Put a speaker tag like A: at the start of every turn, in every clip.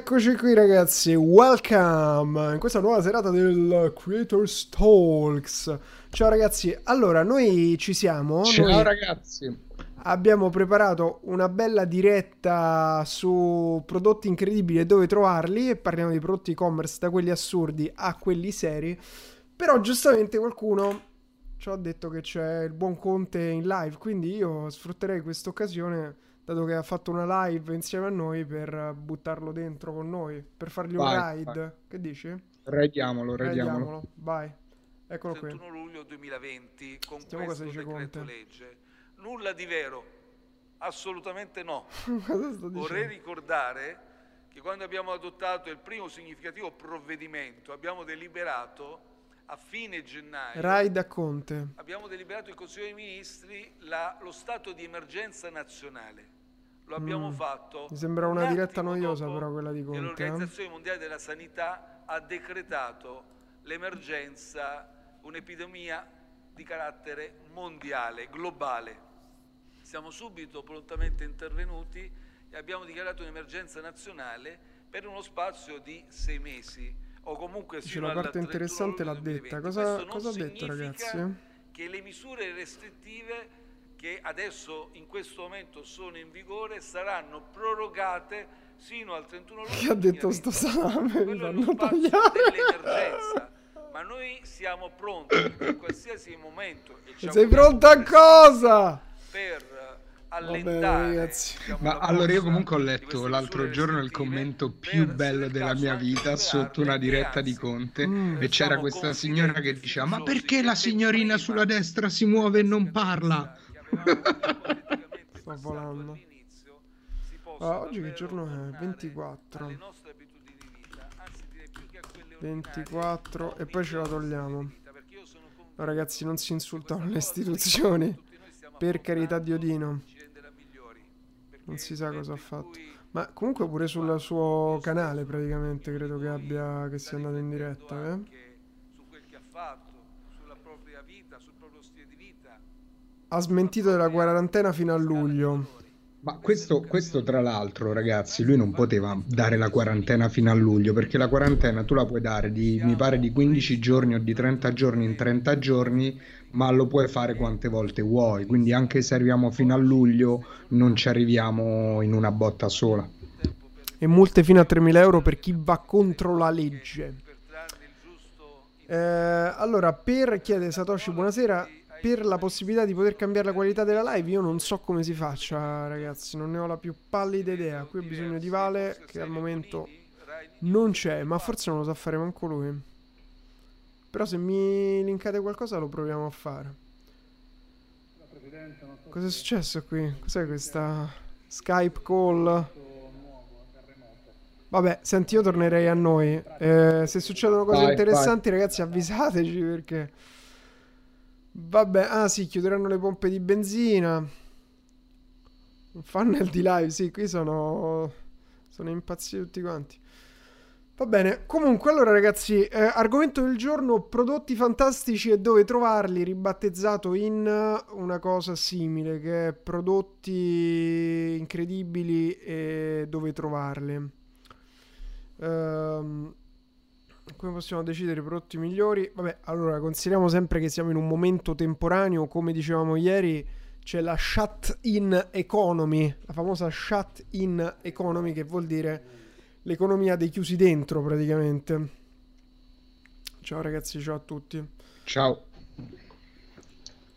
A: Eccoci qui ragazzi, welcome in questa nuova serata del Creators Talks. Ciao ragazzi, allora noi ci siamo.
B: Ciao
A: noi
B: ragazzi.
A: Abbiamo preparato una bella diretta su prodotti incredibili e dove trovarli e parliamo di prodotti e-commerce da quelli assurdi a quelli seri. Però giustamente qualcuno ci ha detto che c'è il buon Conte in live, quindi io sfrutterei questa occasione dato che ha fatto una live insieme a noi per buttarlo dentro con noi, per fargli un
B: Vai,
A: ride.
B: vai.
A: Che dici?
B: Raidiamolo, raidiamolo.
A: Vai. Eccolo qui.
C: 31 luglio 2020 con
A: Sentiamo cosa
C: questo decreto
A: Conte.
C: legge. Nulla di vero, assolutamente no. Vorrei ricordare che quando abbiamo adottato il primo significativo provvedimento, abbiamo deliberato a fine gennaio,
A: Ride a Conte.
C: abbiamo deliberato in Consiglio dei Ministri la- lo stato di emergenza nazionale. Lo abbiamo
A: Mm.
C: fatto.
A: Mi sembra una
C: un
A: diretta noiosa, però, quella di Conte, eh.
C: L'Organizzazione Mondiale della Sanità ha decretato l'emergenza, un'epidemia di carattere mondiale, globale. Siamo subito prontamente intervenuti e abbiamo dichiarato un'emergenza nazionale per uno spazio di sei mesi o comunque
A: Dice, la
C: al
A: parte
C: 31
A: interessante l'ha detta.
C: 2020.
A: Cosa- cosa ha detto, ragazzi?
C: Che le misure restrittive che adesso in questo momento sono in vigore saranno prorogate sino al 31 luglio.
A: Chi ha detto
C: 2020.
A: sto salame?
C: Quello è lo dell'emergenza. Ma noi siamo pronti in qualsiasi momento. e ci
A: Sei pronto a cosa?
C: Per
A: bene,
C: allentare
A: ragazzi.
C: diciamo,
B: Ma allora io comunque ho letto l'altro giorno il commento più bello
C: del
B: della mia vita sotto una diretta di Conte
A: Mm.
B: e c'era questa signora che diceva ma perché la signorina sulla destra si muove e non parla?
A: Sto volando. Ah, oggi che giorno è? 24. 24 e poi ce la togliamo. No, ragazzi, non si insultano le istituzioni. Per carità di Odino. Non si sa cosa ha fatto. Ma comunque pure sul suo canale praticamente credo che abbia che sia andato in diretta, eh?
C: Su quel che ha fatto, sulla propria vita, sul proprio stile di vita.
A: Ha smentito della quarantena fino a luglio.
B: Ma questo, questo tra l'altro ragazzi, lui non poteva dare la quarantena fino a luglio perché la quarantena tu la puoi dare di, mi pare di 15 giorni o di 30 giorni in 30 giorni, ma lo puoi fare quante volte vuoi, quindi anche se arriviamo fino a luglio non ci arriviamo in una botta sola.
A: E multe fino a 3.000 euro per chi va contro la legge. Eh, allora, per chiede Satoshi, buonasera. Per la possibilità di poter cambiare la qualità della live, io non so come si faccia, ragazzi. Non ne ho la più pallida idea. Qui ho bisogno di Vale, che al momento non c'è, ma forse non lo sa fare manco lui. Però se mi linkate qualcosa lo proviamo a fare. Cosa è successo qui? Cos'è questa Skype call? Vabbè, senti, io tornerei a noi. Eh, se succedono cose
B: Vai,
A: interessanti, ragazzi, avvisateci perché. Vabbè, ah sì, chiuderanno le pompe di benzina. Un funnel di live, sì, qui sono. Sono impazziti tutti quanti. Va bene, comunque allora ragazzi, eh, argomento del giorno, prodotti fantastici e dove trovarli, ribattezzato in una cosa simile, che è prodotti incredibili e dove trovarli. Ehm, come possiamo decidere i prodotti migliori? Vabbè, allora consideriamo sempre che siamo in un momento temporaneo, come dicevamo ieri, c'è la shut-in economy, la famosa shut-in economy che vuol dire l'economia dei chiusi dentro praticamente. Ciao ragazzi, ciao a tutti.
B: Ciao.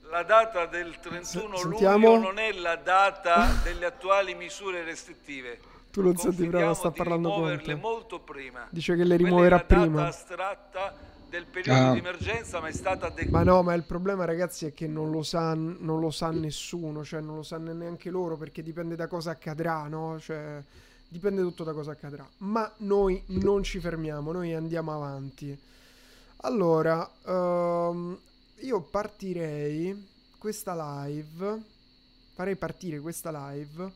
C: La data del 31
A: Se- sentiamo?
C: luglio non è la data delle attuali misure restrittive.
A: Tu non senti bravo,
C: Confidiamo
A: sta parlando
C: rimuoverle
A: Conte.
C: molto prima.
A: Dice che le rimuoverà prima.
C: astratta del periodo
B: Ah.
C: di emergenza, ma è stata de-
A: Ma no, ma il problema, ragazzi, è che non lo sa, non lo sa nessuno, cioè non lo sanno neanche loro perché dipende da cosa accadrà, no? Cioè, dipende tutto da cosa accadrà. Ma noi non ci fermiamo, noi andiamo avanti. Allora, ehm, io partirei questa live, farei partire questa live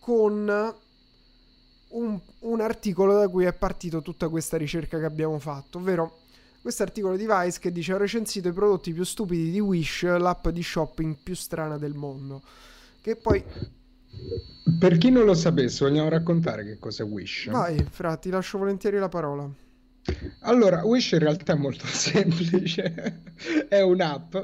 A: con un, un articolo da cui è partito tutta questa ricerca che abbiamo fatto, ovvero questo articolo di Vice che dice ho recensito i prodotti più stupidi di Wish, l'app di shopping più strana del mondo. Che poi
B: Per chi non lo sapesse, vogliamo raccontare che cosa è Wish?
A: Vai, Fra, ti lascio volentieri la parola.
B: Allora, Wish in realtà è molto semplice, è un'app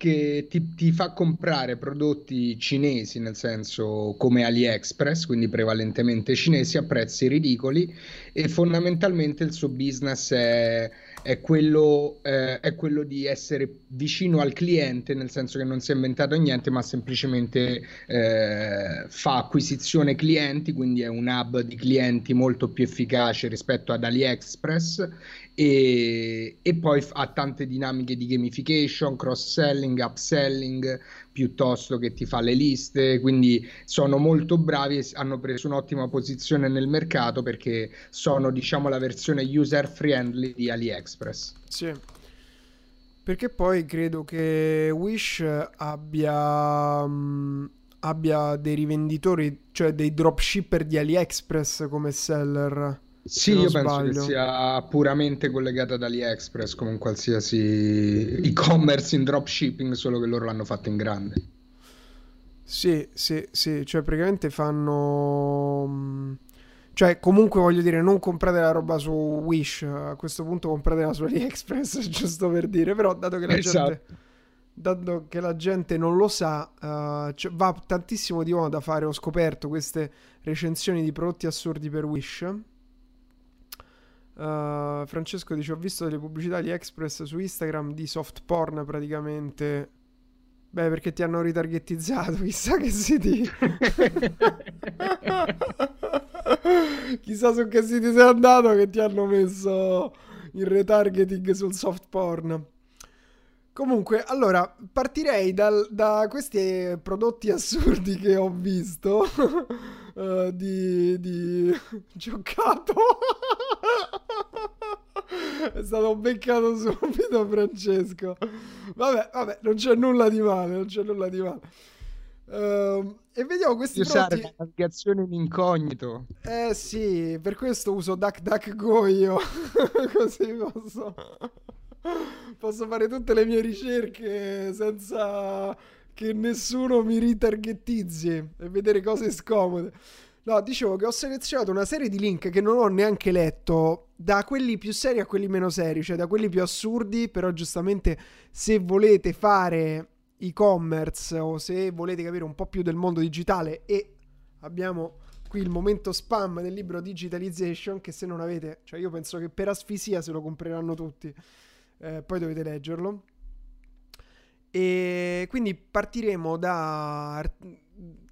B: che ti, ti, fa comprare prodotti cinesi, nel senso come AliExpress, quindi prevalentemente cinesi, a prezzi ridicoli e fondamentalmente il suo business è, è, quello, eh, è quello, di essere vicino al cliente, nel senso che non si è inventato niente, ma semplicemente eh, fa acquisizione clienti, quindi è un hub di clienti molto più efficace rispetto ad AliExpress e, e, poi ha tante dinamiche di gamification, cross-selling, upselling, piuttosto che ti fa le liste, quindi sono molto bravi e hanno preso un'ottima posizione nel mercato perché sono diciamo la versione user friendly di AliExpress.
A: Sì. Perché poi credo che Wish abbia, um, abbia dei rivenditori, cioè dei dropshipper di AliExpress come seller.
B: Sì, io penso sbaglio. che sia puramente collegata ad AliExpress come un qualsiasi e-commerce in dropshipping, solo che loro l'hanno fatto in grande.
A: Sì, sì, sì, cioè praticamente fanno... Cioè comunque voglio dire, non comprate la roba su Wish, a questo punto compratela su AliExpress, giusto per dire, però dato che la esatto. gente... Dato che la gente non lo sa, uh, cioè, va tantissimo di moda fare, ho scoperto queste recensioni di prodotti assurdi per Wish Uh, Francesco dice: Ho visto delle pubblicità di Express su Instagram di soft porn praticamente. Beh, perché ti hanno ritargetizzato, chissà che siti. chissà su che siti sei andato che ti hanno messo il retargeting sul soft porn. Comunque, allora, partirei dal, da questi prodotti assurdi che ho visto uh, di, di giocato. È stato beccato subito Francesco. Vabbè, vabbè, non c'è nulla di male, non c'è nulla di male. Uh, e vediamo questi
B: usare prodotti... la navigazione in incognito.
A: Eh sì, per questo uso DuckDuckGo io. Così posso... posso fare tutte le mie ricerche senza che nessuno mi ritargettizzi e vedere cose scomode. No, dicevo che ho selezionato una serie di link che non ho neanche letto, da quelli più seri a quelli meno seri, cioè da quelli più assurdi, però giustamente se volete fare e-commerce o se volete capire un po' più del mondo digitale e abbiamo qui il momento spam del libro Digitalization che se non avete, cioè io penso che per asfisia se lo compreranno tutti, eh, poi dovete leggerlo. E quindi partiremo da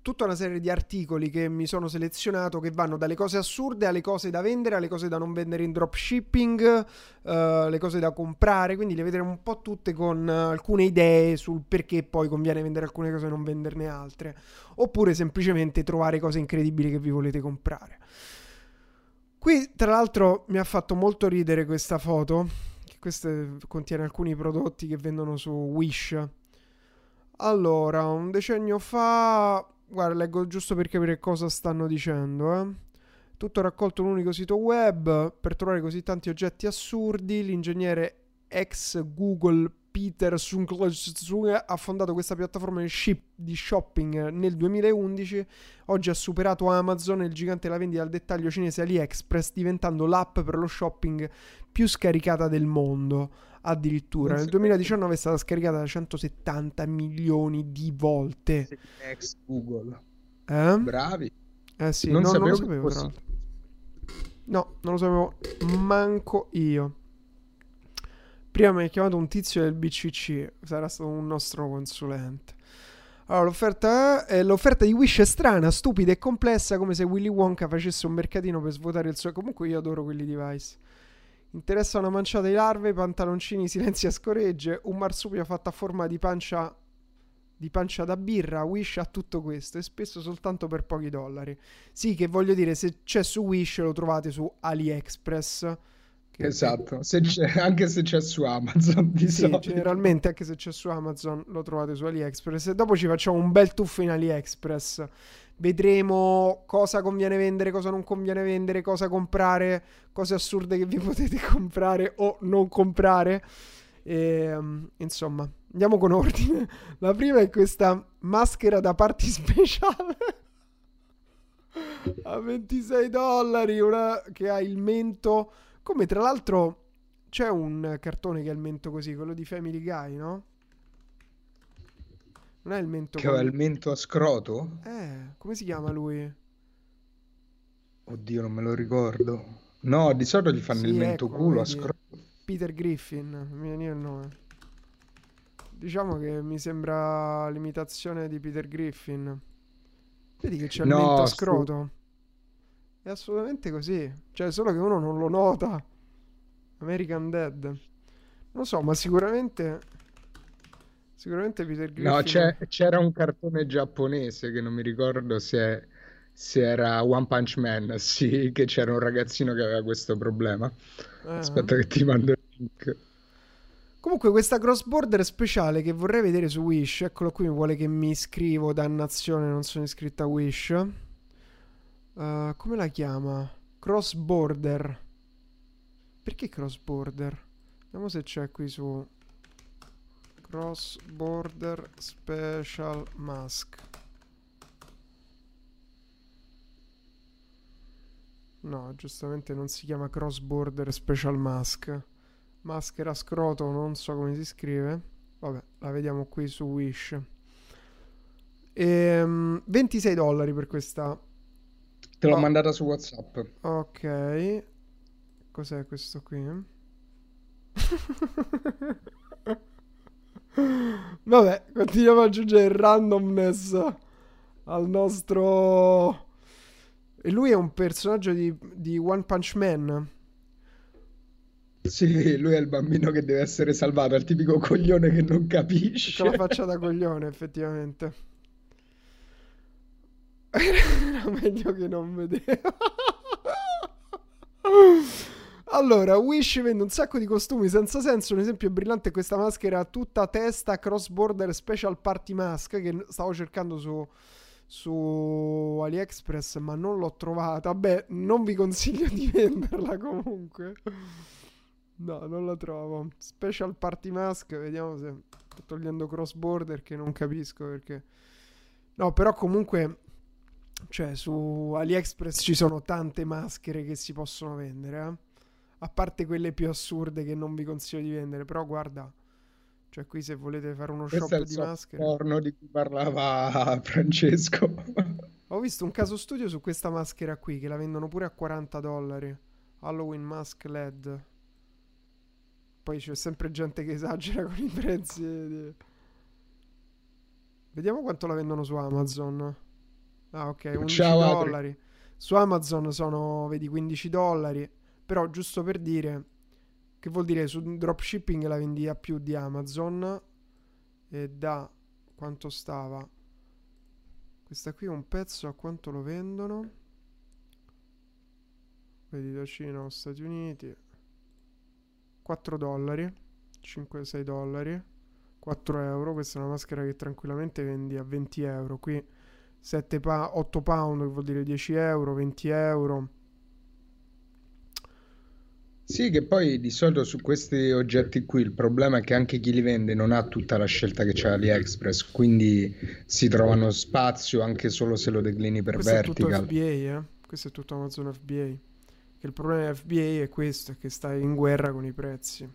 A: tutta una serie di articoli che mi sono selezionato che vanno dalle cose assurde alle cose da vendere, alle cose da non vendere in dropshipping, uh, le cose da comprare, quindi le vedremo un po' tutte con uh, alcune idee sul perché poi conviene vendere alcune cose e non venderne altre, oppure semplicemente trovare cose incredibili che vi volete comprare. Qui tra l'altro mi ha fatto molto ridere questa foto questa contiene alcuni prodotti che vendono su Wish. Allora, un decennio fa, guarda, leggo giusto per capire cosa stanno dicendo, eh. Tutto raccolto in un unico sito web per trovare così tanti oggetti assurdi. L'ingegnere ex Google Peter Sung ha fondato questa piattaforma di shopping nel 2011. Oggi ha superato Amazon, il gigante della vendita al dettaglio cinese AliExpress, diventando l'app per lo shopping più scaricata del mondo. Addirittura nel 2019 è stata scaricata da 170 milioni di volte.
B: Ex Google.
A: Eh?
B: Bravi.
A: Eh sì, non, no, non lo sapevo. No, non lo sapevo manco io. Prima mi ha chiamato un tizio del BCC, sarà stato un nostro consulente. Allora, l'offerta, è, l'offerta di Wish è strana, stupida e complessa, come se Willy Wonka facesse un mercatino per svuotare il suo... Comunque io adoro quelli device. Interessa una manciata di larve, pantaloncini, silenzi a scoregge, un marsupio fatto a forma di pancia di pancia da birra, Wish ha tutto questo e spesso soltanto per pochi dollari. Sì, che voglio dire, se c'è su Wish lo trovate su AliExpress
B: Esatto, se anche se c'è su Amazon di
A: sì, solito. generalmente anche se c'è su Amazon lo trovate su AliExpress e dopo ci facciamo un bel tuffo in AliExpress. Vedremo cosa conviene vendere, cosa non conviene vendere, cosa comprare, cose assurde che vi potete comprare o non comprare. E, um, insomma, andiamo con ordine. La prima è questa maschera da party speciale. a 26 dollari una che ha il mento come tra l'altro c'è un cartone che ha il mento così quello di Family Guy no? non è il mento
B: che aveva il mento a scroto?
A: eh come si chiama lui?
B: oddio non me lo ricordo no di solito gli fanno
A: Sì,
B: il mento
A: ecco,
B: culo a scroto
A: Peter Griffin mi viene il nome diciamo che mi sembra l'imitazione di Peter Griffin vedi che c'è il
B: No,
A: mento a scroto è assolutamente così cioè solo che uno non lo nota American Dead non lo so ma sicuramente sicuramente Peter Griffin
B: No, c'era un cartone giapponese che non mi ricordo se, se era One Punch Man, sì, che c'era un ragazzino che aveva questo problema.
A: Eh.
B: Aspetta che ti mando il link.
A: Comunque questa cross border speciale che vorrei vedere su Wish, eccolo qui, mi vuole che mi iscrivo, dannazione, non sono iscritto a Wish. Uh, come la chiama? Cross border. Perché cross border? Vediamo se c'è qui su cross border special mask. No, giustamente non si chiama cross border special mask. Maschera scroto, non so come si scrive. Vabbè, la vediamo qui su Wish. Ehm, 26 dollari per questa.
B: Te l'ho
A: Oh.
B: mandata su WhatsApp.
A: Ok. Cos'è questo qui? Vabbè, continuiamo ad aggiungere randomness al nostro... E lui è un personaggio di, di One Punch Man.
B: Sì, lui è il bambino che deve essere salvato, è il tipico coglione che non
A: Con la
B: capisce.
A: faccia da coglione, effettivamente. Era meglio che non vedevo. Allora, Wish vende un sacco di costumi senza senso. Un esempio brillante è questa maschera tutta testa cross border special party mask che stavo cercando su, su AliExpress, ma non l'ho trovata. Vabbè, non vi consiglio di venderla comunque. No, non la trovo. Special party mask, vediamo se sto togliendo cross border che non capisco perché. No, però comunque cioè su AliExpress ci sono tante maschere che si possono vendere, eh? A parte quelle più assurde che non vi consiglio di vendere, però guarda, cioè qui se volete fare uno
B: Questo è
A: shop di maschere.
B: porno di cui parlava Francesco.
A: Ho visto un caso studio su questa maschera qui che la vendono pure a 40 dollari. Halloween Mask LED. Poi c'è sempre gente che esagera con i prezzi. di- Vediamo quanto la vendono su Amazon. Ah, ok, 11
B: Ciao, Adri.
A: dollari. Su Amazon sono, vedi, 15 dollari. Però, giusto per dire, che vuol dire su dropshipping la vendi a più di Amazon. E da quanto stava? Questa qui è un pezzo a quanto lo vendono? Vedi da Cina o Stati Uniti. 4 dollari. 5-6 dollari. 4 euro. Questa è una maschera che tranquillamente vendi a 20 euro. Qui 7 pa- 8 pound, che vuol dire 10 euro, 20 euro.
B: Sì, che poi di solito su questi oggetti qui il problema è che anche chi li vende non ha tutta la scelta che c'è AliExpress, quindi si trovano spazio anche solo se lo declini per
A: Questo è tutto
B: vertical.
A: FBA, eh. Questo è tutto Amazon FBA. Che il problema di FBA è questo, è che stai in guerra con i prezzi.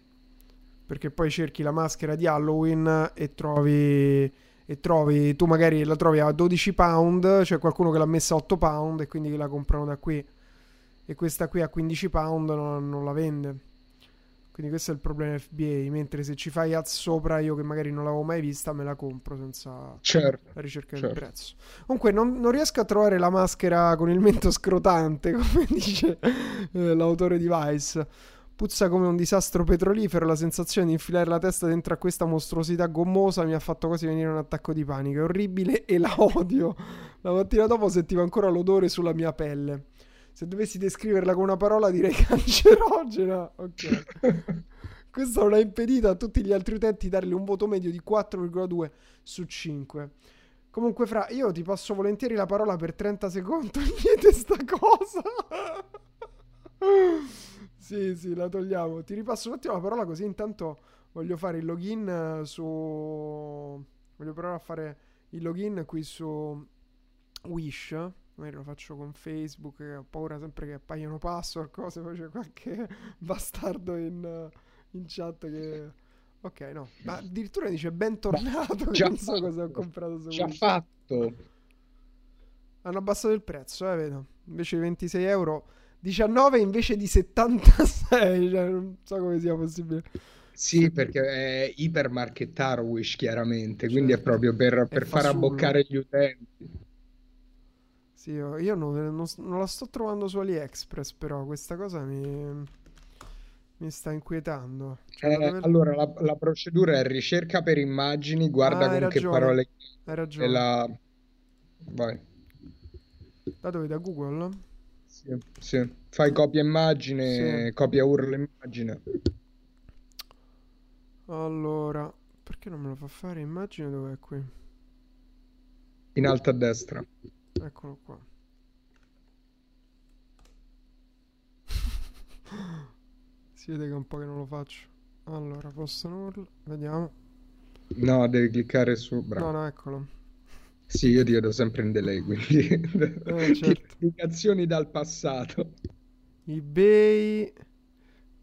A: Perché poi cerchi la maschera di Halloween e trovi e trovi tu magari la trovi a 12 pound, c'è qualcuno che l'ha messa a 8 pound e quindi la comprano da qui. E questa qui a 15 pound non, non la vende. Quindi questo è il problema FBA, mentre se ci fai az sopra io che magari non l'avevo mai vista me la compro senza
B: Certo,
A: la ricerca
B: Certo.
A: del prezzo. Comunque, non, non riesco a trovare la maschera con il mento scrotante, come dice eh, l'autore di Vice. Puzza come un disastro petrolifero. La sensazione di infilare la testa dentro a questa mostruosità gommosa mi ha fatto quasi venire un attacco di panico. È orribile e la odio. La mattina dopo sentivo ancora l'odore sulla mia pelle. Se dovessi descriverla con una parola, direi cancerogena. Ok. Questo non ha impedito a tutti gli altri utenti di dargli un voto medio di 4,2 su 5. Comunque, Fra, io ti passo volentieri la parola per 30 secondi. Togliete sta cosa. Sì, sì, la togliamo. Ti ripasso un attimo la parola così intanto voglio fare il login eh, su... Voglio provare a fare il login qui su Wish. magari lo faccio con Facebook, che ho paura sempre che appaiono password, cose, poi c'è qualche bastardo in, in chat che... Ok, no, ma addirittura dice bentornato,
B: già
A: non so
B: fatto.
A: cosa ho comprato su
B: Già
A: Wish.
B: fatto.
A: Hanno abbassato il prezzo, eh, vedo. Invece di 26 euro, 19 invece di 76, cioè non so come sia possibile.
B: Sì, perché è ipermarchettaro Wish chiaramente, quindi è
A: Certo.
B: proprio per, per far
A: fasullo.
B: abboccare gli utenti.
A: Sì, io, non, non- non la sto trovando su AliExpress, però questa cosa mi, mi sta inquietando. Cioè,
B: Eh,
A: da dove-
B: allora, la, la procedura è ricerca per immagini, guarda
A: Ah,
B: con che
A: ragione.
B: parole
A: Hai ragione.
B: la... Vai.
A: Da dove? Da Google?
B: Sì, sì. Fai copia immagine,
A: Sì.
B: copia URL immagine.
A: Allora, perché non me lo fa fare? Immagine dov'è qui?
B: In alto a destra.
A: Eccolo qua. si vede che è un po' che non lo faccio. Allora, posso url? Vediamo.
B: No, devi cliccare su... Bravo.
A: No, no, eccolo.
B: Sì, io ti vedo sempre in delay, quindi...
A: Eh, certo.
B: Indicazioni dal passato.
A: eBay,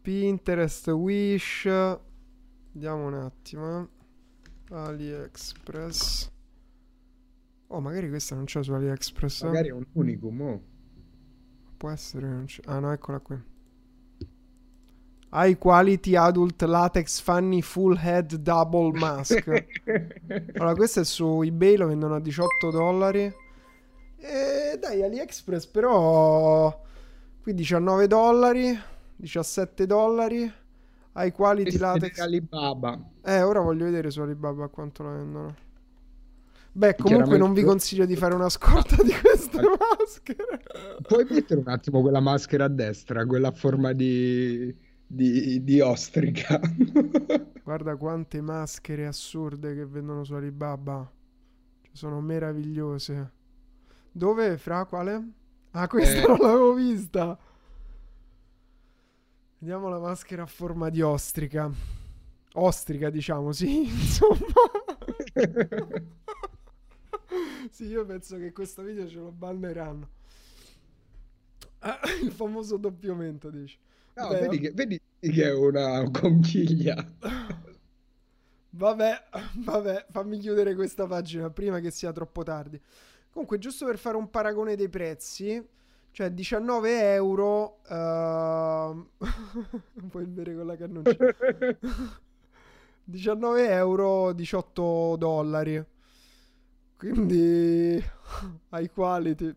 A: Pinterest, Wish. Vediamo un attimo. eh. AliExpress. Oh, magari questa non c'è su AliExpress.
B: Magari è un unicum. oh.
A: Può essere. che non c'è- Ah, no, eccola qui. High quality adult latex funny full head double mask. Allora, questo è su eBay, lo vendono a 18 dollari. E dai, AliExpress però... Qui 19 dollari, 17 dollari. High quality
B: Questi
A: latex...
B: Alibaba.
A: Eh, ora voglio vedere su Alibaba quanto la vendono. Beh, comunque non vi consiglio di fare una scorta di queste maschere.
B: Puoi mettere un attimo quella maschera a destra, quella a forma di, di, di ostrica.
A: Guarda quante maschere assurde che vendono su Alibaba. Cioè, sono meravigliose. Dove? Fra quale? Ah, questa
B: Eh.
A: non l'avevo vista. Vediamo la maschera a forma di ostrica. Ostrica, diciamo, sì, insomma. sì, io penso che questo video ce lo banneranno. Ah, il famoso doppiamento, dici.
B: No, vedi che, vedi che è una conchiglia.
A: Vabbè, vabbè, fammi chiudere questa pagina prima che sia troppo tardi. Comunque, giusto per fare un paragone dei prezzi, cioè 19 euro. ehm, Puoi bere con la cannuccia. 19 euro, 18 dollari. Quindi, high quality.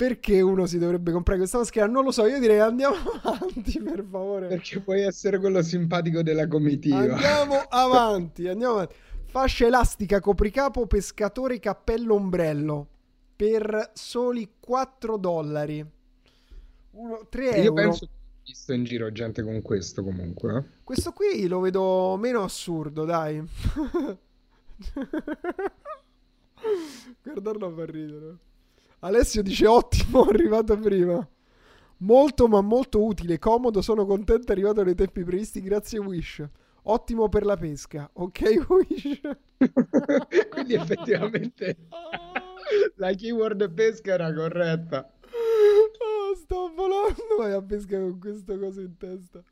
A: Perché uno si dovrebbe comprare questa maschera? Non lo so, io direi andiamo avanti, per favore.
B: Perché puoi essere quello simpatico della comitiva.
A: Andiamo avanti, andiamo avanti. Fascia elastica, copricapo, pescatore, cappello, ombrello. Per soli 4 dollari. 3
B: Io
A: euro.
B: penso che ho visto in giro gente con questo comunque. eh.
A: Questo qui lo vedo meno assurdo, dai. Guardarlo fa ridere. Alessio dice ottimo, arrivato prima. Molto ma molto utile, comodo, sono contento, arrivato nei tempi previsti, grazie Wish. Ottimo per la pesca. Ok Wish.
B: Quindi effettivamente la keyword pesca era corretta.
A: Oh, sto volando, vai a pesca con questo coso in testa.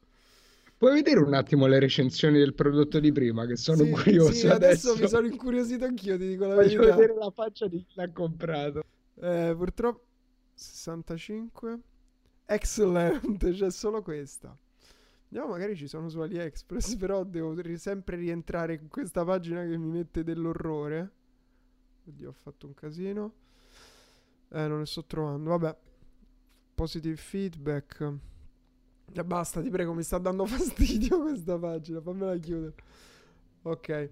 B: Puoi vedere un attimo le recensioni del prodotto di prima, che sono
A: Sì,
B: curioso
A: sì, adesso
B: adesso.
A: mi sono incuriosito anch'io, ti dico la
B: Voglio
A: verità.
B: vedere la faccia di chi l'ha comprato.
A: Eh, purtroppo 65 Excellent, c'è solo questa. Vediamo, magari ci sono su AliExpress, però devo sempre rientrare in questa pagina che mi mette dell'orrore. Oddio, ho fatto un casino. Eh, non ne sto trovando. Vabbè. Positive feedback. E basta, ti prego, mi sta dando fastidio questa pagina. Fammela chiudere. Ok.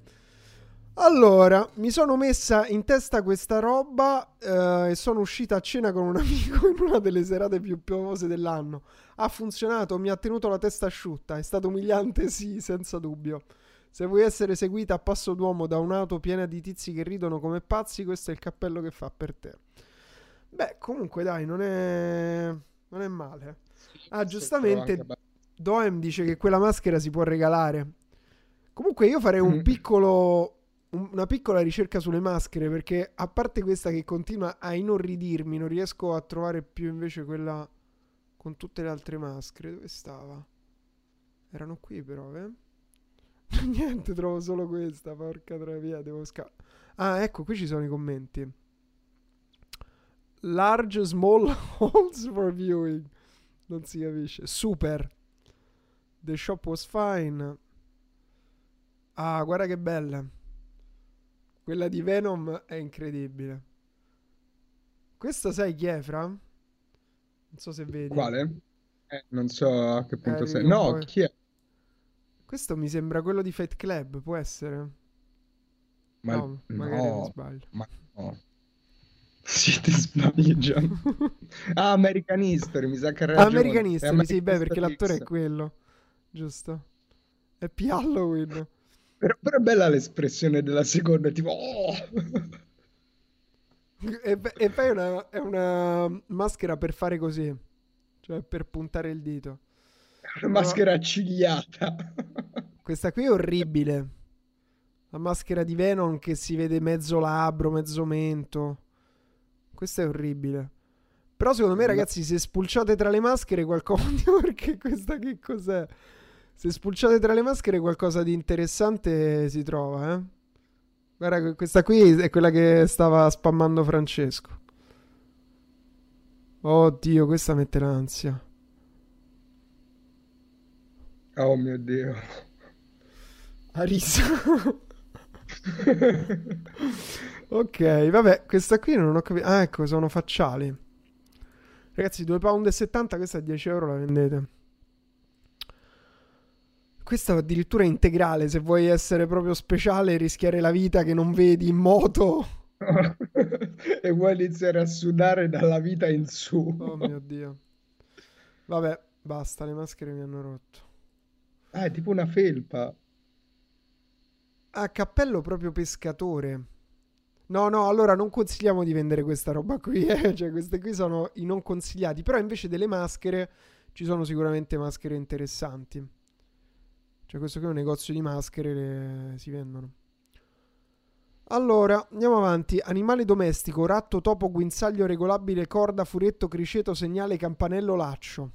A: Allora, mi sono messa in testa questa roba eh, e sono uscita a cena con un amico in una delle serate più piovose dell'anno. Ha funzionato, mi ha tenuto la testa asciutta. È stato umiliante, sì, senza dubbio. Se vuoi essere seguita a passo d'uomo da un'auto piena di tizi che ridono come pazzi, questo è il cappello che fa per te. Beh, comunque dai, non è, non è male. Ah, giustamente Doem dice che quella maschera si può regalare. Comunque io farei un
B: Mm.
A: piccolo una piccola ricerca sulle maschere perché a parte questa che continua a inorridirmi, non riesco a trovare più invece quella con tutte le altre maschere. Dove stava? Erano qui però, eh? Niente, trovo solo questa, porca tra via, devo scappare. Ah, ecco, qui ci sono i commenti. Large small holes for viewing. Non si capisce. Super. The shop was fine. Ah, guarda che bella. Quella di Venom è incredibile. Questa sai chi è, Fra? Non so se vedi.
B: Quale? Eh, non so a che punto eh, sei. No, chi è?
A: Questo mi sembra quello di Fight Club, può essere? Ma no, magari no, sbaglio.
B: Ma no. Sì, ti sbagli già. ah, American History, mi sa che era
A: American History, American sì, beh, perché l'attore è quello. Giusto. È P. Halloween.
B: Però, però, è bella l'espressione della seconda, tipo... Oh!
A: e, e, poi è una, è una, maschera per fare così, cioè per puntare il dito.
B: È una maschera no. accigliata.
A: Questa qui è orribile. La maschera di Venom che si vede mezzo labbro, mezzo mento. Questa è orribile. Però secondo me, ragazzi, se spulciate tra le maschere qualcosa... Perché questa che cos'è? Se spulciate tra le maschere qualcosa di interessante si trova, eh? Guarda, questa qui è quella che stava spammando Francesco. Oddio, questa mette l'ansia.
B: Oh mio Dio.
A: Arisa. ok, vabbè, questa qui non ho capito. Ah, ecco, sono facciali. Ragazzi, 2,70 pound, questa a 10 euro la vendete. Questa è addirittura integrale, se vuoi essere proprio speciale e rischiare la vita che non vedi in moto.
B: e vuoi iniziare a sudare dalla vita in su.
A: Oh mio Dio. Vabbè, basta, le maschere mi hanno rotto.
B: Ah, è tipo una felpa.
A: Ah, cappello proprio pescatore. No, no, allora non consigliamo di vendere questa roba qui, eh? cioè queste qui sono i non consigliati, però invece delle maschere ci sono sicuramente maschere interessanti. Cioè questo qui è un negozio di maschere, le... si vendono. Allora, andiamo avanti. Animale domestico, ratto, topo, guinzaglio regolabile, corda, furetto, criceto, segnale, campanello, laccio.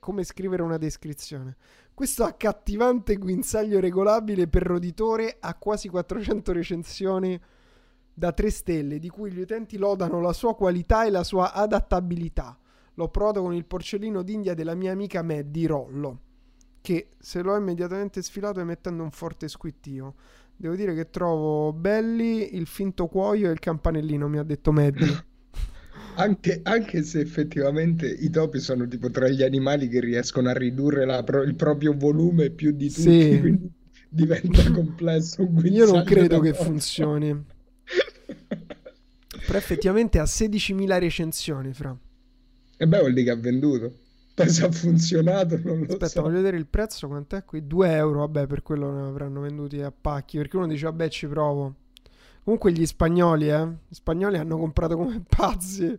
A: Come scrivere una descrizione. Questo accattivante guinzaglio regolabile per roditore ha quasi 400 recensioni da 3 stelle, di cui gli utenti lodano la sua qualità e la sua adattabilità. L'ho provato con il porcellino d'India della mia amica Maddie Rollo che se lo ha immediatamente sfilato emettendo un forte squittio. Devo dire che trovo belli il finto cuoio e il campanellino, mi ha detto Maddie.
B: Anche, anche, se effettivamente i topi sono tipo tra gli animali che riescono a ridurre la, il proprio volume più di tutti, sì. quindi diventa complesso.
A: Io non credo che funzioni. Però effettivamente ha 16.000 recensioni, fra.
B: E beh, vuol dire che ha venduto. Se ha funzionato non lo
A: Aspetta,
B: so.
A: voglio vedere il prezzo, quant'è qui? 2 euro, vabbè, per quello ne avranno venduti a pacchi, perché uno dice, vabbè, ci provo. Comunque gli spagnoli, eh, gli spagnoli hanno comprato come pazzi.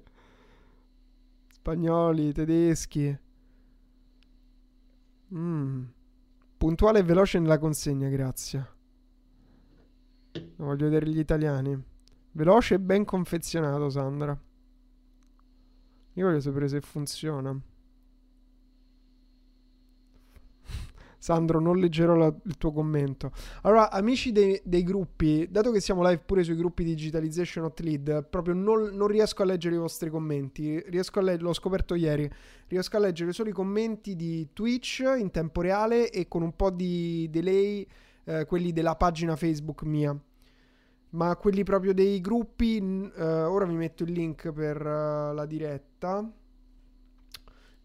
A: Spagnoli, tedeschi. Mm. Puntuale e veloce nella consegna, grazie. Voglio vedere gli italiani. Veloce e ben confezionato, Sandra. Io voglio sapere se funziona. Sandro, non leggerò la, il tuo commento. Allora, amici dei, dei, gruppi, dato che siamo live pure sui gruppi Digitalization Hot Lead, proprio non, non riesco a leggere i vostri commenti. Riesco a leggere, l'ho scoperto ieri. Riesco a leggere solo i commenti di Twitch in tempo reale e con un po' di delay, eh, quelli della pagina Facebook mia. Ma quelli proprio dei gruppi, eh, ora vi metto il link per uh, la diretta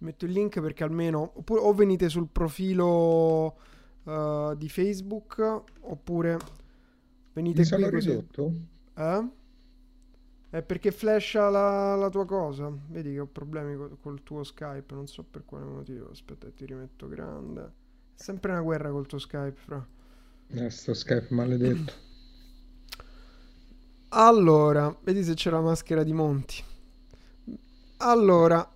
A: metto il link perché almeno oppure, o venite sul profilo uh, di Facebook oppure venite
B: Mi qui così. ridotto?
A: Eh? È perché flasha la, la, tua cosa. Vedi che ho problemi col, col tuo Skype, non so per quale motivo. Aspetta, ti rimetto grande. È sempre una guerra col tuo Skype, fra.
B: Eh, sto Skype maledetto.
A: Allora, vedi se c'è la maschera di Monti. Allora,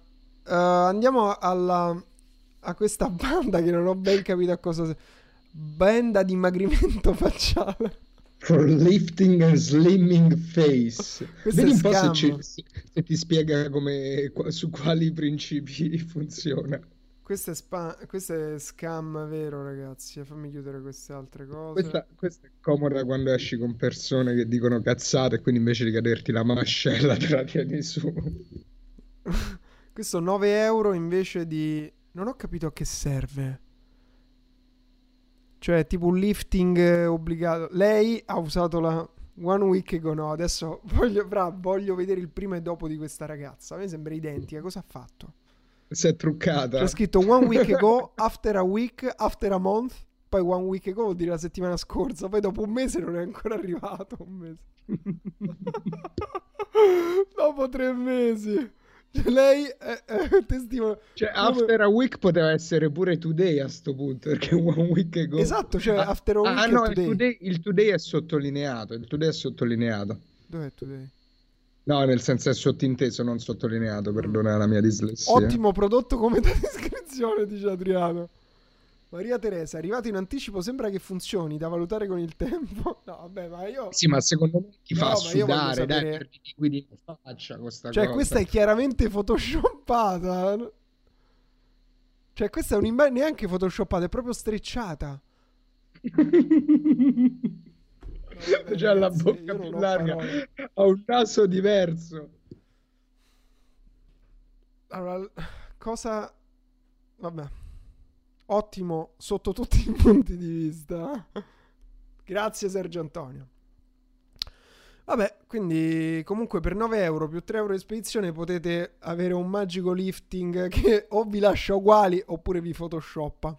A: Uh, andiamo alla, a questa banda che non ho ben capito a cosa. Banda dimagrimento facciale.
B: For lifting and slimming face.
A: Questo
B: Vedi un po' se, ci- se- ti spiega come, su quali principi funziona.
A: Questo è, spa- questo è scam vero, ragazzi. Fammi chiudere queste altre cose.
B: Questa, questa è comoda quando esci con persone che dicono cazzate e quindi invece di caderti la mascella te la tieni su.
A: Questo 9 euro invece di... Non ho capito a che serve. Cioè, tipo un lifting eh, obbligato. Lei ha usato la One Week Ago. No, adesso voglio, fra, voglio vedere il prima e dopo di questa ragazza. A me sembra identica. Cosa ha fatto?
B: Si è truccata.
A: C'è scritto One Week Ago, After a Week, After a Month. Poi One Week Ago vuol dire la settimana scorsa. Poi dopo un mese non è ancora arrivato. Un mese. dopo tre mesi. Cioè, lei è, è testimone.
B: Cioè, after a week poteva essere pure today a sto punto, perché one week ago.
A: Esatto, cioè
B: Ah,
A: after a week
B: ah, no,
A: today.
B: Il, today, il today è sottolineato. Il today è sottolineato.
A: Dov'è today?
B: No, nel senso è sottinteso, non sottolineato. Perdona la mia dislessia.
A: Ottimo prodotto come da descrizione, dice Adriano. Maria Teresa, arrivato in anticipo, sembra che funzioni, da valutare con il tempo. No, vabbè, ma io...
B: Sì, ma secondo me ti
A: No,
B: fa sudare, dai,
A: sapere-
B: per i liquidi in faccia questa
A: Cioè,
B: cosa.
A: questa è chiaramente photoshoppata. Cioè, questa è un'immagine neanche photoshoppata, è proprio strecciata. vabbè,
B: C'ha la bocca più larga, ha un naso diverso.
A: Allora, cosa... Vabbè. Ottimo sotto tutti i punti di vista. Grazie Sergio Antonio. Vabbè, quindi comunque per 9 euro più 3 euro di spedizione potete avere un magico lifting che o vi lascia uguali oppure vi photoshoppa.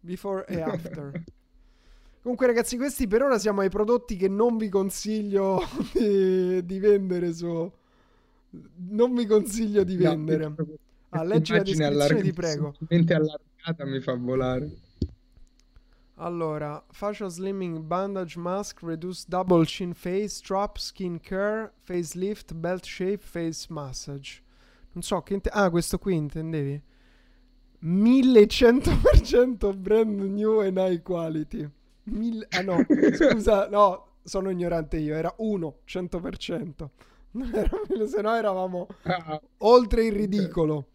A: Before e after. Comunque ragazzi, questi per ora siamo ai prodotti che non vi consiglio di, di vendere su... Non vi consiglio di vendere. Ah, leggi la descrizione, ti
B: allarg-
A: prego.
B: semplicemente allargata mi fa volare.
A: Allora, facial slimming bandage mask, reduce double chin face, strap, skin care, facelift, belt shape, face massage. Non so che inte- Ah, questo qui intendevi? 1100% brand new and high quality. Mille- Ah no, scusa, no, sono ignorante io, era 1, 100%. Non era se no eravamo
B: Ah,
A: oltre il ridicolo.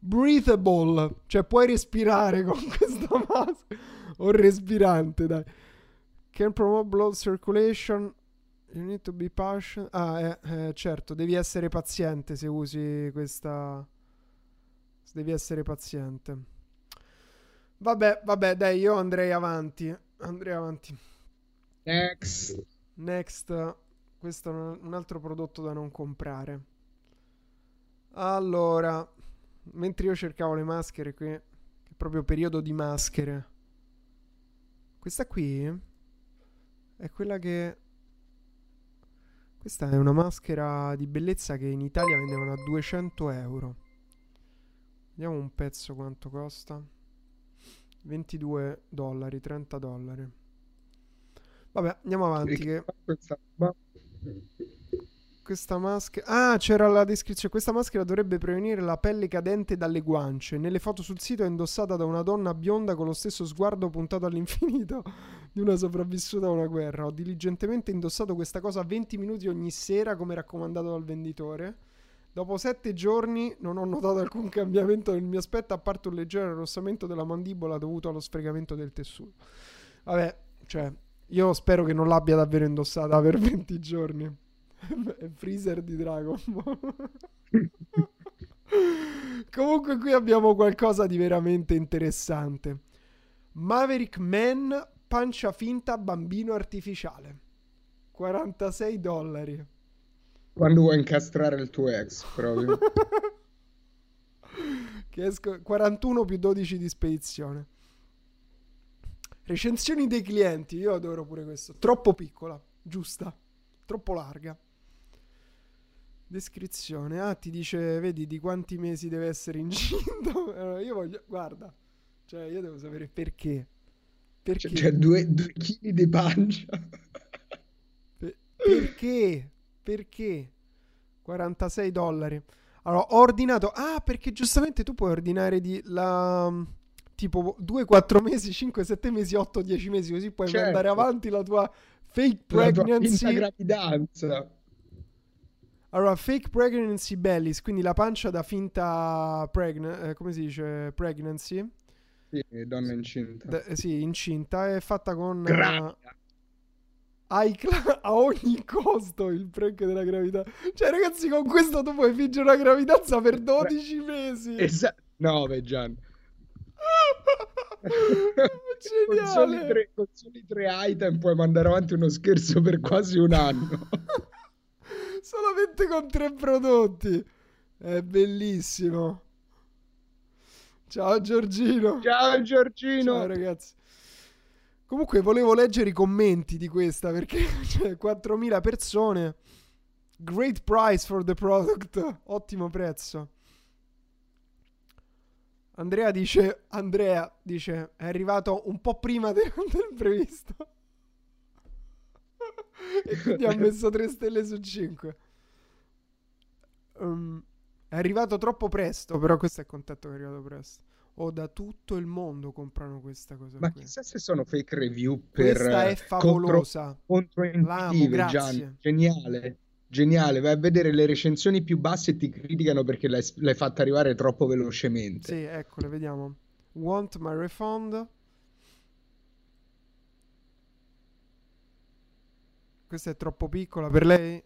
A: Breathable, cioè puoi respirare con questa maschera. O respirante, dai. Can promote blood circulation. You need to be patient. Ah, eh, eh, certo, devi essere paziente se usi questa. Devi essere paziente. Vabbè, vabbè, dai, io andrei avanti. Andrei avanti.
B: next.
A: Next, questo è un un altro prodotto da non comprare. Allora, mentre io cercavo le maschere qui, che è proprio periodo di maschere. Questa qui è quella che questa è una maschera di bellezza che in Italia vendevano a 200 euro. Vediamo un pezzo quanto costa. 22 dollari, 30 dollari. Vabbè, andiamo avanti. Che
B: Questa
A: maschera. Ah, c'era la descrizione. Questa maschera dovrebbe prevenire la pelle cadente dalle guance. Nelle foto sul sito è indossata da una donna bionda con lo stesso sguardo puntato all'infinito di una sopravvissuta a una guerra. Ho diligentemente indossato questa cosa 20 minuti ogni sera, come raccomandato dal venditore. Dopo sette giorni non ho notato alcun cambiamento nel mio aspetto, a parte un leggero arrossamento della mandibola dovuto allo sfregamento del tessuto. Vabbè, cioè, io spero che non l'abbia davvero indossata per 20 giorni. Freezer di Dragon Ball. Comunque qui abbiamo qualcosa di veramente interessante. Maverick Man pancia finta bambino artificiale. 46 dollari.
B: Quando vuoi incastrare il tuo ex, proprio.
A: esco- 41 più 12 di spedizione. Recensioni dei clienti, io adoro pure questo. Troppo piccola, giusta, troppo larga. Descrizione, ah ti dice, vedi di quanti mesi deve essere incinta. Allora, io voglio, guarda, cioè io devo sapere perché. Perché?
B: Cioè, c'è due, due chili di pancia.
A: Pe- perché? Perché? 46 dollari. Allora, ho ordinato. Ah, perché giustamente tu puoi ordinare di la. Tipo 2-4 mesi, 5-7 mesi, 8-10 mesi, così puoi
B: Certo.
A: mandare avanti la tua Fake
B: La tua
A: pregnancy.
B: gravidanza.
A: Allora, fake pregnancy bellies, quindi la pancia da finta pregna- eh, come si dice? Pregnancy.
B: Sì, donna incinta.
A: Da- eh, sì, incinta, è fatta con eh,
B: Gravida.
A: iCloud a ogni costo il prank della gravidanza. Cioè, ragazzi, con questo tu puoi fingere una gravidanza per 12 mesi.
B: Esatto. 9, Gian. con, soli tre, con soli tre item puoi mandare avanti uno scherzo per quasi un anno.
A: Solamente con tre prodotti. È bellissimo. Ciao Giorgino.
B: Ciao Giorgino.
A: Ciao ragazzi. Comunque volevo leggere i commenti di questa perché c'è 4.000 persone. Great price for the product. Ottimo prezzo. Andrea dice, Andrea dice, è arrivato un po' prima de- del previsto. E quindi ha messo 3 stelle su 5. Um, è arrivato troppo presto, però questo è contento che è arrivato presto. O da tutto il mondo comprano questa cosa
B: Ma
A: qui.
B: chissà se sono fake review per
A: Questa è
B: eh, contro,
A: favolosa.
B: controintuitive,
A: L'amo, grazie.
B: Gian. Geniale. Geniale, vai a vedere le recensioni più basse e ti criticano perché l'hai, l'hai fatta arrivare troppo velocemente.
A: Sì, eccole, vediamo. Want my refund. Questa è troppo piccola per lei.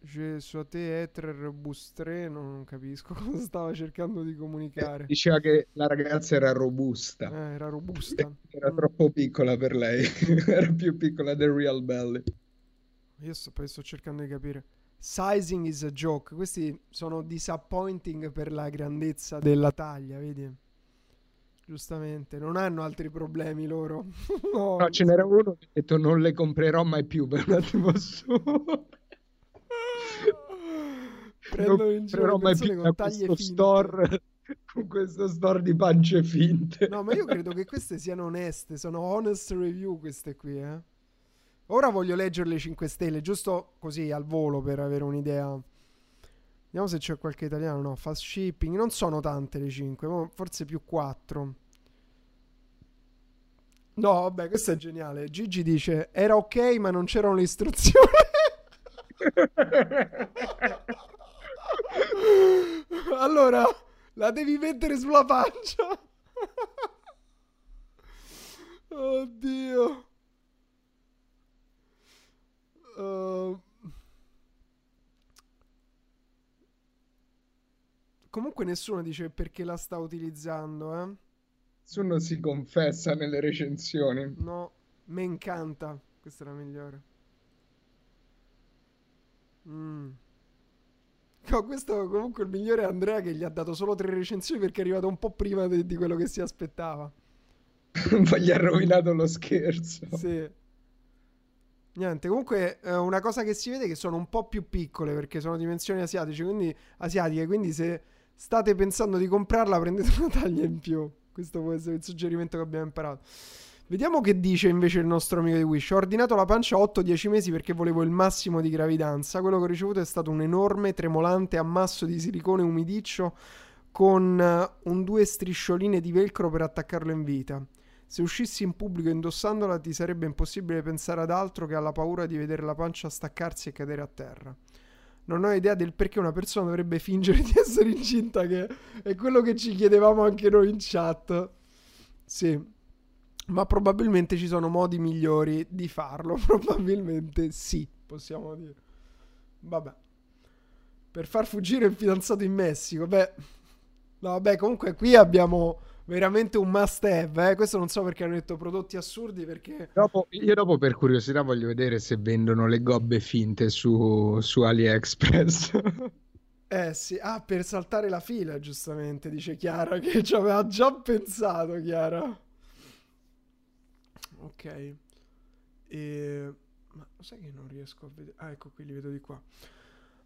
A: Je souhaitais être robustré. No, non capisco cosa stava cercando di comunicare.
B: Diceva che la ragazza era robusta,
A: Eh, era robusta.
B: era
A: Mm.
B: troppo piccola per lei, era più piccola del Real Belly.
A: Io sto, poi sto cercando di capire. Sizing is a joke. Questi sono disappointing per la grandezza della taglia, vedi? Giustamente, non hanno altri problemi loro. no,
B: No, ce n'era uno che ha detto non le comprerò mai più per un attimo solo.
A: Prendono in giro le
B: mai più
A: con taglie
B: questo
A: finte.
B: store con questo store di pance finte.
A: No, ma io credo che queste siano oneste, sono honest review queste qui, eh. Ora voglio leggerle 5 stelle, giusto così al volo per avere un'idea. Vediamo se c'è qualche italiano. No, fast shipping. Non sono tante le 5, forse più 4. No, vabbè, questo è geniale. Gigi dice: Era ok, ma non c'erano le istruzioni. allora, la devi mettere sulla pancia. Oddio. Uh, Comunque nessuno dice perché la sta utilizzando, eh?
B: Nessuno si confessa nelle recensioni.
A: No, me incanta. Questa è la migliore. Mm. No, questo comunque il migliore è Andrea che gli ha dato solo tre recensioni perché è arrivato un po' prima de- di quello che si aspettava.
B: Poi gli ha rovinato lo scherzo.
A: Sì. Niente, comunque eh, una cosa che si vede è che sono un po' più piccole perché sono dimensioni asiatiche, quindi, asiatiche, quindi se state pensando di comprarla prendete una taglia in più. Questo può essere il suggerimento che abbiamo imparato. Vediamo che dice invece il nostro amico di Wish. Ho ordinato la pancia a 8-10 mesi perché volevo il massimo di gravidanza. Quello che ho ricevuto è stato un enorme, tremolante ammasso di silicone umidiccio con eh, un due striscioline di velcro per attaccarlo in vita. Se uscissi in pubblico indossandola ti sarebbe impossibile pensare ad altro che alla paura di vedere la pancia staccarsi e cadere a terra. Non ho idea del perché una persona dovrebbe fingere di essere incinta, che è quello che ci chiedevamo anche noi in chat. Sì, ma probabilmente ci sono modi migliori di farlo. Probabilmente sì, possiamo dire. Vabbè. Per far fuggire il fidanzato in Messico, beh. No, vabbè, comunque qui abbiamo veramente un must have. Eh? Questo non so perché hanno detto prodotti assurdi. Perché
B: Dopo, io dopo per curiosità voglio vedere se vendono le gobbe finte su, su AliExpress.
A: Eh sì, ah, per saltare la fila, giustamente, dice Chiara, che ci aveva già pensato, Chiara. Ok. E... Ma sai che non riesco a vedere? Ah, ecco qui, li vedo di qua.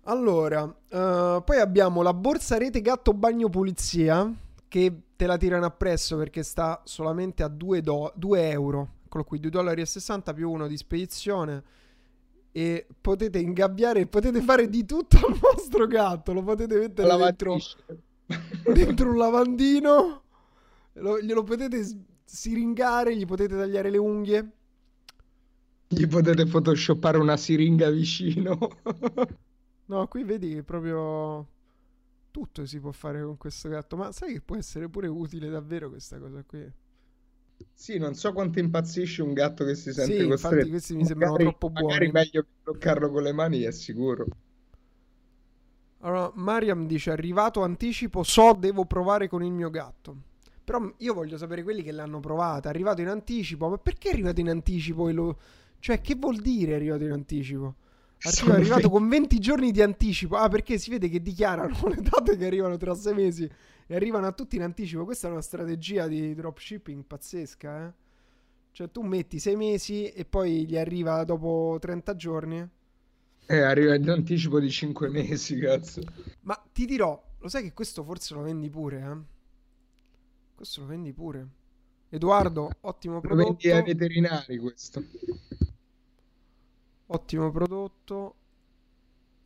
A: Allora, eh, poi abbiamo la borsa rete gatto bagno pulizia, che te la tirano appresso perché sta solamente a 2, do- 2 euro. Eccolo qui, 2,60 dollari più uno di spedizione e potete ingabbiare potete fare di tutto al vostro gatto. Lo potete mettere dentro, dentro un lavandino, lo- glielo potete siringare, gli potete tagliare le unghie.
B: Gli potete photoshoppare una siringa vicino.
A: No, qui vedi proprio tutto si può fare con questo gatto. Ma sai che può essere pure utile davvero questa cosa qui?
B: Sì, non so quanto impazzisce un gatto che si sente
A: Sì, infatti
B: costretto.
A: questi mi sembrano
B: Magari,
A: troppo
B: magari
A: buoni.
B: meglio che toccarlo con le mani, è sicuro.
A: Allora, Mariam dice: Arrivato anticipo, so devo provare con il mio gatto. Però io voglio sapere quelli che l'hanno provata. Arrivato in anticipo, ma perché è arrivato in anticipo? E lo... Cioè, che vuol dire arrivato in anticipo? Arriva,
B: Sono
A: è arrivato
B: fe-
A: con 20 giorni di anticipo. Ah, perché si vede che dichiarano le date che arrivano tra sei mesi e arrivano a tutti in anticipo. Questa è una strategia di dropshipping pazzesca, eh? Cioè, tu metti sei mesi e poi gli arriva dopo 30 giorni.
B: Eh, arriva in anticipo di 5 mesi, cazzo.
A: Ma ti dirò, lo sai che questo forse lo vendi pure, eh? Questo lo vendi pure. Edoardo, ottimo
B: Lo
A: prodotto.
B: vendi ai veterinari questo.
A: Ottimo prodotto.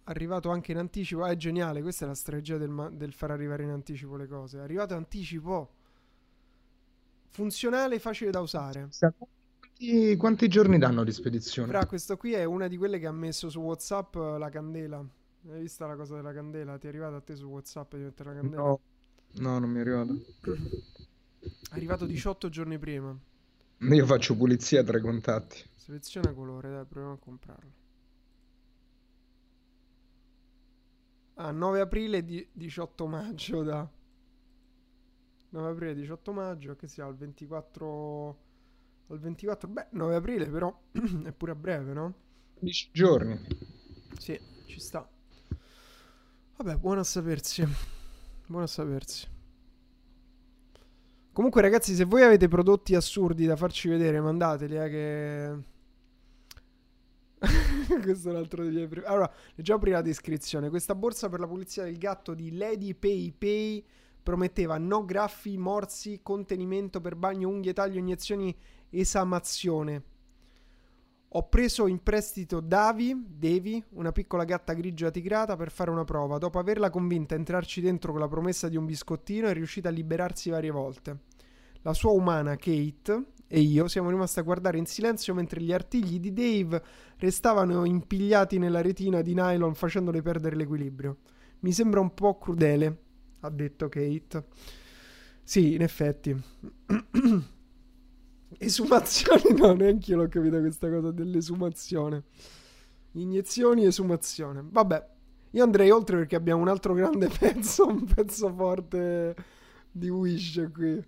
A: Arrivato anche in anticipo. Ah, è geniale. Questa è la strategia del, ma- del far arrivare in anticipo le cose. È arrivato in anticipo. Funzionale, facile da usare.
B: Quanti, quanti giorni danno di spedizione?
A: Fra, questo qui è una di quelle che ha messo su WhatsApp eh, la candela. Hai vista la cosa della candela? Ti è arrivata a te su WhatsApp di mettere la candela?
B: No, no, non mi ricordo.
A: È arrivato 18 giorni prima.
B: Io faccio pulizia tra i contatti.
A: Seleziona colore, dai, proviamo a comprarlo. Ah, 9 aprile di 18 maggio, da. 9 aprile 18 maggio, che sia al 24 al 24. Beh, 9 aprile però è pure a breve, no?
B: 15 giorni.
A: Sì, ci sta. Vabbè, buono a sapersi. Buono a sapersi. Comunque, ragazzi, se voi avete prodotti assurdi da farci vedere, mandateli, eh, che... Questo è un altro dei miei pre- Allora, leggiamo prima la descrizione. Questa borsa per la pulizia del gatto di Lady Pay Pay prometteva no graffi, morsi, contenimento per bagno, unghie, taglio, iniezioni, esamazione. Ho preso in prestito Davi, Devi, una piccola gatta grigia tigrata, per fare una prova. Dopo averla convinta a entrarci dentro con la promessa di un biscottino, è riuscita a liberarsi varie volte. La sua umana, Kate, e io siamo rimasti a guardare in silenzio mentre gli artigli di Dave restavano impigliati nella retina di nylon facendole perdere l'equilibrio. Mi sembra un po' crudele, ha detto Kate. Sì, in effetti. Esumazioni? No, neanche io l'ho capita questa cosa dell'esumazione. Iniezioni, esumazione. Vabbè, io andrei oltre perché abbiamo un altro grande pezzo, un pezzo forte di Wish qui.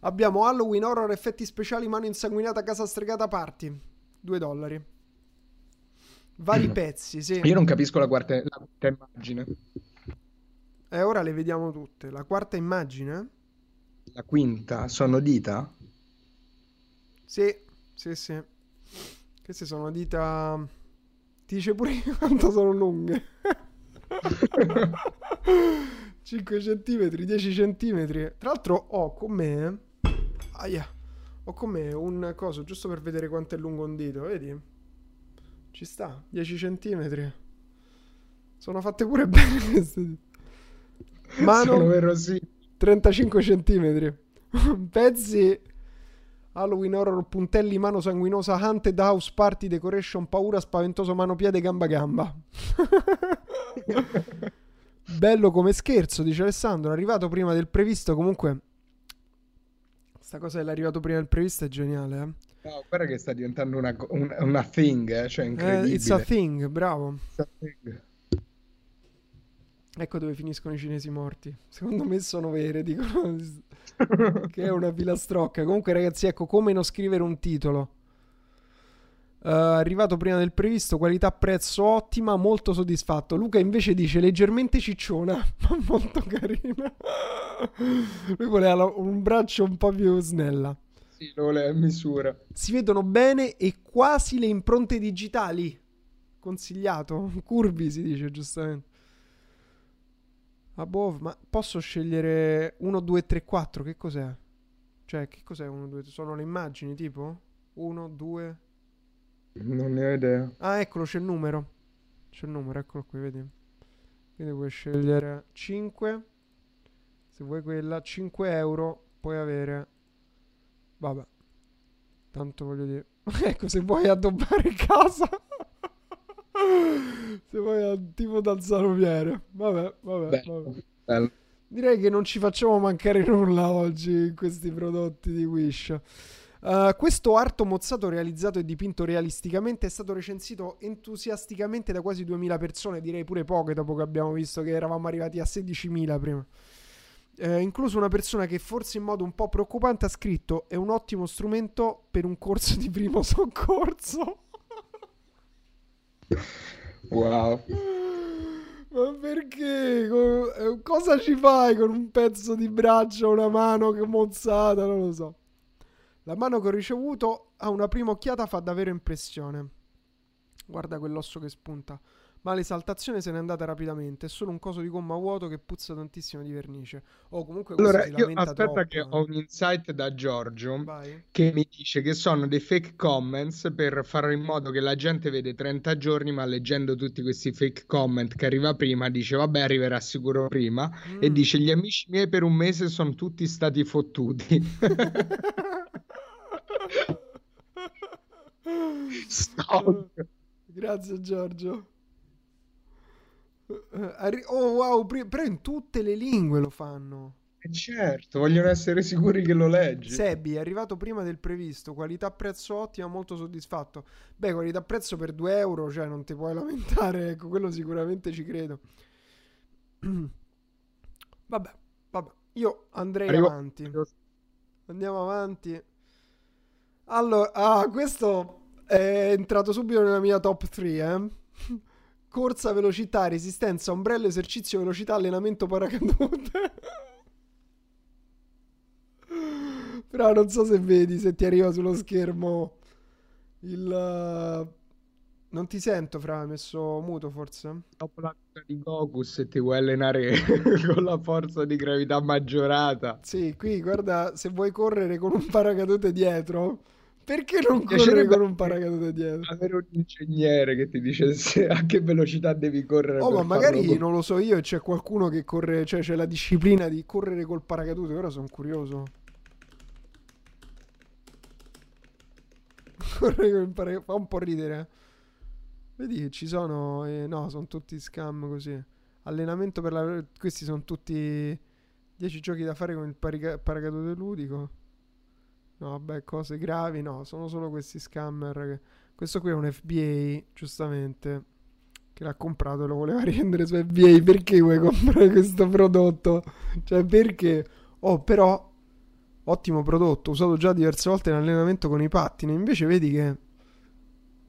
A: Abbiamo Halloween Horror Effetti Speciali Mano Insanguinata Casa Stregata Party. 2 dollari. Vari
B: Mm.
A: pezzi, sì.
B: Io non capisco la quarta, la quarta immagine.
A: E ora le vediamo tutte. La quarta immagine?
B: La quinta sono dita?
A: Sì, sì, sì. Queste sono dita... Ti dice pure quanto sono lunghe. 5 cm, 10 cm. Tra l'altro ho con me... Aia. Ho con me un coso giusto per vedere quanto è lungo un dito, vedi? Ci sta, 10 cm. Sono fatte pure bene queste dita. Mano...
B: Sono verosimili.
A: 35 cm. Pezzi Halloween Horror Puntelli Mano Sanguinosa Hunted House Party Decoration Paura Spaventoso Mano Piede Gamba Gamba. Bello come scherzo, dice Alessandro. È arrivato prima del previsto. Comunque, sta cosa dell'arrivato prima del previsto è geniale. Eh?
B: No, guarda che sta diventando una, una, una thing, eh, cioè
A: Eh,
B: incredibile.
A: it's a thing, bravo.
B: A thing.
A: Ecco dove finiscono i cinesi morti. Secondo me sono vere, dicono che è una filastrocca. Comunque, ragazzi, ecco come non scrivere un titolo. Eh, arrivato prima del previsto, qualità prezzo ottima, molto soddisfatto. Luca invece dice leggermente cicciona, ma molto carina. Lui voleva un braccio un po' più snella.
B: Sì, lo voleva in misura.
A: Si vedono bene e quasi le impronte digitali. Consigliato. Curvi si dice giustamente. Above, ma posso scegliere 1, 2, 3, 4? Che cos'è? Cioè, che cos'è 1, 2, 3? Sono le immagini tipo? 1, 2.
B: Non ne ho idea.
A: Ah, eccolo, c'è il numero. C'è il numero, eccolo qui, vedi. Quindi puoi scegliere 5. Se vuoi quella, 5 euro puoi avere. Vabbè. Tanto voglio dire. ecco, se vuoi addobbare casa. Se vuoi a, tipo dal salumiere. Vabbè, vabbè,
B: Bello,
A: vabbè.
B: bello.
A: Direi che non ci facciamo mancare nulla oggi in questi prodotti di Wish. Uh, questo arto mozzato realizzato e dipinto realisticamente è stato recensito entusiasticamente da quasi 2000 persone, direi pure poche dopo che abbiamo visto che eravamo arrivati a 16.000 prima. Uh, incluso una persona che forse in modo un po' preoccupante ha scritto è un ottimo strumento per un corso di primo soccorso.
B: Wow.
A: Ma perché? Co- Cosa ci fai con un pezzo di braccio, una mano che mozzata? Non lo so. La mano che ho ricevuto a una prima occhiata fa davvero impressione. Guarda quell'osso che spunta. Ma l'esaltazione se n'è andata rapidamente. È solo un coso di gomma vuoto che puzza tantissimo di vernice. O comunque questo
B: Allora, io aspetta
A: troppo,
B: che
A: eh.
B: ho un insight da Giorgio
A: Vai.
B: che mi dice che sono dei fake comments per fare in modo che la gente vede 30 giorni, ma leggendo tutti questi fake comment che arriva prima, dice vabbè, arriverà sicuro prima e
A: Mm.
B: dice gli amici miei per un mese sono tutti stati fottuti. Stalk.
A: Grazie Giorgio. Eh, oh wow, però in tutte le lingue lo fanno.
B: E certo, vogliono essere sicuri che lo leggi.
A: Sebi è arrivato prima del previsto, qualità prezzo ottima, molto soddisfatto. Beh, qualità prezzo per 2 euro, cioè non ti puoi lamentare, ecco, quello sicuramente ci credo. Vabbè, vabbè, io andrei
B: Arrivo-
A: avanti. Andiamo avanti. Allora, ah, questo è entrato subito nella mia top 3, eh. Corsa, velocità, resistenza, ombrello, esercizio, velocità, allenamento, paracadute. Però non so se vedi, se ti arriva sullo schermo il... uh, Non ti sento, Fra, hai messo muto forse?
B: Dopo la cosa di Goku, se ti vuoi allenare con la forza di gravità maggiorata.
A: Sì, qui guarda, se vuoi correre con un paracadute dietro, perché non correre con un paracadute dietro?
B: avere un ingegnere che ti dice se- a che velocità devi correre
A: Oh, ma magari
B: con-
A: non lo so io c'è qualcuno che corre, cioè c'è la disciplina di correre col paracadute, ora sono curioso. Correre con il paracadute, fa un po' ridere. Vedi che ci sono, eh, no, sono tutti scam così. Allenamento per la... Questi sono tutti 10 giochi da fare con il parica- paracadute ludico. No, vabbè, cose gravi, no, sono solo questi scammer. che- Questo qui è un FBA, giustamente, che l'ha comprato e lo voleva rivendere su FBA. Perché vuoi comprare questo prodotto? Cioè, perché? Oh, però, ottimo prodotto, usato già diverse volte in allenamento con i pattini. Invece vedi che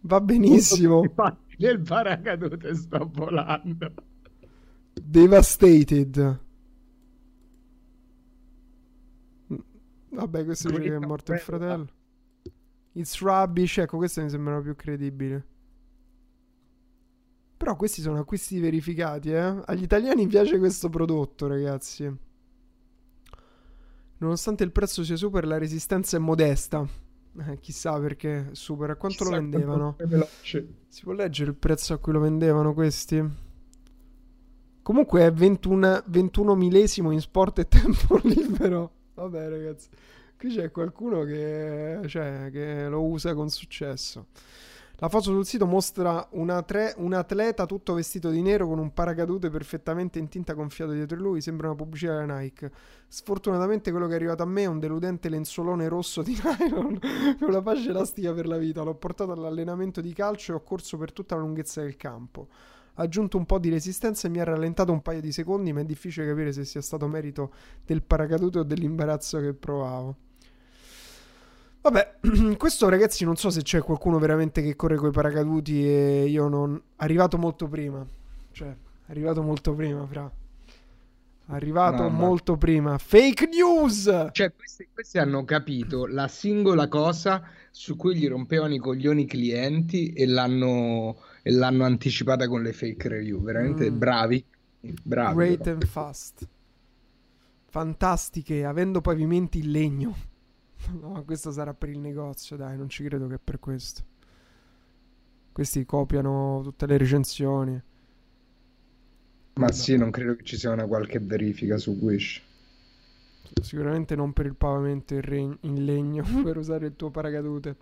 A: va benissimo.
B: Infatti, nel paracadute sto volando.
A: Devastated. Vabbè, questo dice che è
B: Questa
A: morto il fratello. It's rubbish. Ecco, queste mi sembrano più credibili. Però questi sono acquisti verificati, eh. Agli italiani piace questo prodotto, ragazzi. Nonostante il prezzo sia super, la resistenza è modesta. Eh, chissà perché super. A quanto lo
B: Chissà
A: vendevano?
B: è veloce.
A: Si può leggere il prezzo a cui lo vendevano questi? Comunque è 21, 21 millesimo in sport e tempo libero. Vabbè, ragazzi. Qui c'è qualcuno che, cioè, che lo usa con successo. La foto sul sito mostra un, atre- un atleta tutto vestito di nero con un paracadute perfettamente in tinta gonfiato dietro lui. Sembra una pubblicità della Nike. Sfortunatamente quello che è arrivato a me è un deludente lenzuolone rosso di nylon con la fascia elastica per la vita. L'ho portato all'allenamento di calcio e ho corso per tutta la lunghezza del campo. Ha aggiunto un po' di resistenza e mi ha rallentato un paio di secondi, ma è difficile capire se sia stato merito del paracadute o dell'imbarazzo che provavo. Vabbè, questo ragazzi non so se c'è qualcuno veramente che corre coi paracaduti e io non... Arrivato molto prima. Cioè, arrivato molto prima, fra. Arrivato
B: No, ma-
A: molto prima. Fake news!
B: Cioè, questi, questi hanno capito la singola cosa su cui gli rompevano i coglioni i clienti e l'hanno, e l'hanno anticipata con le fake review. Veramente
A: Mm.
B: bravi. Bravi.
A: Great
B: però.
A: and fast. Fantastiche, avendo pavimenti in legno. No, questo sarà per il negozio, dai, non ci credo che per questo. Questi copiano tutte le recensioni.
B: Ma sì, non credo che ci sia una qualche verifica su Wish.
A: Sicuramente non per il pavimento in, re- in legno, per usare il tuo paracadute.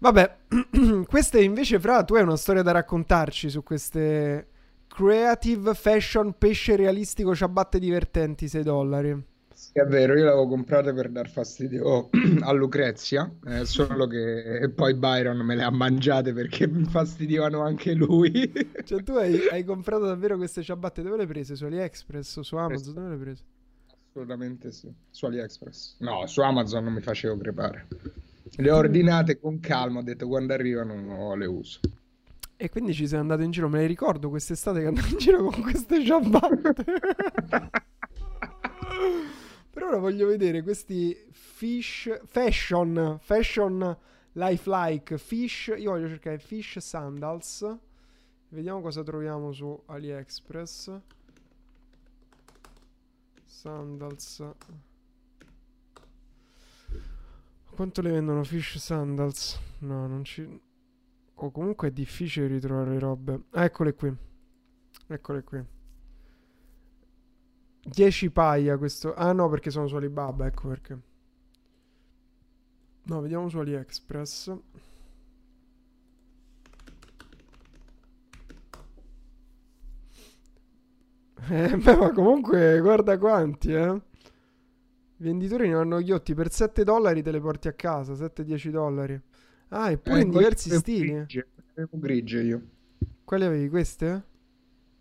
A: Vabbè, questa invece, Fra, tu hai una storia da raccontarci su queste Creative Fashion Pesce Realistico Ciabatte Divertenti, 6 dollari.
B: Sì, è vero, io l'avevo comprata per dar fastidio a Lucrezia, eh, solo che poi Byron me le ha mangiate perché mi fastidivano anche lui.
A: Cioè tu hai, hai comprato davvero queste ciabatte, dove le hai prese? Su AliExpress o su Amazon? Dove le hai prese?
B: Assolutamente sì, su AliExpress. No, su Amazon non mi facevo crepare. Le ho ordinate con calma, ho detto quando arrivano no, le uso.
A: E quindi ci sei andato in giro, me le ricordo quest'estate che andavo in giro con queste ciabatte. Per ora voglio vedere questi fish fashion, fashion lifelike fish. Io voglio cercare fish sandals. Vediamo cosa troviamo su AliExpress. Sandals. Quanto le vendono fish sandals? No, non ci... O comunque è difficile ritrovare le robe. Ah, eccole qui. Eccole qui. 10 paia questo. Ah no, perché sono su Alibaba, ecco perché. No, vediamo su AliExpress. Eh, beh, ma comunque guarda quanti, eh. I venditori ne hanno ghiotti per 7 dollari te le porti a casa, 7-10 dollari. Ah, eppure
B: Eh,
A: in diversi stili.
B: grigie, avevo grigie io.
A: Quali avevi? Queste?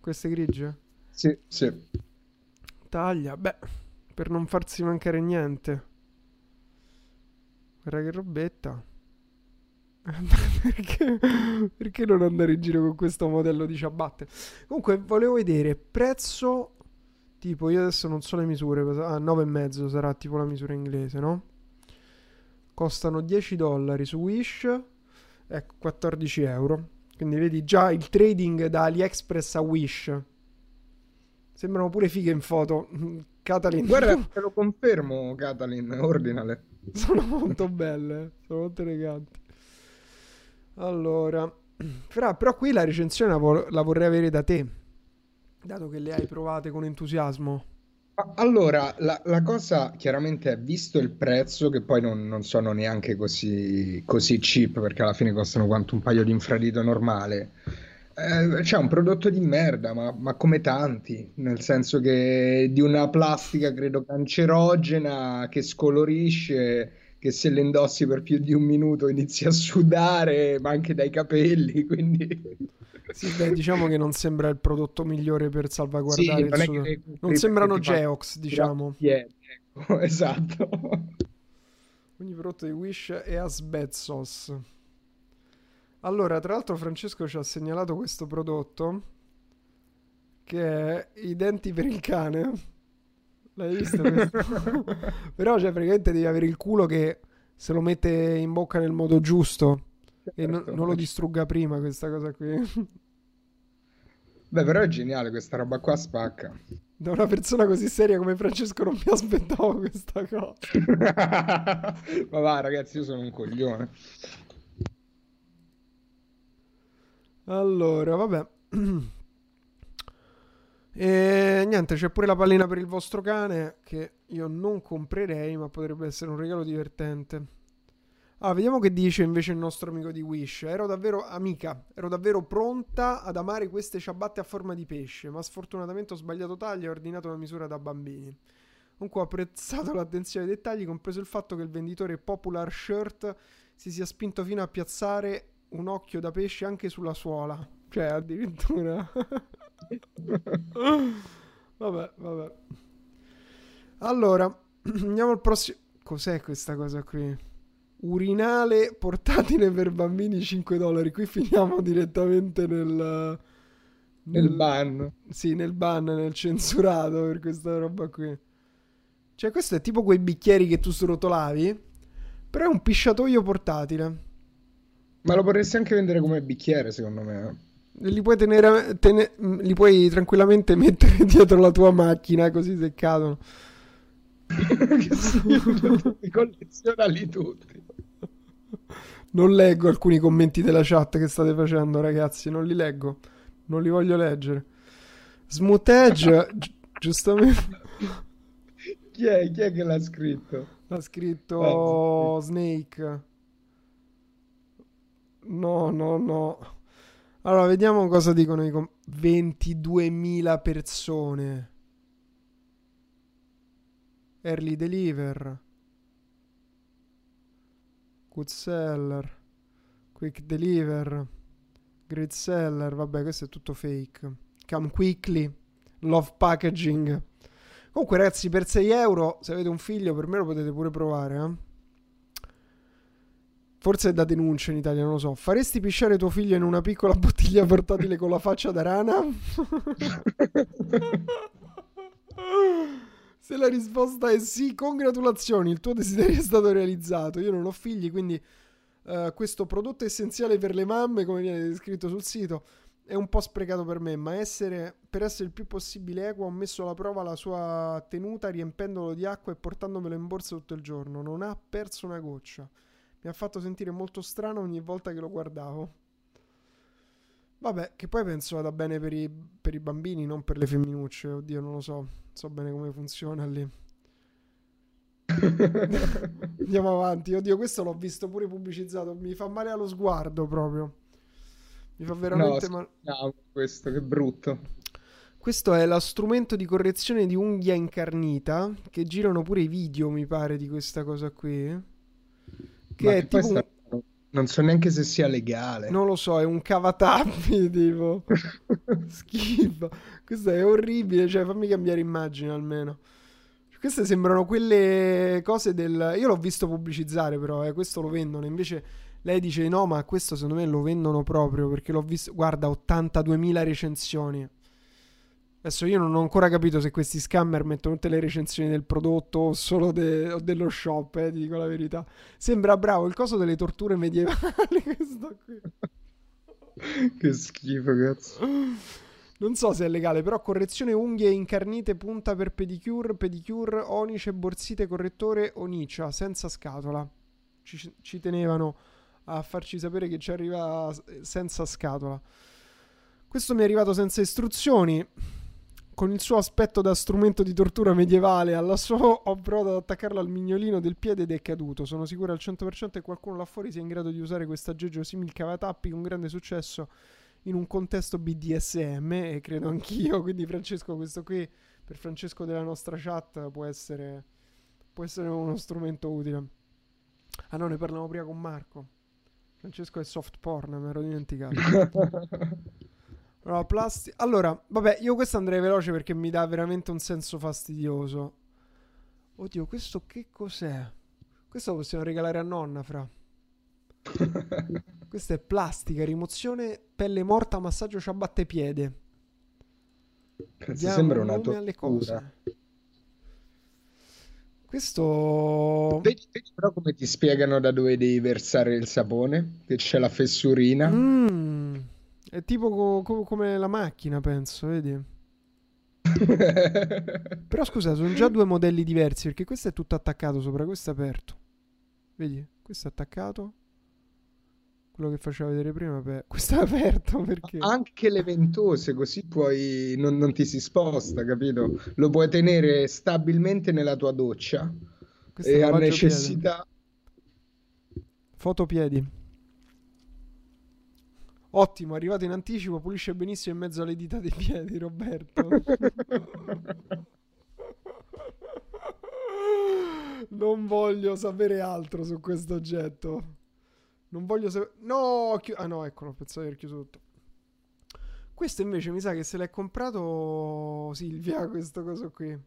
A: Queste grigie?
B: Sì, sì.
A: Taglia, beh, per non farsi mancare niente. Guarda che robetta. perché, perché non andare in giro con questo modello di ciabatte? Comunque, volevo vedere prezzo. Tipo, io adesso non so le misure. Ah, 9,5 sarà tipo la misura inglese, no? Costano 10 dollari su Wish. Ecco, 14 euro. Quindi vedi già il trading da AliExpress a Wish. Sembrano pure fighe in foto. Catalin.
B: Guarda, te lo confermo, Catalin, ordinale.
A: sono molto belle. Sono molto eleganti. Allora, Fra, però qui la recensione la, vo- la vorrei avere da te. Dato che le hai provate con entusiasmo.
B: Allora, la, la cosa chiaramente è, visto il prezzo, che poi non, non sono neanche così, così cheap, perché alla fine costano quanto un paio di infradito normale, eh, c'è un prodotto di merda, ma, ma come tanti, nel senso che di una plastica, credo, cancerogena, che scolorisce, che se le indossi per più di un minuto inizi a sudare, ma anche dai capelli, quindi...
A: Sì, beh, diciamo che non sembra il prodotto migliore per
B: Sì,
A: salvaguardare il
B: non
A: suo...
B: che
A: Non sembrano
B: che
A: Geox, diciamo.
B: ecco, esatto.
A: Ogni prodotto di Wish è asbestos. Allora, tra l'altro Francesco ci ha segnalato questo prodotto che è i denti per il cane. L'hai visto? Però cioè praticamente devi avere il culo che se lo mette in bocca nel modo giusto e non-
B: Certo.
A: non lo distrugga prima questa cosa qui.
B: Beh, però è geniale, questa roba qua spacca.
A: Da una persona così seria come Francesco non mi aspettavo questa cosa.
B: Ma va, ragazzi, io sono un coglione.
A: Allora, vabbè. E niente, c'è pure la pallina per il vostro cane che io non comprerei, ma potrebbe essere un regalo divertente. Ah, vediamo che dice invece il nostro amico di Wish. Ero davvero amica, ero davvero pronta ad amare queste ciabatte a forma di pesce, ma sfortunatamente ho sbagliato taglio e ho ordinato una misura da bambini. Comunque ho apprezzato l'attenzione ai dettagli, compreso il fatto che il venditore Popular Shirt si sia spinto fino a piazzare un occhio da pesce anche sulla suola. Cioè, addirittura. vabbè, vabbè. Allora, andiamo al prossimo. Cos'è questa cosa qui? Urinale portatile per bambini 5 dollari. Qui finiamo direttamente nel.
B: Nel ban.
A: Sì, nel ban, nel censurato per questa roba qui. Cioè, questo è tipo quei bicchieri che tu srotolavi. Però è un pisciatoio portatile.
B: Ma lo potresti anche vendere come bicchiere, secondo me.
A: Li puoi tenere, tene- li puoi tranquillamente mettere dietro la tua macchina così se cadono.
B: Che schifo, li collezionali tutti.
A: Non leggo alcuni commenti della chat che state facendo, ragazzi. Non li leggo. Non li voglio leggere. Smooth Edge, gi- giustamente.
B: Chi è? Chi è che l'ha scritto?
A: L'ha scritto
B: Ah,
A: Snake. No, no, no. Allora, vediamo cosa dicono i com- 22.000 persone. Early deliver. Good seller. Quick deliver. Great seller. Vabbè, questo è tutto fake. Come quickly. Love packaging. Comunque, ragazzi, per 6 euro, se avete un figlio, per me lo potete pure provare, eh. Forse è da denuncia in Italia, non lo so. Faresti pisciare tuo figlio in una piccola bottiglia portatile con la faccia da rana? Se la risposta è sì, congratulazioni, il tuo desiderio è stato realizzato. Io non ho figli, quindi eh, questo prodotto essenziale per le mamme, come viene descritto sul sito, è un po' sprecato per me, ma essere, per essere il più possibile equo ho messo alla prova la sua tenuta riempendolo di acqua e portandomelo in borsa tutto il giorno. Non ha perso una goccia. Mi ha fatto sentire molto strano ogni volta che lo guardavo. Vabbè, che poi penso vada bene per i, per i bambini, non per le femminucce. Oddio, non lo so. Non so bene come funziona lì. Andiamo avanti. Oddio, questo l'ho visto pure pubblicizzato. Mi fa male allo sguardo proprio. Mi fa
B: No,
A: veramente male.
B: schifo questo, che brutto.
A: Questo è lo strumento di correzione di unghia incarnita. Che girano pure i video, mi pare, di questa cosa qui. Che
B: Ma
A: è
B: che
A: tipo.
B: sta- non so neanche se sia legale.
A: Non lo so, è un cavatappi tipo. Schifo. Questo è orribile, cioè fammi cambiare immagine almeno. Queste sembrano quelle cose del... Io l'ho visto pubblicizzare però, eh, questo lo vendono. Invece lei dice no, ma questo secondo me lo vendono proprio perché l'ho visto... Guarda, 82.000 recensioni. Adesso io non ho ancora capito se questi scammer mettono tutte le recensioni del prodotto o solo de- o dello shop, eh, ti dico la verità. Sembra bravo il coso delle torture medievali questo qui.
B: Che schifo, cazzo.
A: Non so se è legale, però correzione unghie incarnite, punta per pedicure, pedicure, onice, borsite, correttore, oniccia, senza scatola. Ci, ci tenevano a farci sapere che ci arriva senza scatola. Questo mi è arrivato senza istruzioni. Con il suo aspetto da strumento di tortura medievale alla so, ho provato ad attaccarlo al mignolino del piede ed è caduto. Sono sicuro al 100% che qualcuno là fuori sia in grado di usare questo aggeggio simil cavatappi con grande successo in un contesto BDSM e credo anch'io. Quindi, Francesco, questo qui per Francesco della nostra chat può essere, può essere uno strumento utile. Ah no, ne parlavamo prima con Marco. Francesco è soft porn, mi ero dimenticato. Allora, plasti- allora, vabbè, io questo andrei veloce perché mi dà veramente un senso fastidioso. Oddio, questo che cos'è? Questo lo possiamo regalare a nonna, fra. Questa è plastica, rimozione, pelle morta, massaggio ciabattepiede.
B: Cazzo,
A: Diamo
B: sembra
A: un
B: una
A: nome alle
B: tortura.
A: cose. Questo...
B: Vedi, vedi però come ti spiegano da dove devi versare il sapone? Che c'è la fessurina.
A: Mm, è tipo co- co- come la macchina, penso, vedi? Però scusa, sono già due modelli diversi perché questo è tutto attaccato sopra, questo è aperto. Vedi? Questo è attaccato. Quello che faceva vedere prima, beh, questo è aperto perché...
B: Anche le ventose, così puoi non, non ti si sposta, capito? Lo puoi tenere stabilmente nella tua doccia
A: Questo
B: e a
A: lavaggio piede.
B: necessità.
A: Fotopiedi. Ottimo, arrivato in anticipo, pulisce benissimo in mezzo alle dita dei piedi, Roberto. Non voglio sapere altro su questo oggetto. Non voglio sapere... No! chi- Ah no, eccolo, pensavo di aver chiuso tutto. Questo invece mi sa che se l'è comprato Silvia, questo coso qui.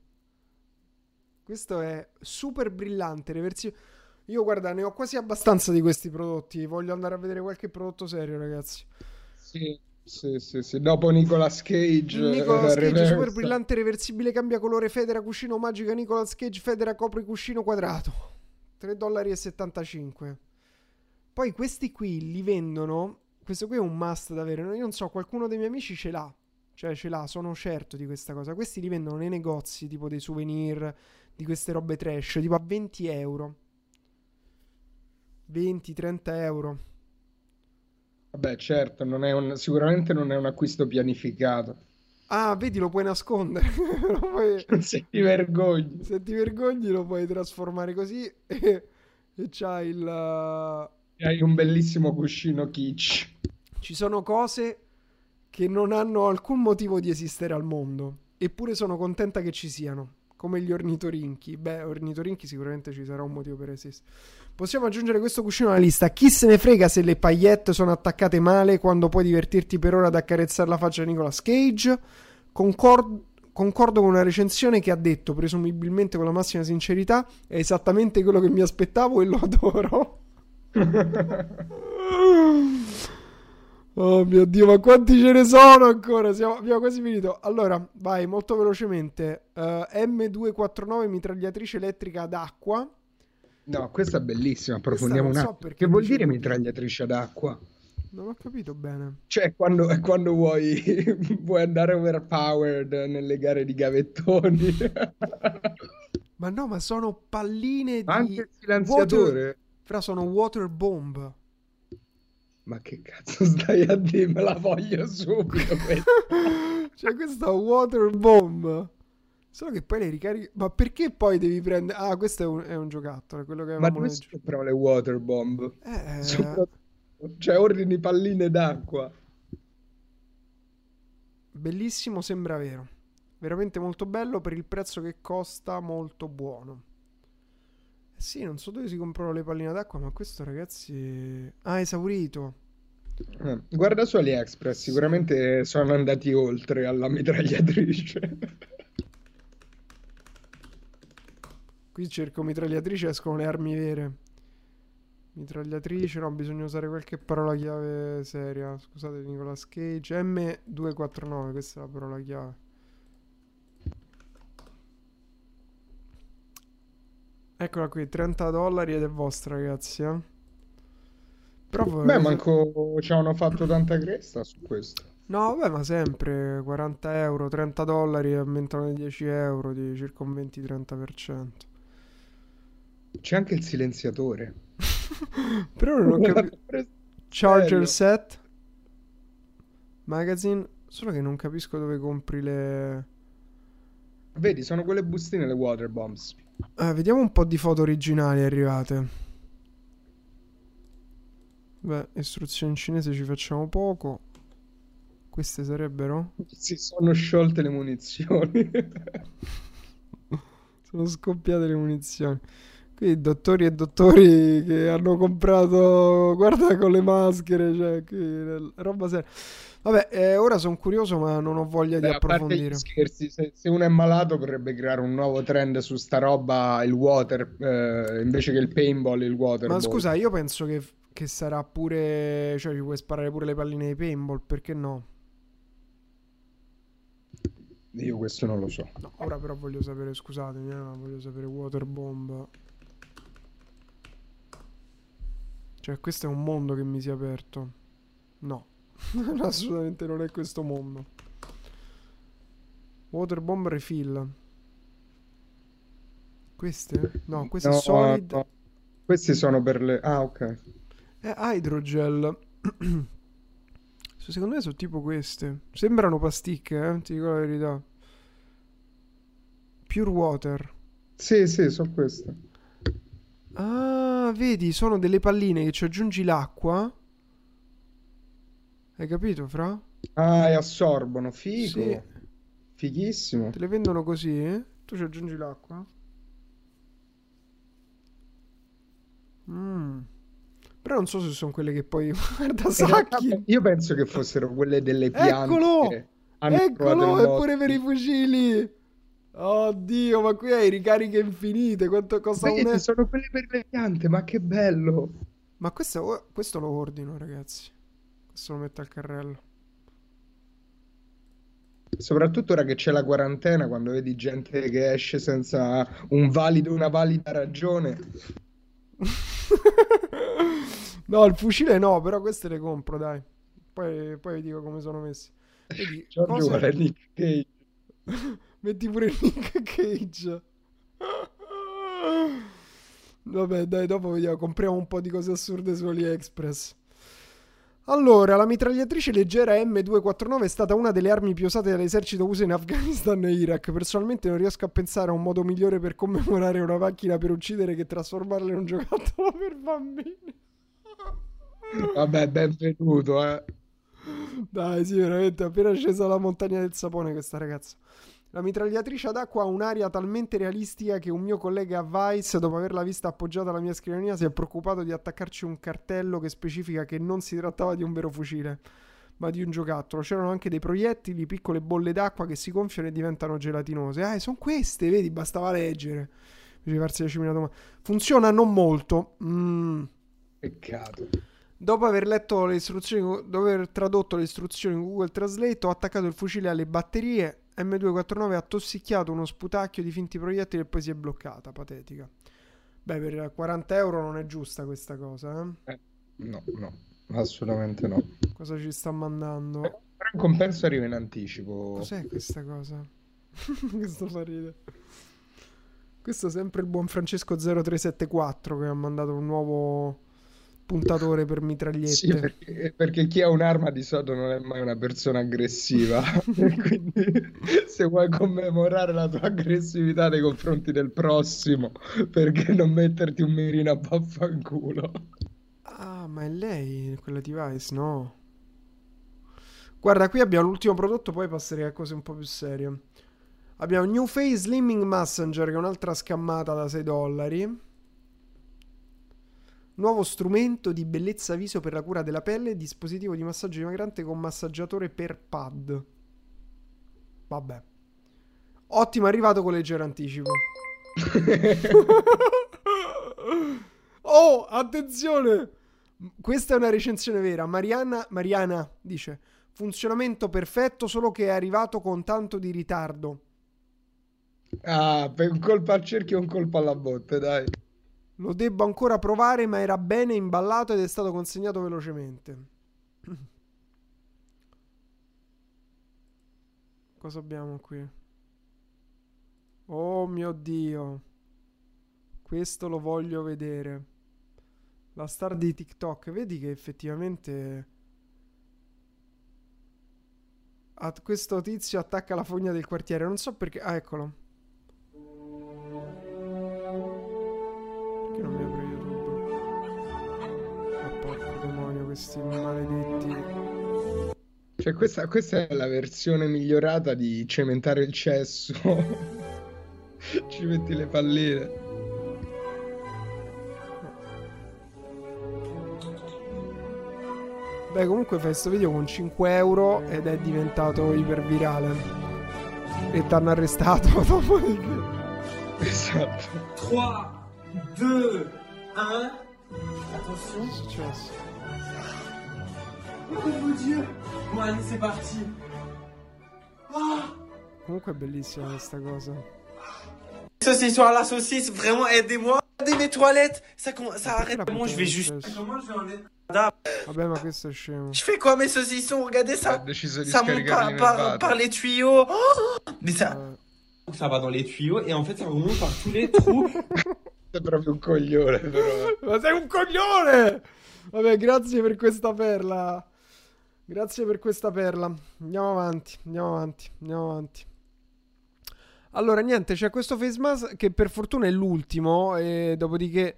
A: Questo è super brillante, reversivo. Io guarda, ne ho quasi abbastanza di questi prodotti. Voglio andare a vedere qualche prodotto serio, ragazzi.
B: Sì, sì, sì, sì. Dopo Nicolas Cage,
A: Nicolas
B: eh,
A: Cage,
B: reversa.
A: super brillante, reversibile, cambia colore, federa, cuscino magica, Nicolas Cage, federa, copri cuscino quadrato. 3,75 dollari. Poi questi qui li vendono. Questo qui è un must da avere. Io non so, qualcuno dei miei amici ce l'ha. Cioè, ce l'ha, sono certo di questa cosa. Questi li vendono nei negozi, tipo dei souvenir, di queste robe trash, tipo a 20 euro. 20-30 euro.
B: Vabbè, certo, non è un- sicuramente non è un acquisto pianificato.
A: Ah, vedi, lo puoi nascondere. lo puoi...
B: Se ti vergogni.
A: Se ti vergogni lo puoi trasformare così e, e c'hai il...
B: Hai un bellissimo cuscino kitsch.
A: Ci sono cose che non hanno alcun motivo di esistere al mondo, eppure sono contenta che ci siano, come gli ornitorinchi. Beh, ornitorinchi sicuramente ci sarà un motivo per esistere. Possiamo aggiungere questo cuscino alla lista. Chi se ne frega se le paillette sono attaccate male quando puoi divertirti per ora ad accarezzare la faccia di Nicolas Cage? Concordo concordo con una recensione che ha detto, presumibilmente con la massima sincerità, è esattamente quello che mi aspettavo e lo adoro. oh mio dio, ma quanti ce ne sono ancora? Siamo, abbiamo quasi finito. Allora, vai molto velocemente. Uh, M249 mitragliatrice elettrica ad acqua.
B: No, questa è bellissima. Approfondiamo un attimo. So che vuol dire mitragliatrice ad acqua?
A: Non ho capito bene.
B: Cioè, quando, quando vuoi, vuoi andare overpowered nelle gare di gavettoni.
A: ma no, ma sono palline di...
B: Anche il silenziatore?
A: Water... Fra, sono water bomb.
B: Ma che cazzo stai a dire? Me la voglio subito.
A: cioè, questa water bomb. Solo che poi le ricarichi. Ma perché poi devi prendere. Ah, questo è un, è un giocattolo. Quello che
B: Ma dove si comprano le water bomb? Eh. Soprattutto cioè, ordini palline d'acqua.
A: Bellissimo, sembra vero. Veramente molto bello per il prezzo che costa, molto buono. Eh sì, non so dove si comprano le palline d'acqua, ma questo ragazzi... Ah, esaurito.
B: Eh, guarda su AliExpress, sicuramente sono andati oltre alla mitragliatrice.
A: Qui cerco mitragliatrice, escono le armi vere. Mitragliatrice, no, bisogna usare qualche parola chiave seria. Scusate, Nicolas Cage. M249, questa è la parola chiave. Eccola qui, 30 dollari ed è vostra, ragazzi. Eh?
B: Però Beh, manco ci hanno fatto tanta cresta su questo.
A: No, vabbè, ma sempre 40 euro, 30 dollari aumentano di 10 euro, di circa un 20-30%.
B: C'è anche il silenziatore.
A: Però non ho capito. Charger set. Magazine. Solo che non capisco dove compri le.
B: Vedi, sono quelle bustine le water bombs.
A: Eh, vediamo un po' di foto originali arrivate. Beh, istruzioni in cinese ci facciamo poco. Queste sarebbero?
B: Si sono sciolte le munizioni.
A: sono scoppiate le munizioni. Qui dottori e dottori che hanno comprato, guarda con le maschere, cioè, qui, roba seria. Vabbè, eh, ora sono curioso, ma non ho voglia Beh, di approfondire.
B: Scherzi, se, se, uno è malato, potrebbe creare un nuovo trend su sta roba, il water, eh, invece che il paintball, il water.
A: Ma scusa, io penso che, che, sarà pure, cioè, ci puoi sparare pure le palline di paintball, perché no?
B: Io questo non lo so.
A: No, ora però voglio sapere, scusatemi, eh, voglio sapere water bomb. Cioè, questo è un mondo che mi si è aperto. No, assolutamente non è questo mondo. Waterbomb refill. Queste? No, queste no, solid. No.
B: Questi sono per le. Ah, ok.
A: È hydrogel. Secondo me sono tipo queste. Sembrano pasticche, eh? Ti dico la verità. Pure water.
B: Sì, sì, sono queste.
A: Ah, vedi, sono delle palline che ci aggiungi l'acqua. Hai capito, Fra?
B: Ah, e assorbono, figo. Sì. Fighissimo.
A: Te le vendono così, eh? Tu ci aggiungi l'acqua. Mm. Però non so se sono quelle che poi guarda sacchi.
B: Io penso che fossero quelle delle piante.
A: Eccolo! Eccolo, è pure per i fucili. Oddio, ma qui hai ricariche infinite. Quanto costa
B: Vedi, un... sono quelle per le piante, ma che bello.
A: Ma questo, questo lo ordino, ragazzi. Questo lo metto al carrello.
B: Soprattutto ora che c'è la quarantena, quando vedi gente che esce senza un valido, una valida ragione.
A: no, il fucile no, però queste le compro, dai. Poi, poi vi dico come sono messi.
B: Vedi, Giorgio cose... vuole Nick Cage.
A: Metti pure Nick Cage. Vabbè, dai, dopo vediamo. Compriamo un po' di cose assurde su AliExpress. Allora, la mitragliatrice leggera M249 è stata una delle armi più usate dall'esercito USA in Afghanistan e Iraq. Personalmente non riesco a pensare a un modo migliore per commemorare una macchina per uccidere che trasformarla in un giocattolo per bambini.
B: Vabbè, benvenuto, eh.
A: Dai, sì, veramente, appena scesa la montagna del sapone questa ragazza. La mitragliatrice ad acqua ha un'aria talmente realistica che un mio collega a Vice, dopo averla vista appoggiata alla mia scrivania, si è preoccupato di attaccarci un cartello che specifica che non si trattava di un vero fucile, ma di un giocattolo. C'erano anche dei proiettili, piccole bolle d'acqua che si gonfiano e diventano gelatinose. Ah, sono queste, vedi, bastava leggere. Farsi 10.000 domande. Funziona non molto. Mm.
B: Peccato.
A: Dopo aver letto le istruzioni, dopo aver tradotto le istruzioni in Google Translate, ho attaccato il fucile alle batterie M249 ha tossicchiato uno sputacchio di finti proiettili e poi si è bloccata. Patetica. Beh, per 40 euro non è giusta questa cosa,
B: eh? eh no, no, assolutamente no.
A: Cosa ci sta mandando?
B: Eh, però in compenso arriva in anticipo.
A: Cos'è questa cosa? Questo fa ridere. Questo è sempre il buon Francesco 0374 che ha mandato un nuovo puntatore per mitragliette. Sì,
B: perché, perché, chi ha un'arma di solito non è mai una persona aggressiva. Quindi se vuoi commemorare la tua aggressività nei confronti del prossimo, perché non metterti un mirino a vaffanculo?
A: Ah, ma è lei quella device, no? Guarda, qui abbiamo l'ultimo prodotto, poi passerei a cose un po' più serie. Abbiamo New Face Slimming Messenger, che è un'altra scammata da 6 dollari. Nuovo strumento di bellezza viso per la cura della pelle, dispositivo di massaggio dimagrante con massaggiatore per pad. Vabbè. Ottimo, arrivato con leggero anticipo. oh, attenzione! Questa è una recensione vera. Mariana, Mariana dice: Funzionamento perfetto, solo che è arrivato con tanto di ritardo.
B: Ah, per un colpo al cerchio e un colpo alla botte, dai.
A: Lo debbo ancora provare, ma era bene imballato ed è stato consegnato velocemente. Cosa abbiamo qui? Oh mio Dio. Questo lo voglio vedere. La star di TikTok. Vedi che effettivamente... questo tizio attacca la fogna del quartiere. Non so perché... Ah, eccolo. Questi maledetti.
B: Cioè, questa, questa è la versione migliorata di cementare il cesso. Ci metti le palline.
A: Beh, comunque fai questo video con 5 euro ed è diventato ipervirale. E ti hanno arrestato dopodiché.
B: Esatto.
D: 3, 2, 1.
A: Attenzione. Che è successo?
D: Oh mon dieu Bon allez c'est parti.
A: Ah. Comunque è bellissima questa cosa.
D: Saucisson à la saucisse, vraiment aidez-moi. Regardez mes toilettes. Ça, ça arrête Comment je vais juste... Comment je vais en
A: Vabbè ma questo è scemo.
D: Je fais quoi mes saucissons? Regardez ça. Ça monte par, par, par, les tuyaux. Oh Mais ça... Euh... Ça va dans les tuyaux et en fait ça remonte par tous les trous.
B: Sei proprio un coglione però.
A: Ma sei un coglione! Vabbè, grazie per questa perla. Grazie per questa perla. Andiamo avanti, andiamo avanti, andiamo avanti. Allora, niente, c'è questo face mask che per fortuna è l'ultimo e dopodiché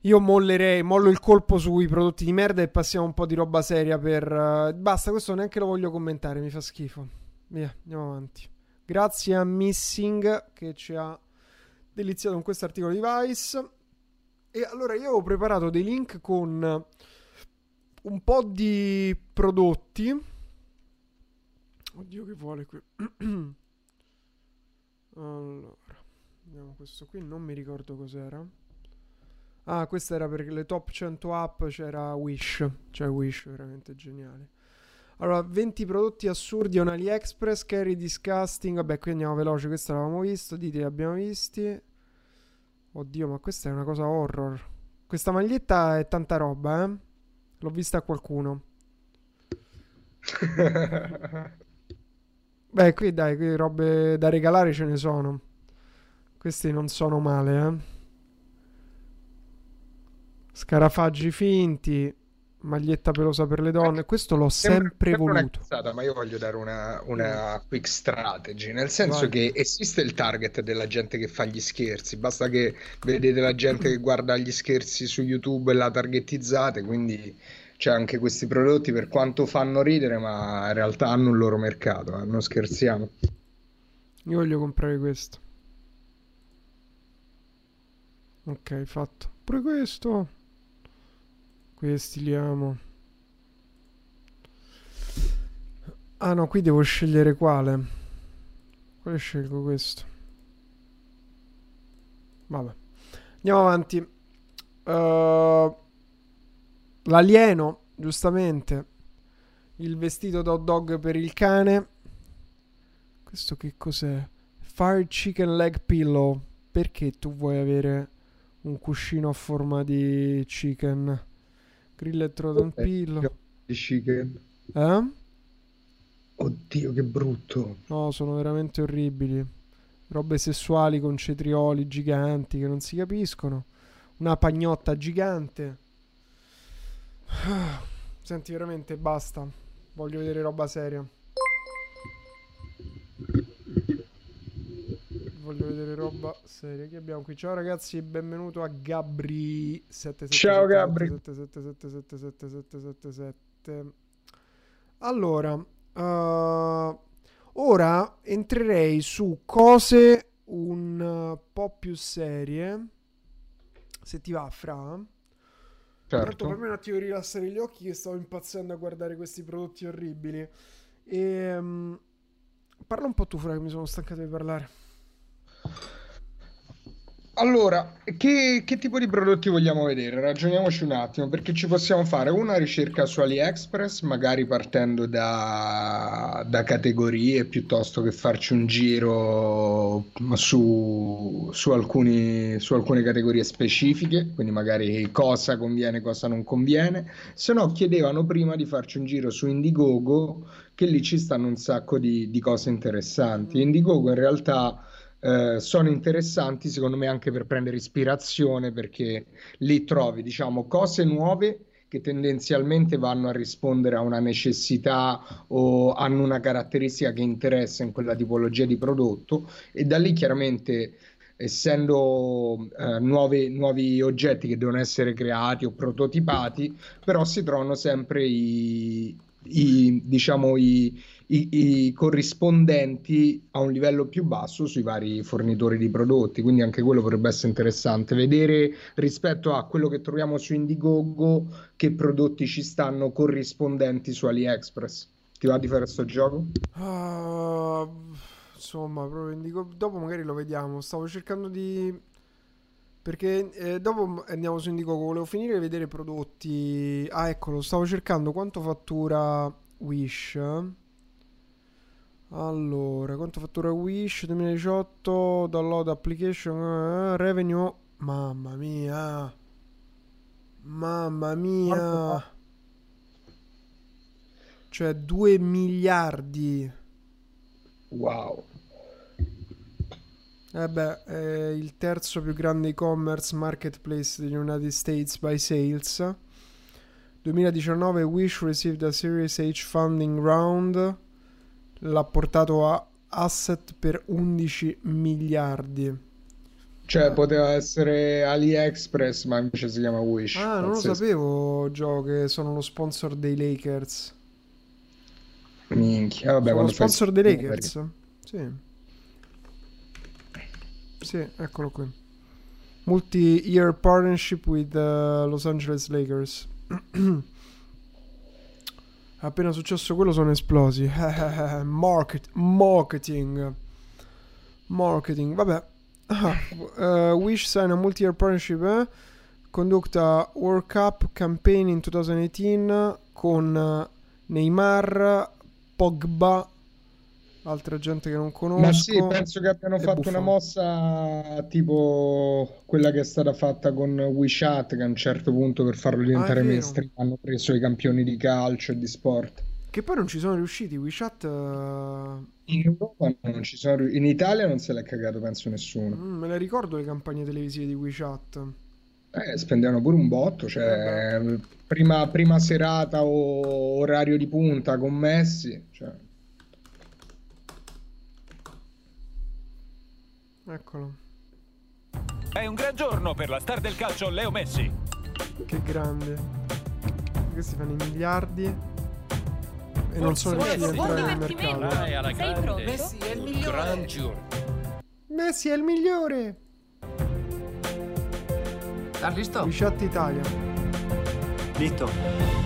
A: io mollerei, mollo il colpo sui prodotti di merda e passiamo un po' di roba seria per... Uh, basta, questo neanche lo voglio commentare, mi fa schifo. Via, andiamo avanti. Grazie a Missing che ci ha deliziato con questo articolo di Vice. E allora io ho preparato dei link con un po' di prodotti. Oddio che vuole qui. allora, vediamo questo qui, non mi ricordo cos'era. Ah, questa era per le top 100 app, c'era Wish, cioè Wish, veramente geniale. Allora, 20 prodotti assurdi on AliExpress, carry disgusting. Vabbè, qui andiamo veloce, questo l'avevamo visto, dite li abbiamo visti. Oddio, ma questa è una cosa horror. Questa maglietta è tanta roba, eh. L'ho vista a qualcuno. Beh, qui dai, qui robe da regalare ce ne sono. Questi non sono male, eh. Scarafaggi finti. Maglietta pelosa per le donne. Questo l'ho sempre sembra, voluto.
B: Cazzata, ma io voglio dare una, una quick strategy, nel senso Vai. che esiste il target della gente che fa gli scherzi, basta che vedete la gente che guarda gli scherzi su YouTube e la targetizzate, quindi c'è anche questi prodotti per quanto fanno ridere, ma in realtà hanno un loro mercato, eh? non scherziamo.
A: Io voglio comprare questo. Ok, fatto. Pure questo. Questi li amo. Ah no, qui devo scegliere quale. Quale scelgo questo? Vabbè. Andiamo avanti. Uh, l'alieno, giustamente. Il vestito da hot dog per il cane. Questo che cos'è? Fire Chicken Leg Pillow. Perché tu vuoi avere un cuscino a forma di chicken? Grilled Trodden Pillow.
B: Di chicken.
A: Eh?
B: Oddio, che brutto.
A: No, sono veramente orribili. Robe sessuali con cetrioli giganti che non si capiscono. Una pagnotta gigante. Senti, veramente basta. Voglio vedere roba seria. Voglio vedere roba seria. Che abbiamo qui? Ciao ragazzi, benvenuto a Gabri.
B: Ciao Gabri.
A: Allora, Uh, ora entrerei su cose un po' più serie. Se ti va, Fra. Certo. Tanto per me un attimo rilassare gli occhi che stavo impazzendo a guardare questi prodotti orribili. E um, parla un po' tu, Fra, che mi sono stancato di parlare.
B: Allora, che, che, tipo di prodotti vogliamo vedere? Ragioniamoci un attimo, perché ci possiamo fare una ricerca su AliExpress, magari partendo da, da categorie, piuttosto che farci un giro su, su, alcuni, su alcune categorie specifiche, quindi magari cosa conviene, cosa non conviene. Se no, chiedevano prima di farci un giro su Indiegogo, che lì ci stanno un sacco di, di cose interessanti. Indiegogo in realtà eh, sono interessanti secondo me anche per prendere ispirazione perché lì trovi diciamo cose nuove che tendenzialmente vanno a rispondere a una necessità o hanno una caratteristica che interessa in quella tipologia di prodotto e da lì chiaramente essendo eh, nuovi, nuovi oggetti che devono essere creati o prototipati però si trovano sempre i, i diciamo i i, i, corrispondenti a un livello più basso sui vari fornitori di prodotti, quindi anche quello potrebbe essere interessante vedere rispetto a quello che troviamo su Indiegogo che prodotti ci stanno corrispondenti su AliExpress. Ti va di fare questo gioco?
A: Uh, insomma, proprio. Dopo magari lo vediamo. Stavo cercando di perché eh, dopo andiamo su Indiegogo, volevo finire di vedere prodotti. Ah, eccolo, stavo cercando quanto fattura Wish. Allora, quanto fattura Wish 2018, download application, uh, revenue, mamma mia, mamma mia, cioè 2 miliardi.
B: Wow.
A: Eh beh, è il terzo più grande e-commerce marketplace degli United States by sales. 2019 Wish received a Series H funding round l'ha portato a asset per 11 miliardi.
B: Cioè, poteva essere AliExpress, ma invece si chiama Wish.
A: Ah, non Pazzesco. lo sapevo, Gio, che sono lo sponsor dei Lakers.
B: Minchia, vabbè,
A: sono lo sponsor fai... dei Lakers? Sì. Sì, eccolo qui. Multi-year partnership with the Los Angeles Lakers. Appena successo quello sono esplosi. Market, marketing. Marketing, vabbè. uh, Wish sign a multi-year partnership. Eh? Conduct a World Cup campaign in 2018 con Neymar, Pogba altra gente che non conosco. Ma
B: sì, penso che abbiano fatto Buffon. una mossa tipo quella che è stata fatta con WeChat, che a un certo punto per farlo diventare ah, mainstream hanno preso i campioni di calcio e di sport.
A: Che poi non ci sono riusciti, WeChat... Uh...
B: In Europa non ci sono riusciti, in Italia non se l'è cagato penso nessuno.
A: Mm, me le ricordo le campagne televisive di WeChat.
B: Eh, spendevano pure un botto, cioè eh prima, prima, serata o orario di punta con Messi. Cioè.
A: Eccolo.
E: È un gran giorno per la star del calcio Leo Messi.
A: Che grande. Questi fanno i miliardi. E non sono riusciti a entrare nel mercato.
F: Vai alla grande. Messi è il migliore. Gran giorno.
A: Messi è il migliore.
F: Sta listo?
A: WeChat Italia.
F: Listo.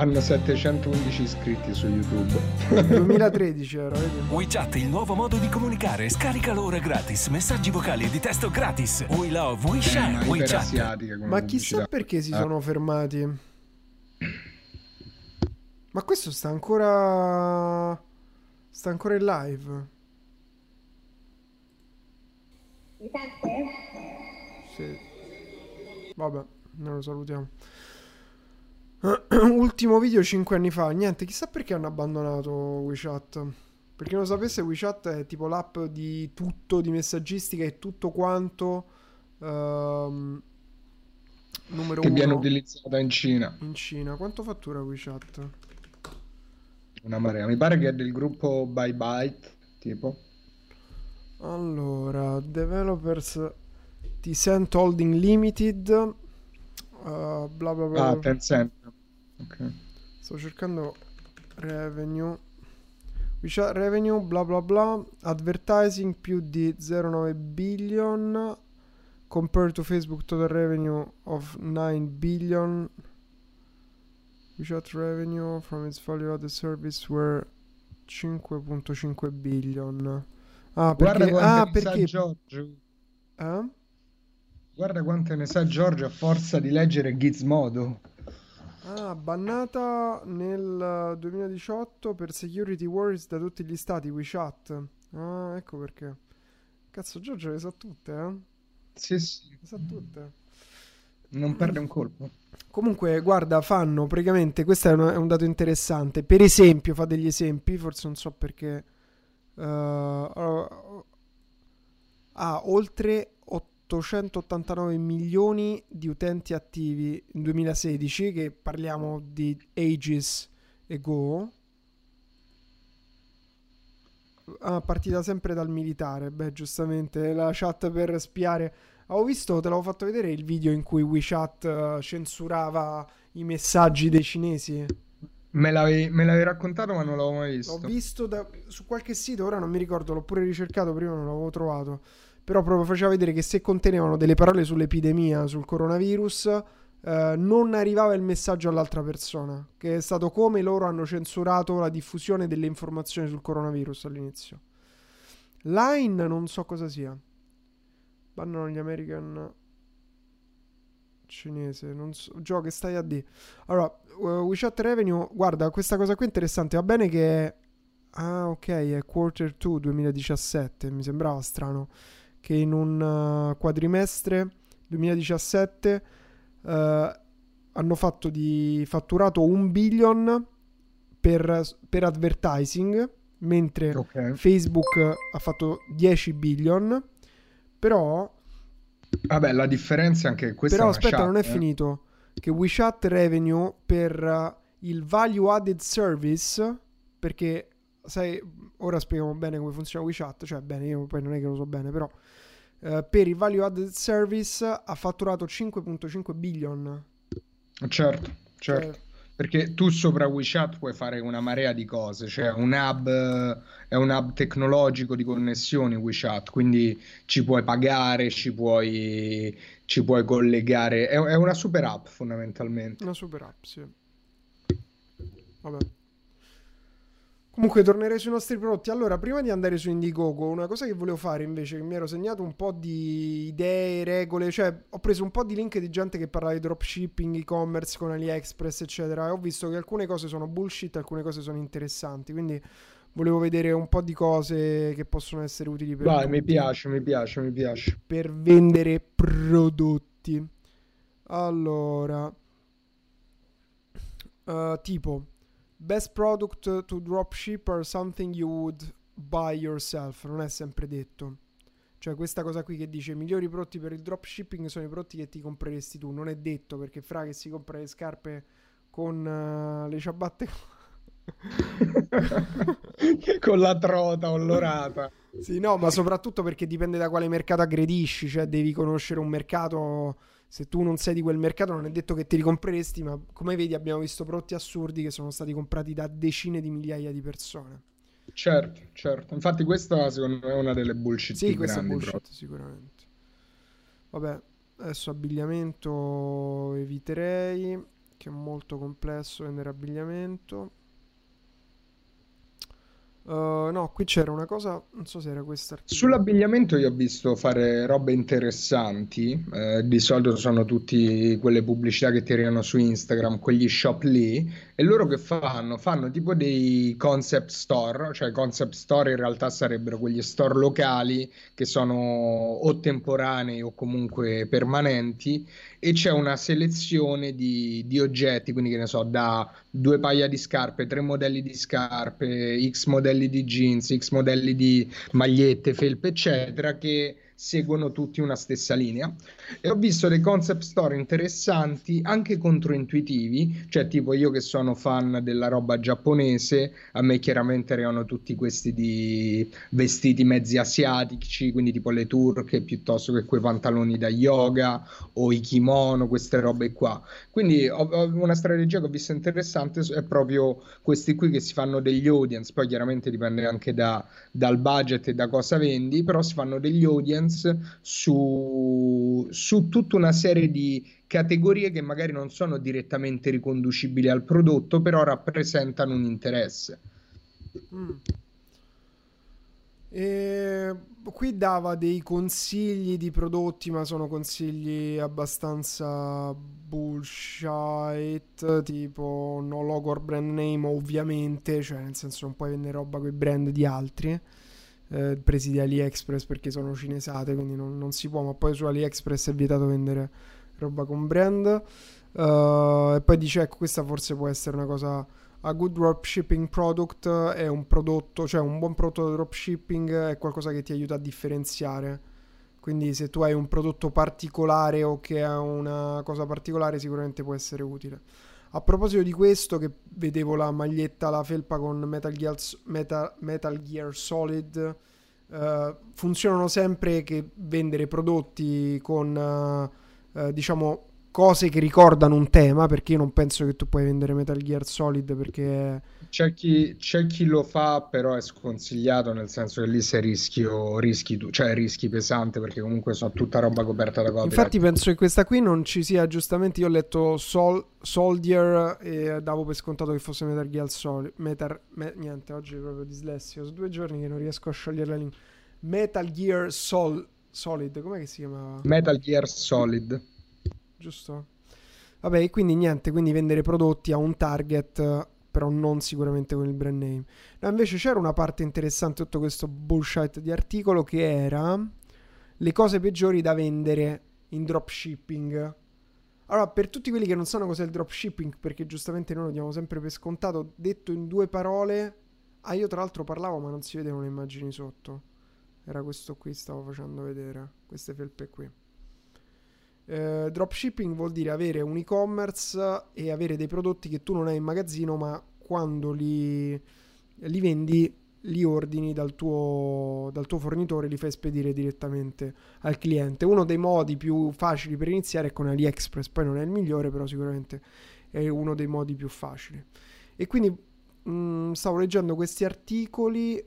B: Hanno 711 iscritti su YouTube.
A: 2013 era?
E: WeChat, il nuovo modo di comunicare. Scaricalo ora gratis. Messaggi vocali e di testo gratis. We love, we share, we chat.
B: asiatica come
A: Ma chissà
B: pubblicità.
A: perché si
B: Ah.
A: sono fermati. Ma questo sta ancora. Sta ancora in live. Sì. Vabbè, noi lo salutiamo. Ultimo video 5 anni fa. Niente, chissà perché hanno abbandonato WeChat. Per chi non lo sapesse, WeChat è tipo l'app di tutto, di messaggistica e tutto quanto. ehm, numero
B: Che
A: uno
B: viene utilizzata in Cina.
A: in Cina. Quanto fattura WeChat?
B: Una marea. Mi pare che è del gruppo Bye Byte, tipo.
A: Allora, developers Tencent Holding Limited. Uh, bla bla bla.
B: Ah, Tencent. Ok.
A: Sto cercando revenue. WeChat revenue, bla bla bla. Advertising più di 0,9 billion. Compared to Facebook total revenue of 9 billion. WeChat revenue from its value added service were 5.5 billion. Ah,
B: Guarda
A: perché,
B: quante
A: ah, perché
B: Giorgio.
A: eh?
B: Guarda quante ne sa Giorgio a forza di leggere Gizmodo.
A: Ah, bannata nel 2018 per security worries da tutti gli stati WeChat. Ah, ecco perché. Cazzo, Giorgio le sa tutte, eh?
B: Sì, sì.
A: Le sa tutte.
B: Non perde un colpo.
A: Comunque, guarda, fanno praticamente, questo è, una- è un dato interessante. Per esempio, fa degli esempi, forse non so perché. eh, allora, ha oltre 889 milioni di utenti attivi in 2016, che parliamo di ages ago. Ah, partita sempre dal militare. Beh, giustamente la chat per spiare. Avevo visto, te l'avevo fatto vedere il video in cui WeChat eh, censurava i messaggi dei cinesi.
B: Me l'avevi, me l'avevi raccontato, ma non l'avevo mai visto.
A: L'ho visto da- su qualche sito, ora non mi ricordo, l'ho pure ricercato prima, non l'avevo trovato. Però proprio faceva vedere che se contenevano delle parole sull'epidemia, sul coronavirus, eh, non arrivava il messaggio all'altra persona. Che è stato come loro hanno censurato la diffusione delle informazioni sul coronavirus all'inizio. Line non so cosa sia. Bannano gli American cinese, non so. Gio, che stai a dire? Allora, uh, WeChat Revenue, guarda, questa cosa qui è interessante. Va bene che è... Ah, ok, è quarter 2 2017. Mi sembrava strano che in un uh, quadrimestre 2017 uh, hanno fatto di fatturato un billion per, per advertising, mentre
B: Ok.
A: Facebook ha fatto 10 billion. Però
B: Vabbè, la differenza è anche questa.
A: però aspetta,
B: chat,
A: non è
B: eh.
A: finito. Che WeChat revenue per uh, il value added service, perché sai, ora spieghiamo bene come funziona WeChat, cioè bene, io poi non è che lo so bene, però uh, per il value added service ha fatturato 5.5 billion.
B: Certo, certo.
A: Cioè,
B: Perché tu sopra WeChat puoi fare una marea di cose, cioè un hub, eh, è un hub tecnologico di connessioni WeChat, quindi ci puoi pagare, ci puoi, ci puoi collegare, è, è una super app fondamentalmente.
A: una super app, sì. Vabbè. Comunque tornerei sui nostri prodotti. Allora, prima di andare su Indiegogo, una cosa che volevo fare invece, che mi ero segnato un po' di idee, regole, cioè ho preso un po' di link di gente che parlava di dropshipping, e-commerce con AliExpress, eccetera, e ho visto che alcune cose sono bullshit, alcune cose sono interessanti, quindi volevo vedere un po' di cose che possono essere utili per
B: Vai, mi piace, mi piace, mi piace.
A: per vendere prodotti. Allora, eh, tipo, best product to dropship or something you would buy yourself. Non è sempre detto. Cioè questa cosa qui che dice i migliori prodotti per il dropshipping sono i prodotti che ti compreresti tu. Non è detto perché fra che si compra le scarpe con uh, le ciabatte
B: con la trota ollorata.
A: Sì, no, ma soprattutto perché dipende da quale mercato aggredisci, cioè devi conoscere un mercato. Se tu non sei di quel mercato, non è detto che ti ricompreresti, ma come vedi, abbiamo visto prodotti assurdi che sono stati comprati da decine di migliaia di persone.
B: Certo, certo. Infatti, questa secondo me è una delle bullshit
A: sì,
B: questa
A: è bullshit, proprio. sicuramente. Vabbè, adesso abbigliamento eviterei, che è molto complesso vendere abbigliamento. Uh, no, qui c'era una cosa, non so se era questa.
B: Sull'abbigliamento io ho visto fare robe interessanti, eh, di solito sono tutte quelle pubblicità che ti arrivano su Instagram, quegli shop lì, e loro che fanno? Fanno tipo dei concept store, cioè concept store in realtà sarebbero quegli store locali che sono o temporanei o comunque permanenti e c'è una selezione di, di oggetti, quindi che ne so, da due paia di scarpe, tre modelli di scarpe, x modelli di jeans, x modelli di magliette, felpe, eccetera, che seguono tutti una stessa linea. E ho visto dei concept store interessanti anche controintuitivi cioè tipo io che sono fan della roba giapponese a me chiaramente arrivano tutti questi di vestiti mezzi asiatici quindi tipo le turche piuttosto che quei pantaloni da yoga o i kimono queste robe qua. Quindi ho, ho una strategia che ho visto interessante è proprio questi qui che si fanno degli audience poi chiaramente dipende anche da, dal budget e da cosa vendi però si fanno degli audience Science su, su tutta una serie di categorie che magari non sono direttamente riconducibili al prodotto, però rappresentano un interesse. Mm.
A: E qui dava dei consigli di prodotti, ma sono consigli abbastanza bullshit, tipo no logo or brand name ovviamente, cioè nel senso non puoi vendere roba con i brand di altri eh, presi di AliExpress perché sono cinesate, quindi non, non, si può, ma poi su AliExpress è vietato vendere roba con brand. Uh, e poi dice, ecco, questa forse può essere una cosa... A good dropshipping product è un prodotto, cioè un buon prodotto di dropshipping è qualcosa che ti aiuta a differenziare. Quindi se tu hai un prodotto particolare o che ha una cosa particolare sicuramente può essere utile. A proposito di questo, che vedevo la maglietta, la felpa con Metal Gear, Metal, Metal Gear Solid, uh, funzionano sempre che vendere prodotti con, uh, uh, diciamo, cose che ricordano un tema, perché io non penso che tu puoi vendere Metal Gear Solid perché
B: c'è chi, c'è chi, lo fa, però è sconsigliato, nel senso che lì sei rischio, rischi cioè rischi pesante perché comunque sono tutta roba coperta da copyright.
A: Infatti penso che questa qui non ci sia giustamente, io ho letto Sol, Soldier e davo per scontato che fosse Metal Gear Solid, Metal, me, niente, oggi è proprio dislessio, sono due giorni che non riesco a sciogliere la lingua. Metal Gear Sol, Solid, com'è che si chiamava?
B: Metal Gear Solid.
A: Giusto? Vabbè, quindi niente, quindi vendere prodotti a un target però non sicuramente con il brand name. No, invece c'era una parte interessante tutto questo bullshit di articolo che era le cose peggiori da vendere in dropshipping. Allora, per tutti quelli che non sanno cos'è il dropshipping, perché giustamente noi lo diamo sempre per scontato, detto in due parole, ah io tra l'altro parlavo ma non si vedevano le immagini sotto. Era questo qui, stavo facendo vedere, queste felpe qui. Eh, dropshipping vuol dire avere un e-commerce e avere dei prodotti che tu non hai in magazzino, ma quando li, li vendi li ordini dal tuo, dal tuo fornitore li fai spedire direttamente al cliente. Uno dei modi più facili per iniziare è con AliExpress, poi non è il migliore, però sicuramente è uno dei modi più facili. E quindi mh, mm, stavo leggendo questi articoli.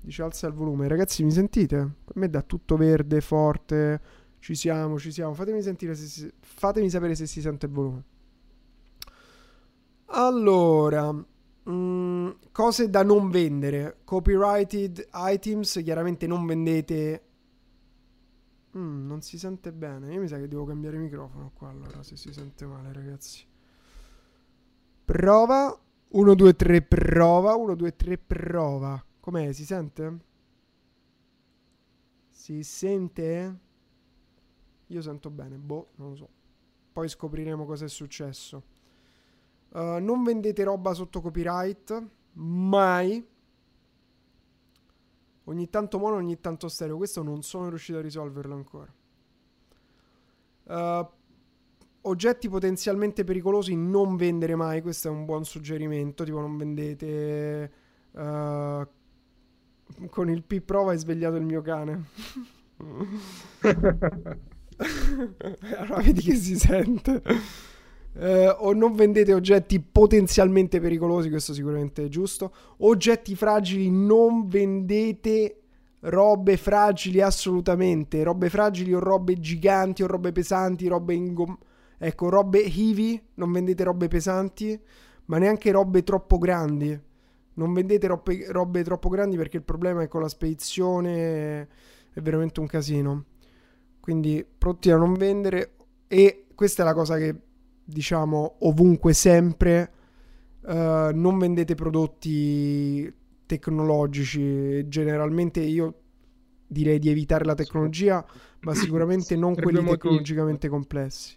A: Dice alza il volume, ragazzi, mi sentite? Per me dà tutto verde, forte. Ci siamo, ci siamo. Fatemi, sentire se si... Fatemi sapere se si sente il volume. Allora, mh, mm, cose da non vendere. Copyrighted items, chiaramente non vendete. Mm, non si sente bene. Io mi sa che devo cambiare microfono qua allora, se si sente male, ragazzi. Prova. 1, 2, 3, prova. 1, 2, 3, prova. Com'è? Si sente? Si sente? Io sento bene, boh, non lo so. Poi scopriremo cosa è successo. Uh, non vendete roba sotto copyright, mai. Ogni tanto mono, ogni tanto stereo. Questo non sono riuscito a risolverlo ancora. Uh, oggetti potenzialmente pericolosi non vendere mai. Questo è un buon suggerimento. Tipo, non vendete. Uh, con il P prova hai svegliato il mio cane. allora vedi che si sente. Uh, o non vendete oggetti potenzialmente pericolosi, questo sicuramente è giusto. Oggetti fragili, non vendete robe fragili assolutamente. Robe fragili o robe giganti o robe pesanti, robe ingom... Ecco, robe heavy, non vendete robe pesanti, ma neanche robe troppo grandi. Non vendete robe, robe troppo grandi perché il problema è con la spedizione, è veramente un casino. Quindi prodotti da non vendere e questa è la cosa che diciamo ovunque sempre uh, non vendete prodotti tecnologici. Generalmente io direi di evitare la tecnologia ma sicuramente non per quelli tecnologicamente complessi.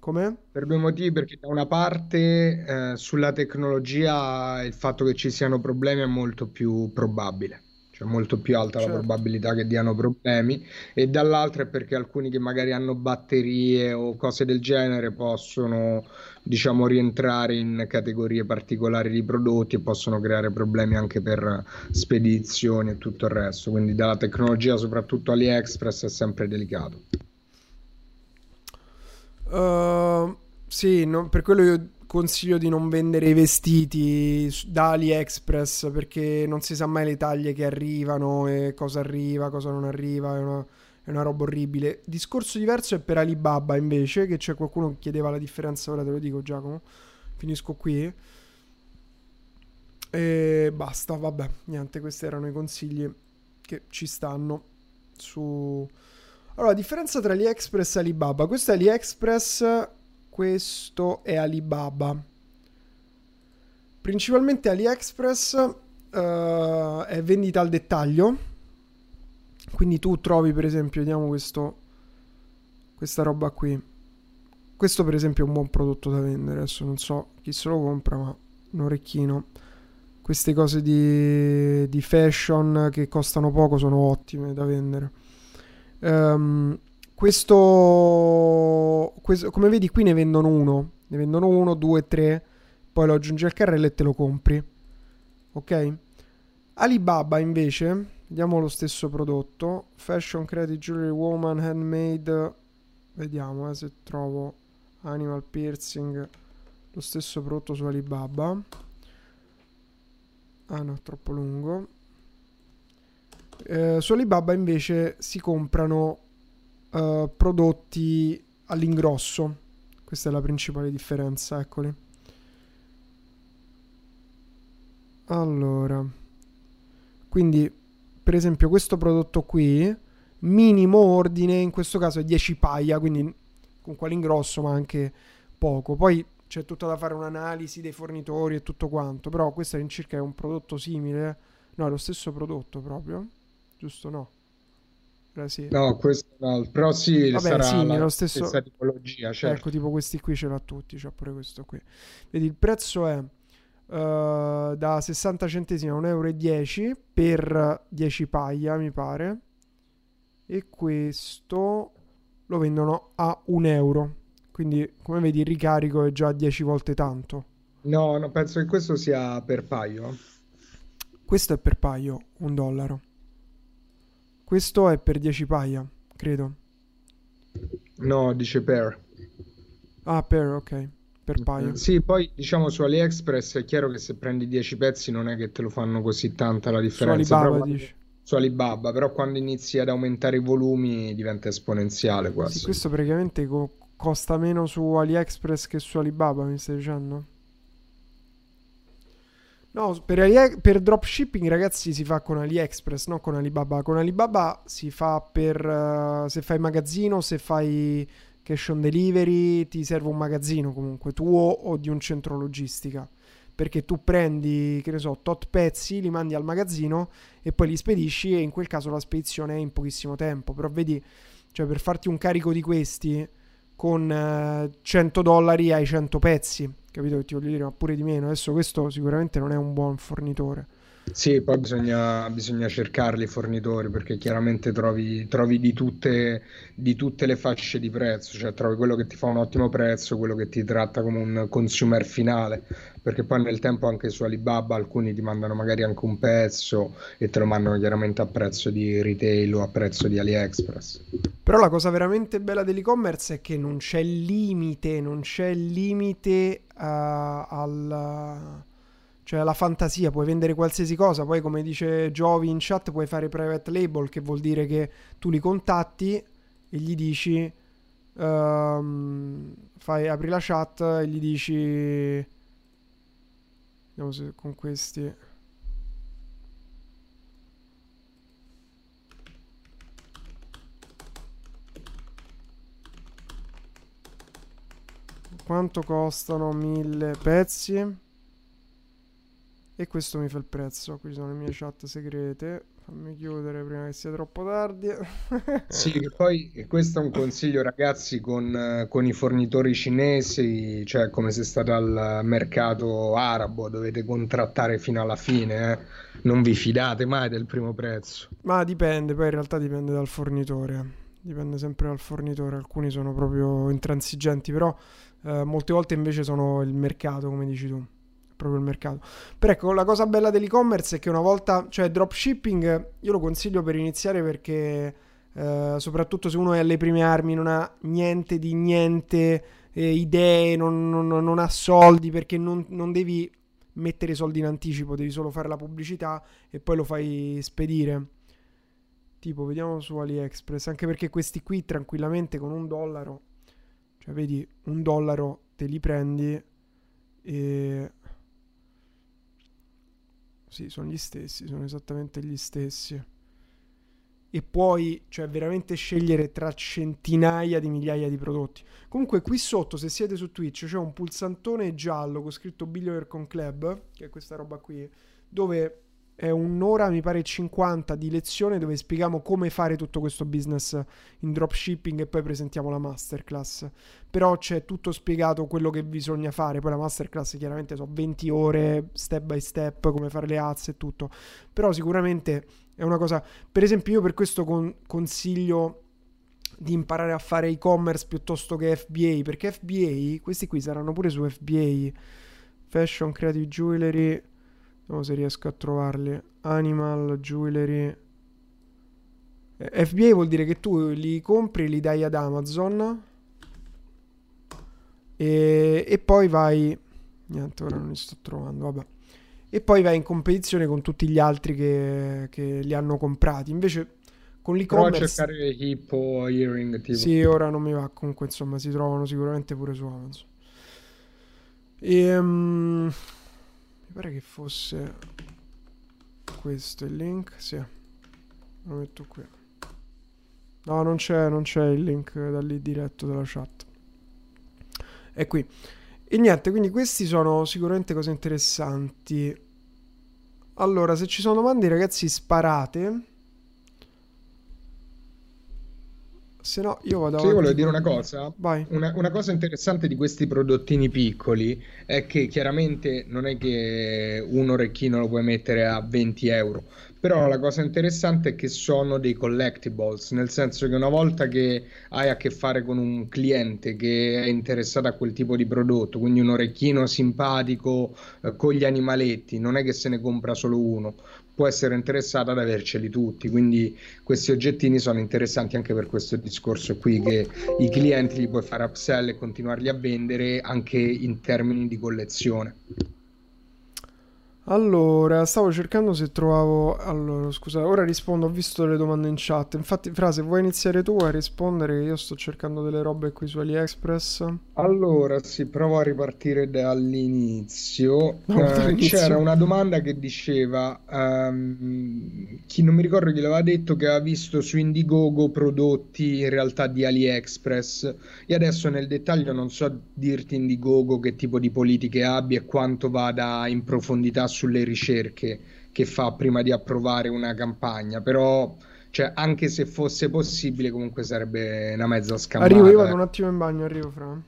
A: Com'è?
B: Per due motivi, perché da una parte eh, sulla tecnologia il fatto che ci siano problemi è molto più probabile cioè molto più alta certo. la probabilità che diano problemi, e dall'altra è perché alcuni che magari hanno batterie o cose del genere possono, diciamo, rientrare in categorie particolari di prodotti e possono creare problemi anche per spedizioni e tutto il resto. Quindi dalla tecnologia, soprattutto AliExpress, è sempre delicato.
A: Uh, sì, no, per quello io consiglio di non vendere i vestiti da AliExpress perché non si sa mai le taglie che arrivano e cosa arriva, cosa non arriva, è una, è una roba orribile. Discorso diverso è per Alibaba invece, che c'è qualcuno che chiedeva la differenza, ora te lo dico Giacomo, finisco qui. E basta, vabbè, niente, questi erano i consigli che ci stanno su... Allora, differenza tra AliExpress e Alibaba. Questo è AliExpress questo è Alibaba. Principalmente AliExpress uh, è vendita al dettaglio. Quindi tu trovi per esempio, vediamo questo, questa roba qui. Questo per esempio è un buon prodotto da vendere. Adesso non so chi se lo compra, ma un orecchino. Queste cose di, di fashion che costano poco sono ottime da vendere. Um, questo, questo, come vedi qui ne vendono uno, ne vendono uno, due, tre, poi lo aggiungi al carrello e te lo compri. Ok? Alibaba invece, vediamo lo stesso prodotto, Fashion Credit Jewelry Woman Handmade, vediamo eh, se trovo Animal Piercing, lo stesso prodotto su Alibaba. Ah no, troppo lungo. Eh, su Alibaba invece si comprano uh, prodotti all'ingrosso. Questa è la principale differenza, eccoli. Allora, quindi per esempio questo prodotto qui, minimo ordine, in questo caso è 10 paia, quindi comunque all'ingrosso ma anche poco. Poi c'è tutto da fare un'analisi dei fornitori e tutto quanto, però questo all'incirca è un prodotto simile. No, è lo stesso prodotto proprio, giusto no?
B: Sì. No, questo no, però sì, Vabbè, sarà sì, la
A: stesso...
B: stessa tipologia, certo.
A: Ecco, tipo questi qui ce l'ha tutti, c'è pure questo qui. Vedi, il prezzo è uh, da 60 centesimi a 1,10 euro per 10 paia, mi pare. E questo lo vendono a 1 euro. Quindi, come vedi, il ricarico è già 10 volte tanto.
B: No, no, penso che questo sia per paio.
A: Questo è per paio, un dollaro. Questo è per 10 paia, credo.
B: No, dice per.
A: Ah, per, ok. Per paia.
B: Sì, poi diciamo su AliExpress è chiaro che se prendi 10 pezzi non è che te lo fanno così tanta la differenza.
A: Su Alibaba, però, dici.
B: Su Alibaba, però quando inizi ad aumentare i volumi diventa esponenziale quasi.
A: Sì, questo praticamente co- costa meno su AliExpress che su Alibaba, mi stai dicendo? No, per, Ali- per dropshipping ragazzi si fa con AliExpress, non con Alibaba. Con Alibaba si fa per uh, se fai magazzino, se fai cash on delivery, ti serve un magazzino comunque tuo o di un centro logistica. Perché tu prendi, che ne so, tot pezzi, li mandi al magazzino e poi li spedisci e in quel caso la spedizione è in pochissimo tempo. Però vedi, cioè per farti un carico di questi con uh, eh, 100 dollari hai 100 pezzi capito che ti voglio dire, ma pure di meno. Adesso questo sicuramente non è un buon fornitore.
B: Sì, poi bisogna, bisogna cercarli i fornitori perché chiaramente trovi, trovi di, tutte, di, tutte, le fasce di prezzo, cioè trovi quello che ti fa un ottimo prezzo, quello che ti tratta come un consumer finale, perché poi nel tempo anche su Alibaba alcuni ti mandano magari anche un pezzo e te lo mandano chiaramente a prezzo di retail o a prezzo di AliExpress.
A: Però la cosa veramente bella dell'e-commerce è che non c'è limite, non c'è limite uh, al cioè la fantasia, puoi vendere qualsiasi cosa, poi come dice Giovi in chat puoi fare private label, che vuol dire che tu li contatti e gli dici, um, fai, apri la chat e gli dici, vediamo se con questi... Quanto costano mille pezzi? E questo mi fa il prezzo. Qui sono le mie chat segrete. Fammi chiudere prima che sia troppo tardi.
B: sì, che poi questo è un consiglio, ragazzi, con, con, i fornitori cinesi, cioè come se state al mercato arabo, dovete contrattare fino alla fine. Eh? Non vi fidate mai del primo prezzo.
A: Ma dipende, poi in realtà dipende dal fornitore. Dipende sempre dal fornitore. Alcuni sono proprio intransigenti, però eh, molte volte invece sono il mercato, come dici tu proprio il mercato. Però ecco, la cosa bella dell'e-commerce è che una volta, cioè dropshipping, io lo consiglio per iniziare perché eh, soprattutto se uno è alle prime armi, non ha niente di niente, eh, idee, non, non, non, ha soldi, perché non, non devi mettere soldi in anticipo, devi solo fare la pubblicità e poi lo fai spedire. Tipo, vediamo su AliExpress, anche perché questi qui tranquillamente con un dollaro, cioè vedi, un dollaro te li prendi e sì, sono gli stessi, sono esattamente gli stessi. E puoi, cioè, veramente scegliere tra centinaia di migliaia di prodotti. Comunque, qui sotto, se siete su Twitch, c'è un pulsantone giallo con scritto Billionaire Con Club, che è questa roba qui, dove è un'ora, mi pare 50 di lezione dove spieghiamo come fare tutto questo business in dropshipping e poi presentiamo la masterclass. Però c'è tutto spiegato quello che bisogna fare. Poi la masterclass chiaramente sono 20 ore step by step, come fare le azze e tutto. Però sicuramente è una cosa... Per esempio io per questo con- consiglio di imparare a fare e-commerce piuttosto che FBA, perché FBA, questi qui saranno pure su FBA, Fashion Creative Jewelry Vediamo se riesco a trovarli. Animal, jewelry. Eh, FBA vuol dire che tu li compri, li dai ad Amazon. E, e poi vai... Niente, ora non li sto trovando, vabbè. E poi vai in competizione con tutti gli altri che, che li hanno comprati. Invece con l'e-commerce...
B: Prova a cercare Hippo, Earring, tipo.
A: Sì, ora non mi va. Comunque, insomma, si trovano sicuramente pure su Amazon. E... Pare che fosse questo il link. Sì, lo metto qui. No, non c'è, non c'è il link da lì diretto della chat. È qui. E niente, quindi questi sono sicuramente cose interessanti. Allora, se ci sono domande, ragazzi, sparate. Se no, io vado
B: avanti. Sì, volevo dire una cosa. Una, una, cosa interessante di questi prodottini piccoli è che chiaramente non è che un orecchino lo puoi mettere a 20 euro, però la cosa interessante è che sono dei collectibles, nel senso che una volta che hai a che fare con un cliente che è interessato a quel tipo di prodotto, quindi un orecchino simpatico eh, con gli animaletti, non è che se ne compra solo uno, può essere interessato ad averceli tutti. Quindi questi oggettini sono interessanti anche per questo discorso qui, che i clienti li puoi fare upsell e continuarli a vendere anche in termini di collezione.
A: Allora, stavo cercando se trovavo. Allora, scusa, ora rispondo. Ho visto le domande in chat. Infatti, Fra, se vuoi iniziare tu a rispondere, io sto cercando delle robe qui su AliExpress.
B: Allora, sì, provo a ripartire dall'inizio. No, uh, dall'inizio. C'era una domanda che diceva: um, chi non mi ricordo chi l'aveva detto che aveva visto su Indiegogo prodotti in realtà di AliExpress. E adesso nel dettaglio non so dirti Indiegogo che tipo di politiche abbia e quanto vada in profondità sulle ricerche che fa prima di approvare una campagna, però cioè, anche se fosse possibile comunque sarebbe una mezza scampata.
A: Arrivo, io vado un attimo in bagno, arrivo fra.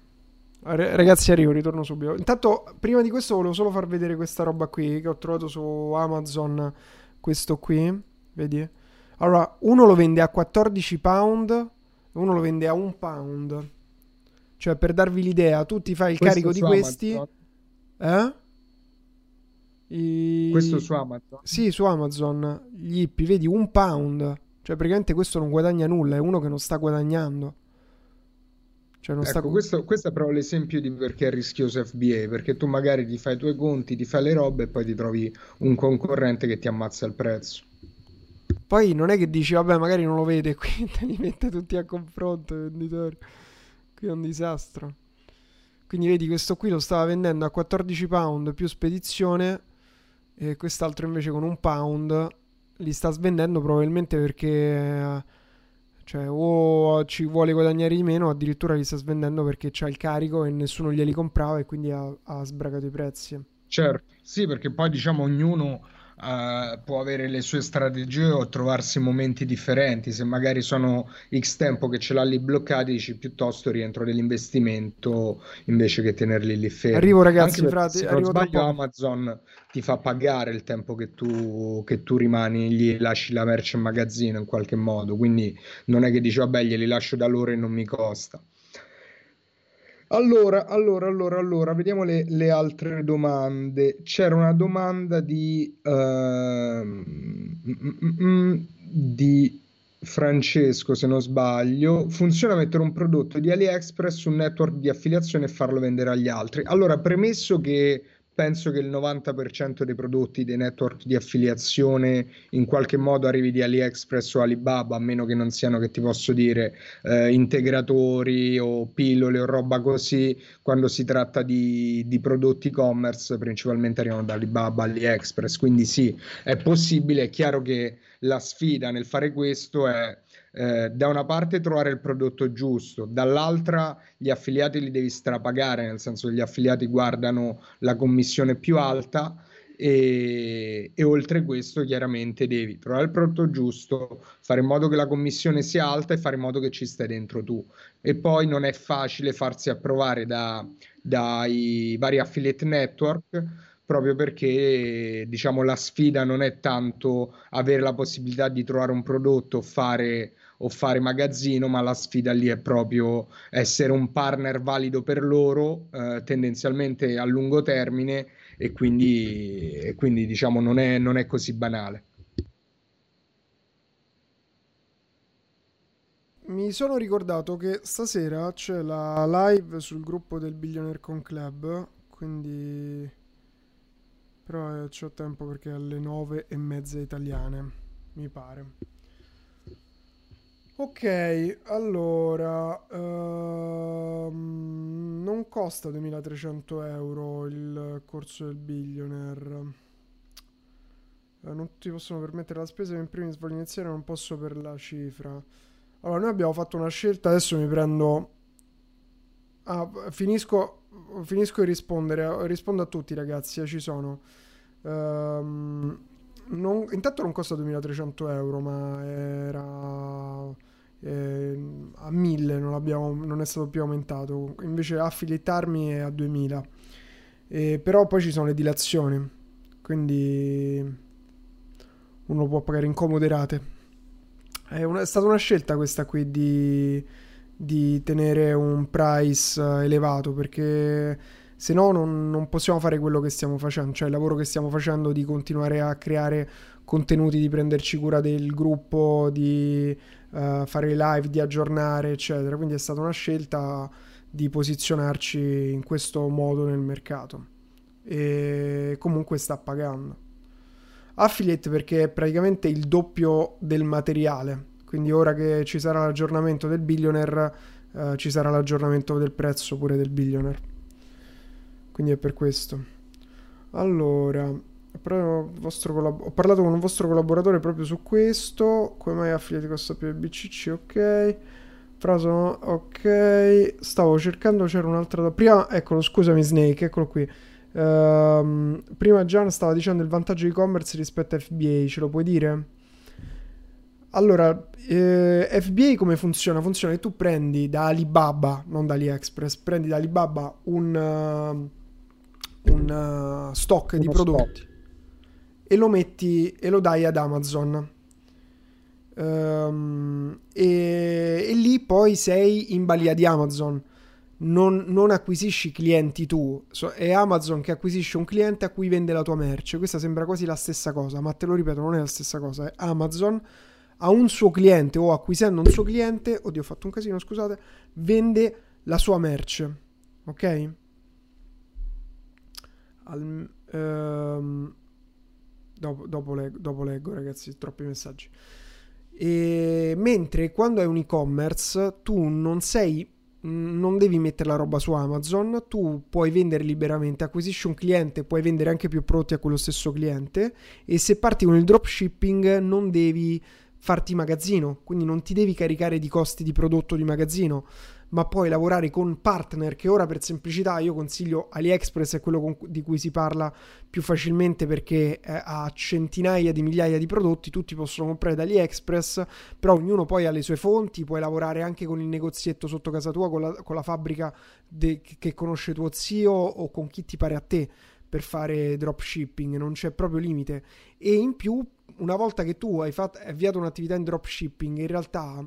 A: Ragazzi, arrivo, ritorno subito. Intanto, prima di questo, volevo solo far vedere questa roba qui che ho trovato su Amazon. Questo qui, vedi? Allora, uno lo vende a 14 pound, uno lo vende a 1 pound. Cioè, per darvi l'idea, tu ti fai il questo carico di questi. Amazon. Eh?
B: I... Questo su Amazon?
A: Sì, su Amazon. Gli hippie, vedi, un pound. Cioè, praticamente questo non guadagna nulla, è uno che non sta guadagnando.
B: Cioè ecco, sta... questo, questo, è proprio l'esempio di perché è rischioso FBA, perché tu magari ti fai i tuoi conti, ti fai le robe e poi ti trovi un concorrente che ti ammazza il prezzo.
A: Poi non è che dici, vabbè, magari non lo vede, quindi li mette tutti a confronto, venditori. Qui è un disastro. Quindi vedi, questo qui lo stava vendendo a 14 pound più spedizione e quest'altro invece con un pound li sta svendendo probabilmente perché cioè, o ci vuole guadagnare di meno, o addirittura li sta svendendo perché c'ha il carico e nessuno glieli comprava e quindi ha, ha sbragato i prezzi.
B: Certo, sì, perché poi diciamo ognuno uh, può avere le sue strategie o trovarsi momenti differenti. Se magari sono X tempo che ce l'ha lì bloccati, dici piuttosto rientro nell'investimento invece che tenerli lì fermi.
A: Arrivo ragazzi, frate,
B: se non sbaglio Amazon ti fa pagare il tempo che tu, che tu rimani, gli lasci la merce in magazzino in qualche modo, quindi non è che dici vabbè glieli lascio da loro e non mi costa. Allora, allora, allora, allora, vediamo le, le altre domande. C'era una domanda di, uh, mm, mm, di Francesco, se non sbaglio. Funziona mettere un prodotto di AliExpress su un network di affiliazione e farlo vendere agli altri? Allora, premesso che penso che il 90% dei prodotti dei network di affiliazione in qualche modo arrivi di AliExpress o Alibaba, a meno che non siano, che ti posso dire, eh, integratori o pillole o roba così, quando si tratta di, di prodotti e-commerce, principalmente arrivano da Alibaba, AliExpress, quindi sì, è possibile, è chiaro che la sfida nel fare questo è eh, da una parte trovare il prodotto giusto, dall'altra gli affiliati li devi strapagare, nel senso che gli affiliati guardano la commissione più alta e, e, oltre questo chiaramente devi trovare il prodotto giusto, fare in modo che la commissione sia alta e fare in modo che ci stai dentro tu. E poi non è facile farsi approvare da, dai vari affiliate network proprio perché diciamo la sfida non è tanto avere la possibilità di trovare un prodotto fare o fare magazzino, ma la sfida lì è proprio essere un partner valido per loro, eh, tendenzialmente a lungo termine e quindi, e quindi diciamo non è, non è così banale.
A: Mi sono ricordato che stasera c'è la live sul gruppo del Billionaire Con Club, quindi però eh, c'ho tempo perché è alle nove e mezza italiane, mi pare. Ok, allora, ehm, non costa 2300 euro il corso del billionaire. Eh, non ti possono permettere la spesa in primis voglio iniziare, non posso per la cifra. Allora, noi abbiamo fatto una scelta, adesso mi prendo... Ah, finisco, finisco di rispondere, rispondo a tutti ragazzi, eh, ci sono. Um, non, intanto non costa 2300 euro, ma era eh, a 1000 non, non, è stato più aumentato. Invece affiliate army è a 2000 eh, però poi ci sono le dilazioni quindi uno può pagare in comode rate è, una, è stata una scelta questa qui di, di tenere un price elevato perché se no non, non, possiamo fare quello che stiamo facendo, cioè il lavoro che stiamo facendo di continuare a creare contenuti, di prenderci cura del gruppo, di uh, fare live, di aggiornare, eccetera. Quindi è stata una scelta di posizionarci in questo modo nel mercato. E comunque sta pagando. Affiliate perché è praticamente il doppio del materiale. Quindi ora che ci sarà l'aggiornamento del billionaire, uh, ci sarà l'aggiornamento del prezzo pure del billionaire. Quindi è per questo. Allora, Collab- ho parlato con un vostro collaboratore proprio su questo. Come mai affiliati costa più il BCC? Ok. Fraso, ok. Stavo cercando, c'era un'altra. Prima, eccolo, scusami, Snake, eccolo qui. Um, prima Gian stava dicendo il vantaggio e-commerce rispetto a FBA, ce lo puoi dire? Allora, eh, FBA come funziona? Funziona che tu prendi da Alibaba, non da AliExpress, prendi da Alibaba un, uh, un uh, stock Uno di prodotti stock. e lo metti e lo dai ad Amazon. Um, e, e, lì poi sei in balia di Amazon. Non, non acquisisci clienti tu, so, è Amazon che acquisisce un cliente a cui vende la tua merce. Questa sembra quasi la stessa cosa, ma te lo ripeto, non è la stessa cosa. È Amazon a un suo cliente o acquisendo un suo cliente, oddio ho fatto un casino, scusate, vende la sua merce. Ok? Al, um, dopo, dopo, leggo, dopo leggo, ragazzi, troppi messaggi. E, mentre quando hai un e-commerce tu non sei non devi mettere la roba su Amazon, tu puoi vendere liberamente, acquisisci un cliente, puoi vendere anche più prodotti a quello stesso cliente e se parti con il dropshipping non devi farti magazzino, quindi non ti devi caricare di costi di prodotto di magazzino, ma puoi lavorare con partner che ora per semplicità io consiglio AliExpress è quello con, di cui si parla più facilmente perché eh, ha centinaia di migliaia di prodotti, tutti possono comprare da AliExpress, però ognuno poi ha le sue fonti, puoi lavorare anche con il negozietto sotto casa tua, con la, con la fabbrica de, che conosce tuo zio o con chi ti pare a te per fare dropshipping, non c'è proprio limite. E in più una volta che tu hai, fatto, avviato un'attività in dropshipping, in realtà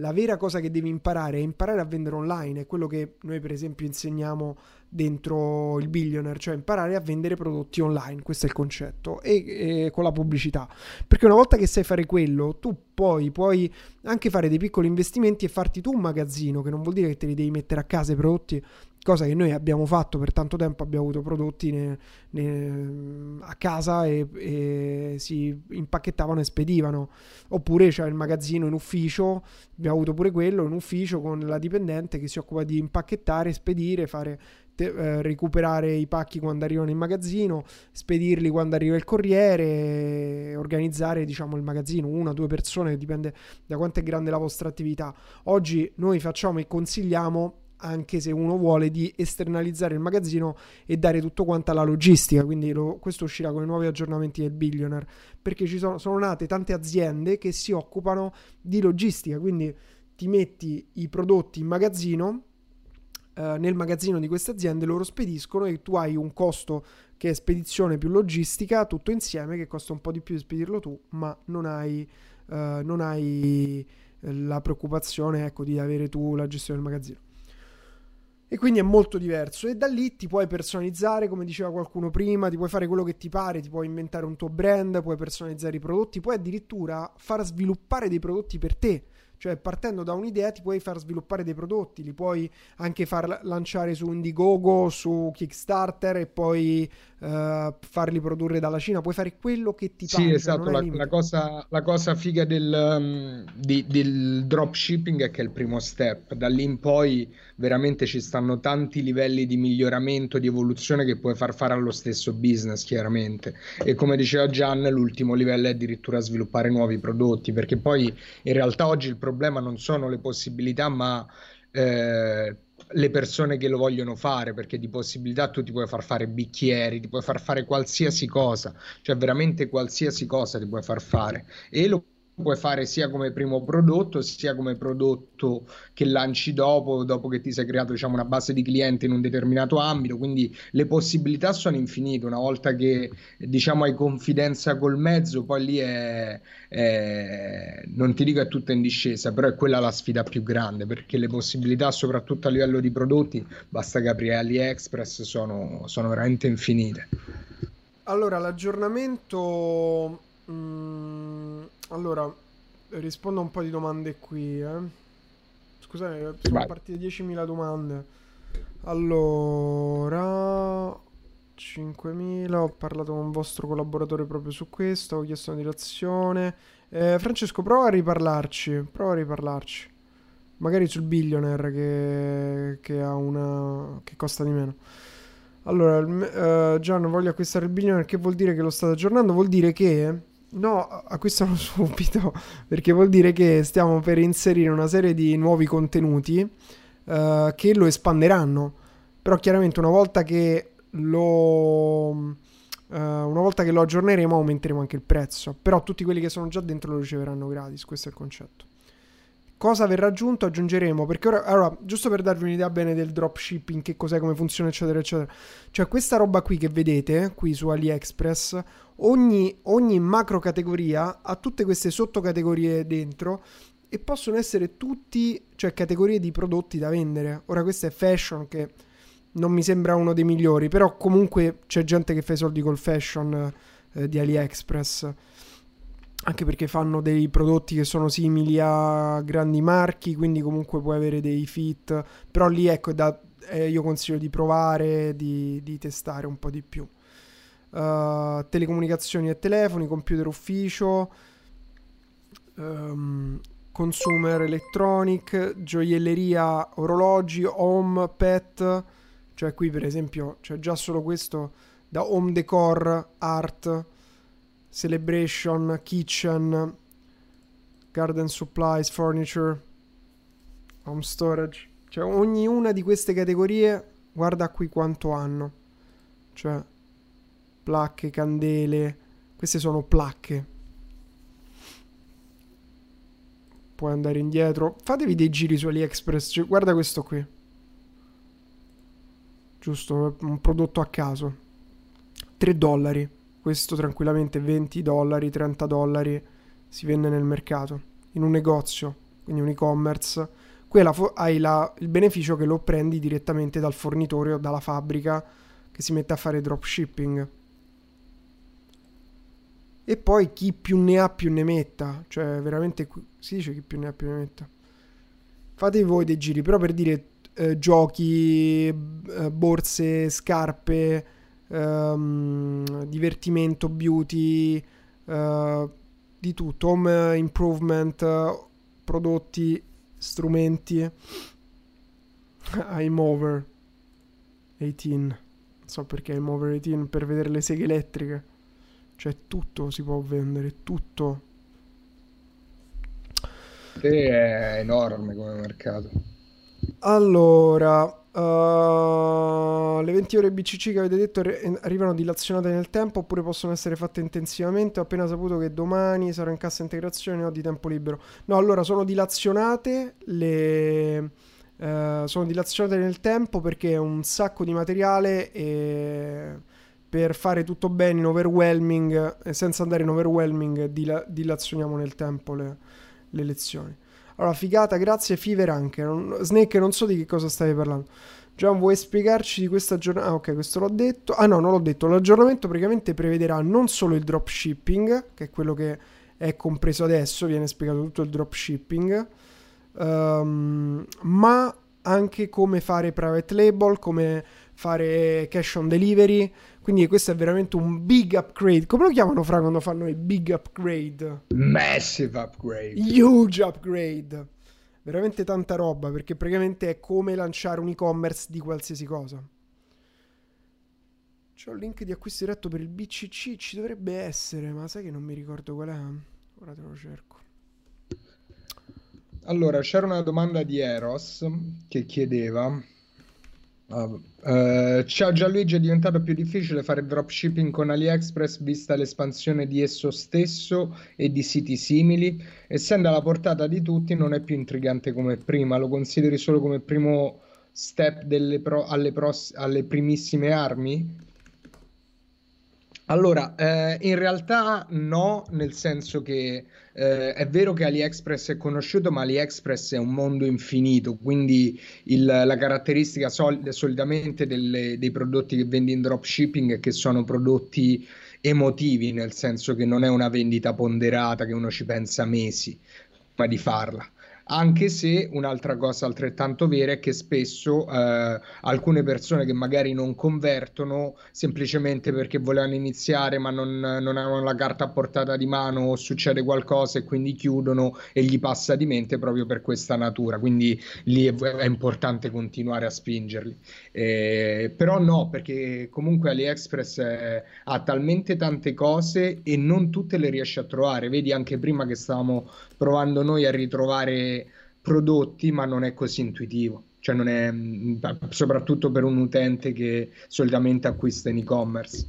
A: la vera cosa che devi imparare è imparare a vendere online, è quello che noi per esempio insegniamo dentro il billionaire, cioè imparare a vendere prodotti online, questo è il concetto, e, e, con la pubblicità. Perché una volta che sai fare quello, tu poi puoi anche fare dei piccoli investimenti e farti tu un magazzino, che non vuol dire che te li devi mettere a casa i prodotti cosa che noi abbiamo fatto per tanto tempo, abbiamo avuto prodotti ne, ne, a casa e, e, si impacchettavano e spedivano, oppure c'è il magazzino in ufficio, abbiamo avuto pure quello in ufficio con la dipendente che si occupa di impacchettare, spedire, fare te, eh, recuperare i pacchi quando arrivano in magazzino, spedirli quando arriva il corriere, organizzare diciamo il magazzino, una o due persone, dipende da quanto è grande la vostra attività. Oggi noi facciamo e consigliamo anche se uno vuole di esternalizzare il magazzino e dare tutto quanto alla logistica. Quindi lo, questo uscirà con i nuovi aggiornamenti del billionaire perché ci sono, sono nate tante aziende che si occupano di logistica. Quindi ti metti i prodotti in magazzino eh, nel magazzino di queste aziende loro spediscono e tu hai un costo che è spedizione più logistica tutto insieme che costa un po' di più di spedirlo tu ma non hai, eh, non hai la preoccupazione ecco, di avere tu la gestione del magazzino e quindi è molto diverso. E da lì ti puoi personalizzare, come diceva qualcuno prima, ti puoi fare quello che ti pare, ti puoi inventare un tuo brand, puoi personalizzare i prodotti, puoi addirittura far sviluppare dei prodotti per te. Cioè, partendo da un'idea, ti puoi far sviluppare dei prodotti, li puoi anche far lanciare su Indiegogo, su Kickstarter e poi uh, farli produrre dalla Cina. Puoi fare quello che ti pare.
B: Sì, esatto. La, la, cosa, la, cosa, figa del, um, di, del dropshipping è che è il primo step. Da lì in poi veramente ci stanno tanti livelli di miglioramento, di evoluzione che puoi far fare allo stesso business, chiaramente. E come diceva Gian, l'ultimo livello è addirittura sviluppare nuovi prodotti, perché poi in realtà oggi il problema non sono le possibilità, ma eh, le persone che lo vogliono fare, perché di possibilità tu ti puoi far fare bicchieri, ti puoi far fare qualsiasi cosa, cioè veramente qualsiasi cosa ti puoi far fare e lo puoi fare sia come primo prodotto sia come prodotto che lanci dopo, dopo che ti sei creato diciamo, una base di clienti in un determinato ambito, quindi le possibilità sono infinite, una volta che diciamo hai confidenza col mezzo, poi lì è, è, non ti dico è tutta in discesa, però è quella la sfida più grande, perché le possibilità soprattutto a livello di prodotti, basta che apri AliExpress, sono, sono veramente infinite.
A: Allora, l'aggiornamento... Mm allora, rispondo a un po' di domande qui. Eh. Scusate, sono Vai. partite 10.000 domande. Allora, 5.000. Ho parlato con un vostro collaboratore proprio su questo. Ho chiesto una direzione. Eh, Francesco, prova a riparlarci. Prova a riparlarci. Magari sul billionaire che, che ha una. che costa di meno. Allora, uh, Gian, voglio acquistare il billionaire. Che vuol dire che lo state aggiornando? Vuol dire che No, acquistano subito perché vuol dire che stiamo per inserire una serie di nuovi contenuti uh, che lo espanderanno. Però chiaramente una volta che lo, Uh, una volta che lo aggiorneremo aumenteremo anche il prezzo, però tutti quelli che sono già dentro lo riceveranno gratis, questo è il concetto. Cosa verrà aggiunto? Aggiungeremo, perché ora, allora, giusto per darvi un'idea bene del dropshipping, che cos'è, come funziona, eccetera, eccetera. Cioè, questa roba qui che vedete, qui su AliExpress, ogni, ogni macro categoria ha tutte queste sottocategorie dentro e possono essere tutti, cioè, categorie di prodotti da vendere. Ora, questo è fashion, che non mi sembra uno dei migliori, però comunque c'è gente che fa i soldi col fashion eh, di AliExpress anche perché fanno dei prodotti che sono simili a grandi marchi, quindi comunque puoi avere dei fit, però lì ecco da, eh, io consiglio di provare, di, di, testare un po' di più. Uh, telecomunicazioni e telefoni, computer ufficio, um, consumer electronic, gioielleria, orologi, home, pet, cioè qui per esempio c'è già solo questo da home decor, art, Celebration, Kitchen, Garden Supplies, Furniture, Home Storage. Cioè ognuna di queste categorie, guarda qui quanto hanno. Cioè, placche, candele. Queste sono placche. Puoi andare indietro. Fatevi dei giri su AliExpress. Cioè, guarda questo qui. Giusto, un prodotto a caso. 3 dollari. Questo tranquillamente 20 dollari, 30 dollari si vende nel mercato, in un negozio, quindi un e-commerce. Qui fo- hai la, il beneficio che lo prendi direttamente dal fornitore o dalla fabbrica che si mette a fare dropshipping. E poi chi più ne ha più ne metta, cioè veramente si dice chi più ne ha più ne metta. Fatevi voi dei giri, però per dire eh, giochi, eh, borse, scarpe, um, divertimento, beauty, uh, di tutto, home improvement, prodotti, strumenti. I'm over 18. Non so perché I'm over 18 per vedere le seghe elettriche. Cioè tutto si può vendere, tutto.
B: Sì, è enorme come mercato.
A: Allora, Uh, le 20 ore BCC che avete detto arrivano dilazionate nel tempo oppure possono essere fatte intensivamente. Ho appena saputo che domani sarò in cassa integrazione e di tempo libero. No, allora sono dilazionate le. Uh, sono dilazionate nel tempo perché è un sacco di materiale e per fare tutto bene in overwhelming e senza andare in overwhelming dila- dilazioniamo nel tempo le, le lezioni. Allora, figata, grazie, Fever anche. Non, Snake, non so di che cosa stai parlando. Gian, vuoi spiegarci di questa giornata? Ah, ok, questo l'ho detto. Ah, no, non l'ho detto. L'aggiornamento praticamente prevederà non solo il dropshipping, che è quello che è compreso adesso, viene spiegato tutto il dropshipping, um, ma anche come fare private label, come fare cash on delivery, quindi questo è veramente un big upgrade. Come lo chiamano fra quando fanno i big upgrade?
B: Massive upgrade.
A: Huge upgrade. Veramente tanta roba perché praticamente è come lanciare un e-commerce di qualsiasi cosa. C'ho il link di acquisto diretto per il BCC, ci dovrebbe essere, ma sai che non mi ricordo qual è? Ora te lo cerco.
B: Allora, c'era una domanda di Eros che chiedeva Uh, uh, ciao Gianluigi, è diventato più difficile fare dropshipping con AliExpress vista l'espansione di esso stesso e di siti simili. Essendo alla portata di tutti, non è più intrigante come prima. Lo consideri solo come primo step pro- alle, pros- alle primissime armi? Allora, eh, in realtà no, nel senso che eh, è vero che AliExpress è conosciuto, ma AliExpress è un mondo infinito, quindi il, la caratteristica sol- solitamente delle, dei prodotti che vendi in dropshipping è che sono prodotti emotivi, nel senso che non è una vendita ponderata che uno ci pensa mesi prima di farla anche se un'altra cosa altrettanto vera è che spesso eh, alcune persone che magari non convertono semplicemente perché volevano iniziare ma non, non avevano la carta a portata di mano o succede qualcosa e quindi chiudono e gli passa di mente proprio per questa natura, quindi lì è, è importante continuare a spingerli. Eh, però no, perché comunque AliExpress eh, ha talmente tante cose e non tutte le riesce a trovare, vedi anche prima che stavamo provando noi a ritrovare prodotti, ma non è così intuitivo. Cioè non è soprattutto per un utente che solitamente acquista in e-commerce.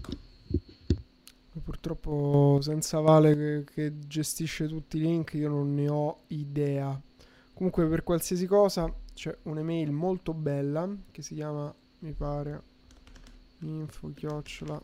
A: purtroppo senza Vale che, che, gestisce tutti i link io non ne ho idea. Comunque per qualsiasi cosa c'è un'email molto bella che si chiama, mi pare, info chiocciola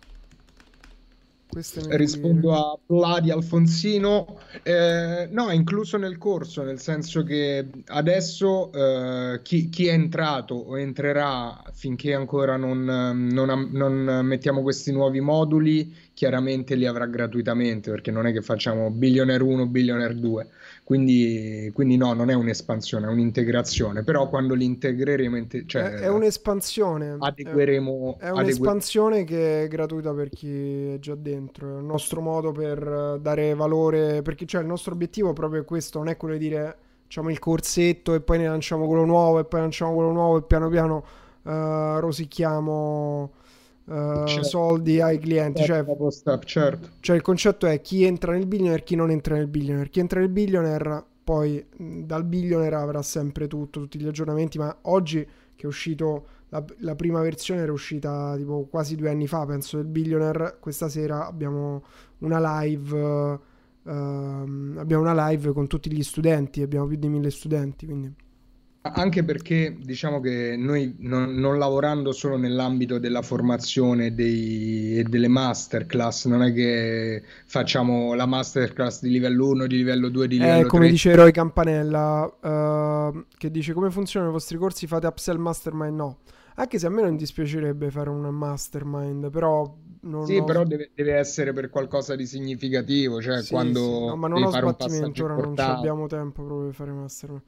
B: Rispondo a Vladi Alfonsino. Eh, no, è incluso nel corso, nel senso che adesso eh, chi, chi, è entrato o entrerà finché ancora non, non, non, mettiamo questi nuovi moduli, chiaramente li avrà gratuitamente, perché non è che facciamo Billionaire 1, Billionaire 2. Quindi, quindi, no, non è un'espansione, è un'integrazione. Però quando li integreremo, cioè,
A: è, è un'espansione.
B: Adegueremo.
A: È, è un'espansione adegue... che è gratuita per chi è già dentro. È il nostro modo per dare valore. Perché cioè, il nostro obiettivo è proprio questo: non è quello di dire facciamo il corsetto e poi ne lanciamo quello nuovo e poi lanciamo quello nuovo e piano piano uh, rosichiamo uh, certo. soldi ai clienti. Cioè,
B: step, certo.
A: cioè, il concetto è chi entra nel billionaire e chi non entra nel billionaire. Chi entra nel billionaire poi dal billionaire avrà sempre tutto, tutti gli aggiornamenti, ma oggi che è uscito la, la, prima versione era uscita tipo quasi due anni fa, penso, del billionaire, questa sera abbiamo una live... Uh, abbiamo una live con tutti gli studenti, abbiamo più di mille studenti, quindi
B: anche perché diciamo che noi non, non lavorando solo nell'ambito della formazione dei, e delle masterclass, non è che facciamo la masterclass di livello 1, di livello 2, di livello
A: eh, come dice Eroe Campanella, uh, che dice come funzionano i vostri corsi, fate upsell mastermind? No. Anche se a me non dispiacerebbe fare un mastermind, però
B: non sì, ho... però deve, deve, essere per qualcosa di significativo, cioè sì, quando sì. No,
A: ma non ho sbattimento, ora non abbiamo tempo proprio per fare mastermind.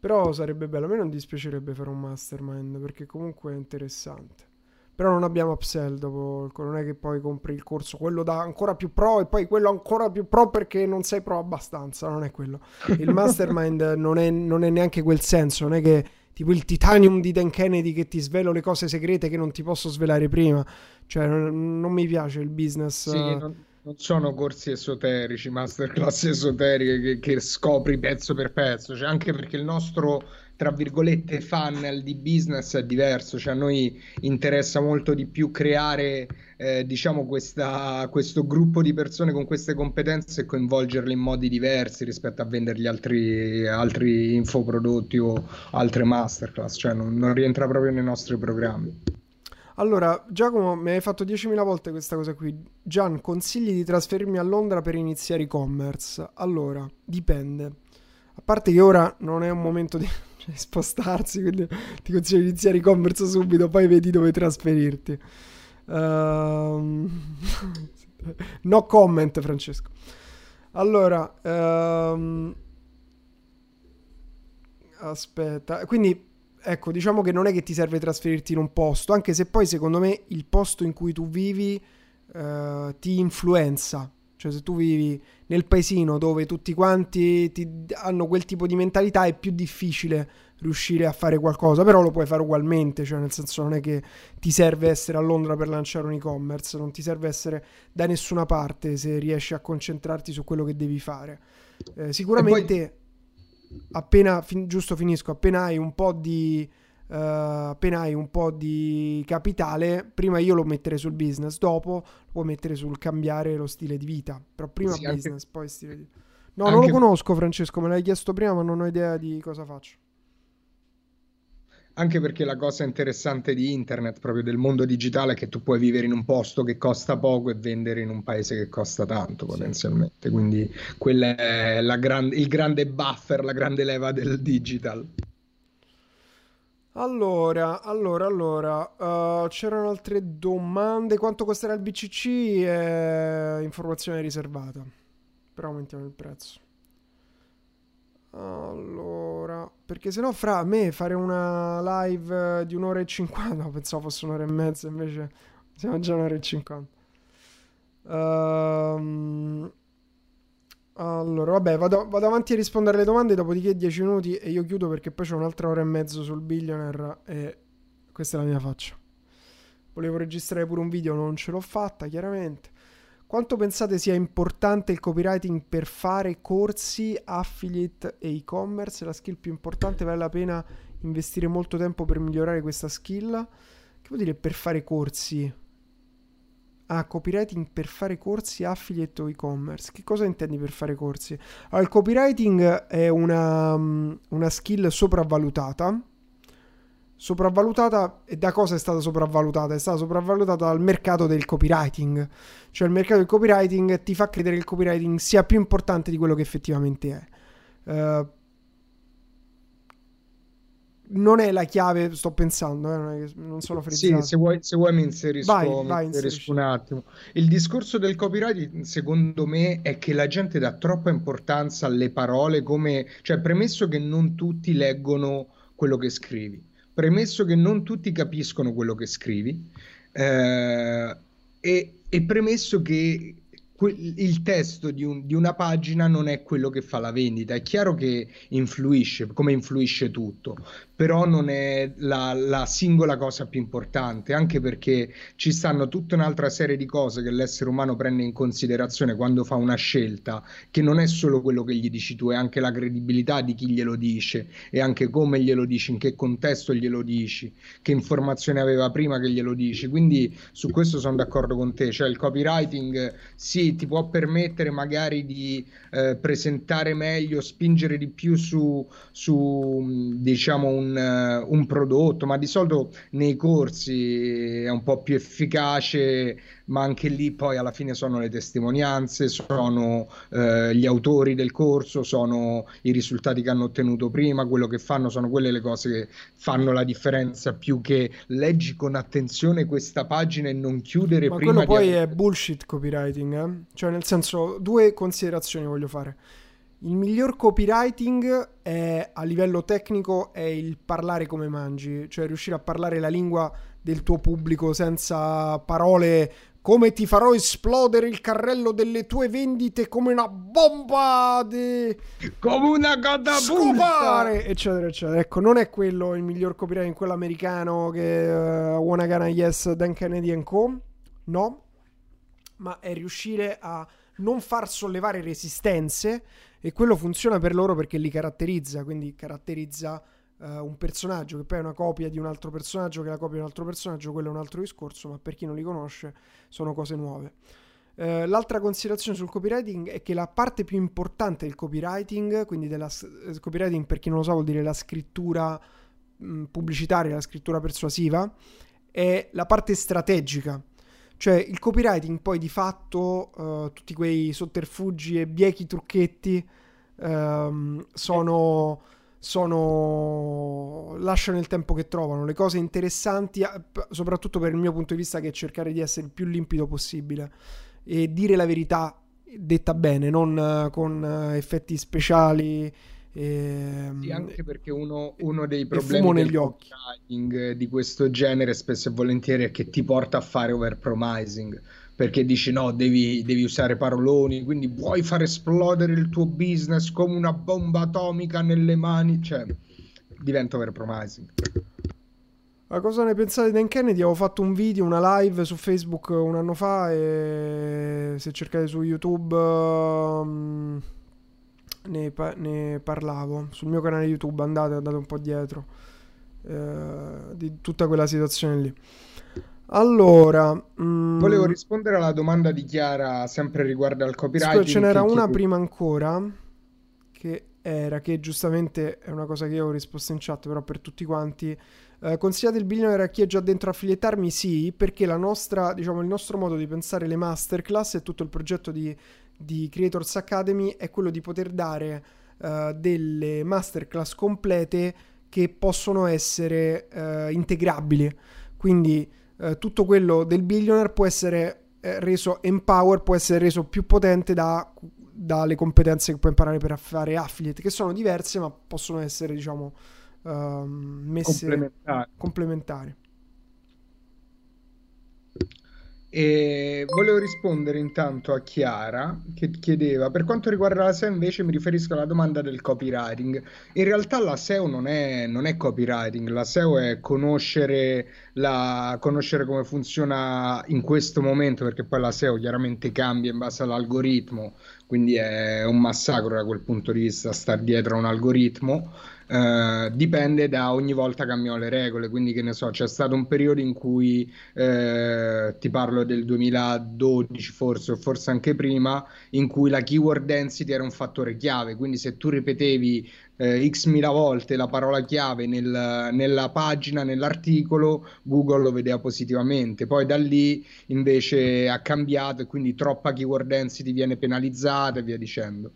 A: Però sarebbe bello, a me non dispiacerebbe fare un mastermind perché comunque è interessante. Però non abbiamo upsell dopo, non è che poi compri il corso, quello da ancora più pro e poi quello ancora più pro perché non sei pro abbastanza, non è quello. Il mastermind non, è, non è neanche quel senso, non è che tipo il titanium di Dan Kennedy che ti svelo le cose segrete che non ti posso svelare prima. Cioè, non, non mi piace il business.
B: Sì, non, non sono corsi esoterici, masterclass esoteriche che, che, scopri pezzo per pezzo, cioè anche perché il nostro, tra virgolette, funnel di business è diverso, cioè a noi interessa molto di più creare, eh, diciamo, questa, questo gruppo di persone con queste competenze e coinvolgerle in modi diversi rispetto a vendergli altri, altri infoprodotti o altre masterclass, cioè non, non rientra proprio nei nostri programmi.
A: Allora, Giacomo, mi hai fatto 10.000 volte questa cosa qui. Gian, consigli di trasferirmi a Londra per iniziare e-commerce? Allora, dipende. A parte che ora non è un momento di cioè, spostarsi, quindi ti consiglio di iniziare e-commerce subito, poi vedi dove trasferirti. Uh... no comment, Francesco. Allora, um... aspetta, quindi ecco, diciamo che non è che ti serve trasferirti in un posto, anche se poi secondo me il posto in cui tu vivi uh, ti influenza. Cioè, se tu vivi nel paesino dove tutti quanti ti, hanno quel tipo di mentalità, è più difficile riuscire a fare qualcosa, però lo puoi fare ugualmente, cioè nel senso non è che ti serve essere a Londra per lanciare un e-commerce, non ti serve essere da nessuna parte se riesci a concentrarti su quello che devi fare. Eh, sicuramente appena, fin, giusto finisco, appena hai un po' di... Uh, appena hai un po' di capitale, prima io lo metterei sul business, dopo lo puoi mettere sul cambiare lo stile di vita. Però prima sì, business, anche... poi stile di vita. No, anche... non lo conosco, Francesco, me l'hai chiesto prima, ma non ho idea di cosa faccio
B: anche perché la cosa interessante di internet, proprio del mondo digitale, è che tu puoi vivere in un posto che costa poco e vendere in un paese che costa tanto potenzialmente. Sì. Quindi quello è gran- il grande buffer, la grande leva del digital.
A: Allora, allora, allora, uh, c'erano altre domande. Quanto costerà il BCC? È informazione riservata. Però aumentiamo il prezzo. Allora, perché sennò fra me fare una live di un'ora e cinquanta, no, pensavo fosse un'ora e mezza, invece siamo già un'ora e cinquanta. Um, allora, vabbè, vado, vado, avanti a rispondere alle domande, dopodiché 10 minuti e io chiudo perché poi c'è un'altra ora e mezzo sul billionaire e questa è la mia faccia. Volevo registrare pure un video, non ce l'ho fatta, chiaramente. Quanto pensate sia importante il copywriting per fare corsi, affiliate e e-commerce? La skill più importante, vale la pena investire molto tempo per migliorare questa skill? Che vuol dire per fare corsi? Ah, copywriting per fare corsi affiliate o e-commerce. Che cosa intendi per fare corsi? Allora, il copywriting è una, mm, una skill sopravvalutata. Sopravvalutata e da cosa è stata sopravvalutata? È stata sopravvalutata dal mercato del copywriting. Cioè il mercato del copywriting ti fa credere che il copywriting sia più importante di quello che effettivamente è. Uh, non è la chiave, sto pensando, eh, non sono frizzato.
B: Sì, se vuoi, se vuoi mi inserisco, vai, mi vai, inserisco un attimo. Il discorso del copyright, secondo me, è che la gente dà troppa importanza alle parole come... Cioè, premesso che non tutti leggono quello che scrivi, premesso che non tutti capiscono quello che scrivi, eh, e, e premesso che il testo di, un, di, una pagina non è quello che fa la vendita. È chiaro che influisce, come influisce tutto, però non è la, la, singola cosa più importante, anche perché ci stanno tutta un'altra serie di cose che l'essere umano prende in considerazione quando fa una scelta, che non è solo quello che gli dici tu, è anche la credibilità di chi glielo dice, e anche come glielo dici, in che contesto glielo dici, che informazione aveva prima che glielo dici. Quindi su questo sono d'accordo con te, cioè il copywriting sì, ti può permettere magari di eh, presentare meglio, spingere di più su, su diciamo un un, eh, un, prodotto, ma di solito nei corsi è un po' più efficace, ma anche lì poi alla fine sono le testimonianze, sono eh, gli autori del corso, sono i risultati che hanno ottenuto prima, quello che fanno sono quelle le cose che fanno la differenza più che leggi con attenzione questa pagina e non chiudere
A: ma
B: prima
A: quello poi di... è bullshit copywriting, eh? cioè nel senso due considerazioni voglio fare. Il miglior copywriting è, a livello tecnico è il parlare come mangi, cioè riuscire a parlare la lingua del tuo pubblico senza parole come ti farò esplodere il carrello delle tue vendite come una bomba di...
B: come una catapulta
A: eccetera eccetera. Ecco non è quello il miglior copywriting quello americano che uh, Wanna Gonna Yes Dan Kennedy Co. No. Ma è riuscire a non far sollevare resistenze e quello funziona per loro perché li caratterizza, quindi caratterizza uh, un personaggio che poi è una copia di un altro personaggio che è la copia di un altro personaggio, quello è un altro discorso, ma per chi non li conosce sono cose nuove. Uh, l'altra considerazione sul copywriting è che la parte più importante del copywriting, quindi della uh, copywriting per chi non lo sa vuol dire la scrittura mh, pubblicitaria, la scrittura persuasiva, è la parte strategica cioè il copywriting poi di fatto, uh, tutti quei sotterfugi e biechi trucchetti um, sono, sono... lasciano il tempo che trovano. Le cose interessanti, soprattutto per il mio punto di vista, che è cercare di essere il più limpido possibile e dire la verità detta bene, non uh, con uh, effetti speciali
B: e, ehm, sì, anche perché uno, uno dei problemi negli occhi. di questo genere spesso e volentieri è che ti porta a fare overpromising perché dici no, devi, devi, usare paroloni, quindi vuoi far esplodere il tuo business come una bomba atomica nelle mani, cioè diventa overpromising.
A: Ma cosa ne pensate di Dan Kennedy? Avevo fatto un video, una live su Facebook un anno fa e se cercate su YouTube... Um ne, pa- ne, parlavo sul mio canale YouTube. Andate, andate un po' dietro eh, di tutta quella situazione lì. Allora,
B: mm, volevo rispondere alla domanda di Chiara sempre riguardo al copyright.
A: Ce n'era una prima ancora che era che giustamente è una cosa che io ho risposto in chat, però per tutti quanti. Eh, consigliate il billionaire a chi è già dentro a affiliettarmi? Sì, perché la nostra, diciamo, il nostro modo di pensare le masterclass e tutto il progetto di di Creators Academy è quello di poter dare uh, delle masterclass complete che possono essere uh, integrabili. Quindi uh, tutto quello del billionaire può essere reso empower, può essere reso più potente da, dalle competenze che puoi imparare per fare affiliate, che sono diverse ma possono essere, diciamo, ehm, messe complementari. complementari.
B: E volevo rispondere intanto a Chiara che chiedeva per quanto riguarda la SEO invece mi riferisco alla domanda del copywriting. In realtà la SEO non è, non è copywriting, la SEO è conoscere, la, conoscere come funziona in questo momento perché poi la SEO chiaramente cambia in base all'algoritmo quindi è un massacro da quel punto di vista star dietro a un algoritmo. Uh, dipende da ogni volta cambiano le regole, quindi che ne so, c'è stato un periodo in cui uh, ti parlo del 2012 forse o forse anche prima, in cui la keyword density era un fattore chiave, quindi se tu ripetevi uh, x mila volte la parola chiave nel, nella pagina, nell'articolo, Google lo vedeva positivamente, poi da lì invece ha cambiato e quindi troppa keyword density viene penalizzata e via dicendo.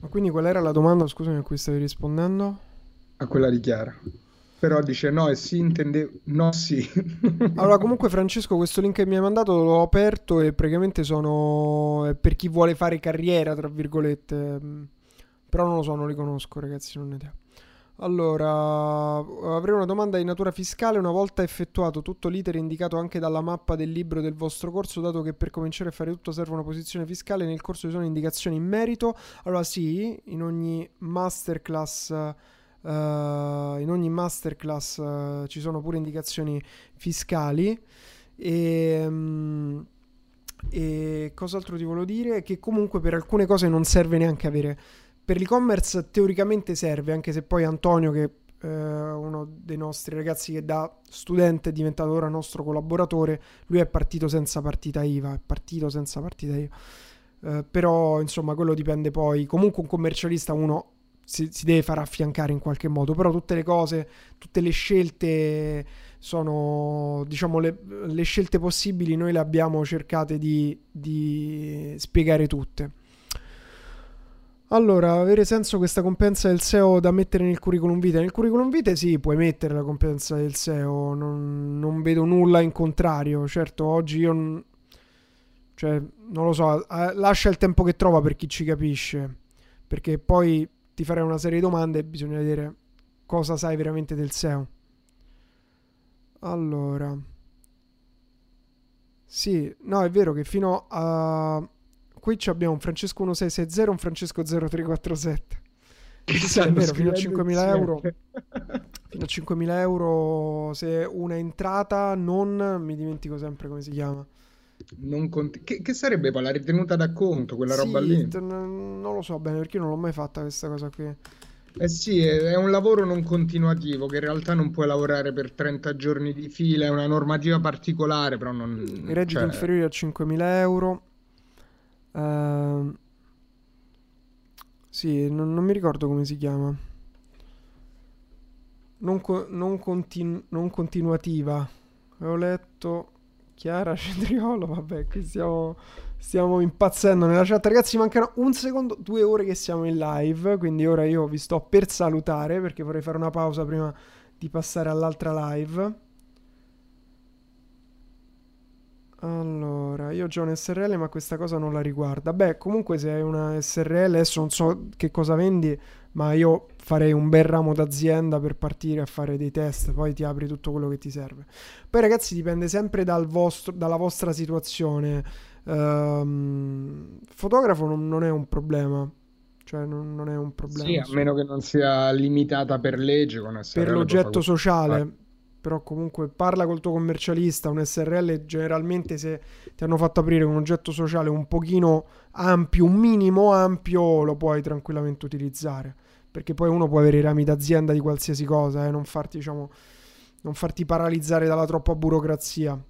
A: Ma quindi qual era la domanda, scusami, a cui stavi rispondendo?
B: A quella di Chiara. Però dice no e sì, intendevo... No, sì.
A: allora, comunque, Francesco, questo link che mi hai mandato l'ho aperto e praticamente sono... È per chi vuole fare carriera, tra virgolette. Però non lo so, non li conosco, ragazzi, non ne idea. Allora, avrei una domanda di natura fiscale. Una volta effettuato tutto l'iter indicato anche dalla mappa del libro del vostro corso, dato che per cominciare a fare tutto serve una posizione fiscale, nel corso ci sono indicazioni in merito. Allora, sì, in ogni masterclass. Uh, in ogni masterclass uh, ci sono pure indicazioni fiscali e, um, e cos'altro ti volevo dire? Che comunque per alcune cose non serve neanche avere per l'e-commerce teoricamente serve, anche se poi Antonio, che è eh, uno dei nostri ragazzi che da studente è diventato ora nostro collaboratore, lui è partito senza partita IVA, è partito senza partita IVA. Eh, però insomma quello dipende poi, comunque un commercialista uno si, si, deve far affiancare in qualche modo, però tutte le cose, tutte le scelte sono, diciamo, le, le scelte possibili noi le abbiamo cercate di, di spiegare tutte. Allora, avere senso questa competenza del SEO da mettere nel curriculum vitae? Nel curriculum vitae sì, puoi mettere la competenza del SEO, non, non vedo nulla in contrario. Certo, oggi io... N- cioè, non lo so, lascia il tempo che trova per chi ci capisce, perché poi ti farei una serie di domande e bisogna vedere cosa sai veramente del SEO. Allora... Sì, no, è vero che fino a qui abbiamo un Francesco 1660 e un Francesco 0347. Sì, è vero, fino a 5.000 euro. fino a 5.000 euro se una entrata non mi dimentico sempre come si chiama.
B: Conti- che, che, sarebbe poi la ritenuta d'acconto, quella sì, roba lì? T-
A: non lo so bene perché io non l'ho mai fatta questa cosa qui.
B: Eh sì, è, un lavoro non continuativo che in realtà non puoi lavorare per 30 giorni di fila, è una normativa particolare, però non...
A: I redditi cioè... inferiori a 5.000 euro. Uh, sì, non, non, mi ricordo come si chiama. Non, co- non, continu- non continuativa. Avevo letto Chiara Cetriolo. Vabbè, qui stiamo, stiamo impazzendo nella chat. Ragazzi, mancano un secondo, due ore che siamo in live. Quindi ora io vi sto per salutare perché vorrei fare una pausa prima di passare all'altra live. Allora, io ho un SRL ma questa cosa non la riguarda. Beh, comunque se hai una SRL, adesso non so che cosa vendi, ma io farei un bel ramo d'azienda per partire a fare dei test, poi ti apri tutto quello che ti serve. Poi ragazzi dipende sempre dal vostro, dalla vostra situazione. Um, fotografo non, non, è un problema. Cioè non, non, è un problema.
B: Sì, a meno che non sia limitata per legge.
A: Per l'oggetto sociale però comunque parla col tuo commercialista, un SRL generalmente se ti hanno fatto aprire un oggetto sociale un pochino ampio, un minimo ampio, lo puoi tranquillamente utilizzare, perché poi uno può avere i rami d'azienda di qualsiasi cosa e eh, non diciamo, non farti paralizzare dalla troppa burocrazia,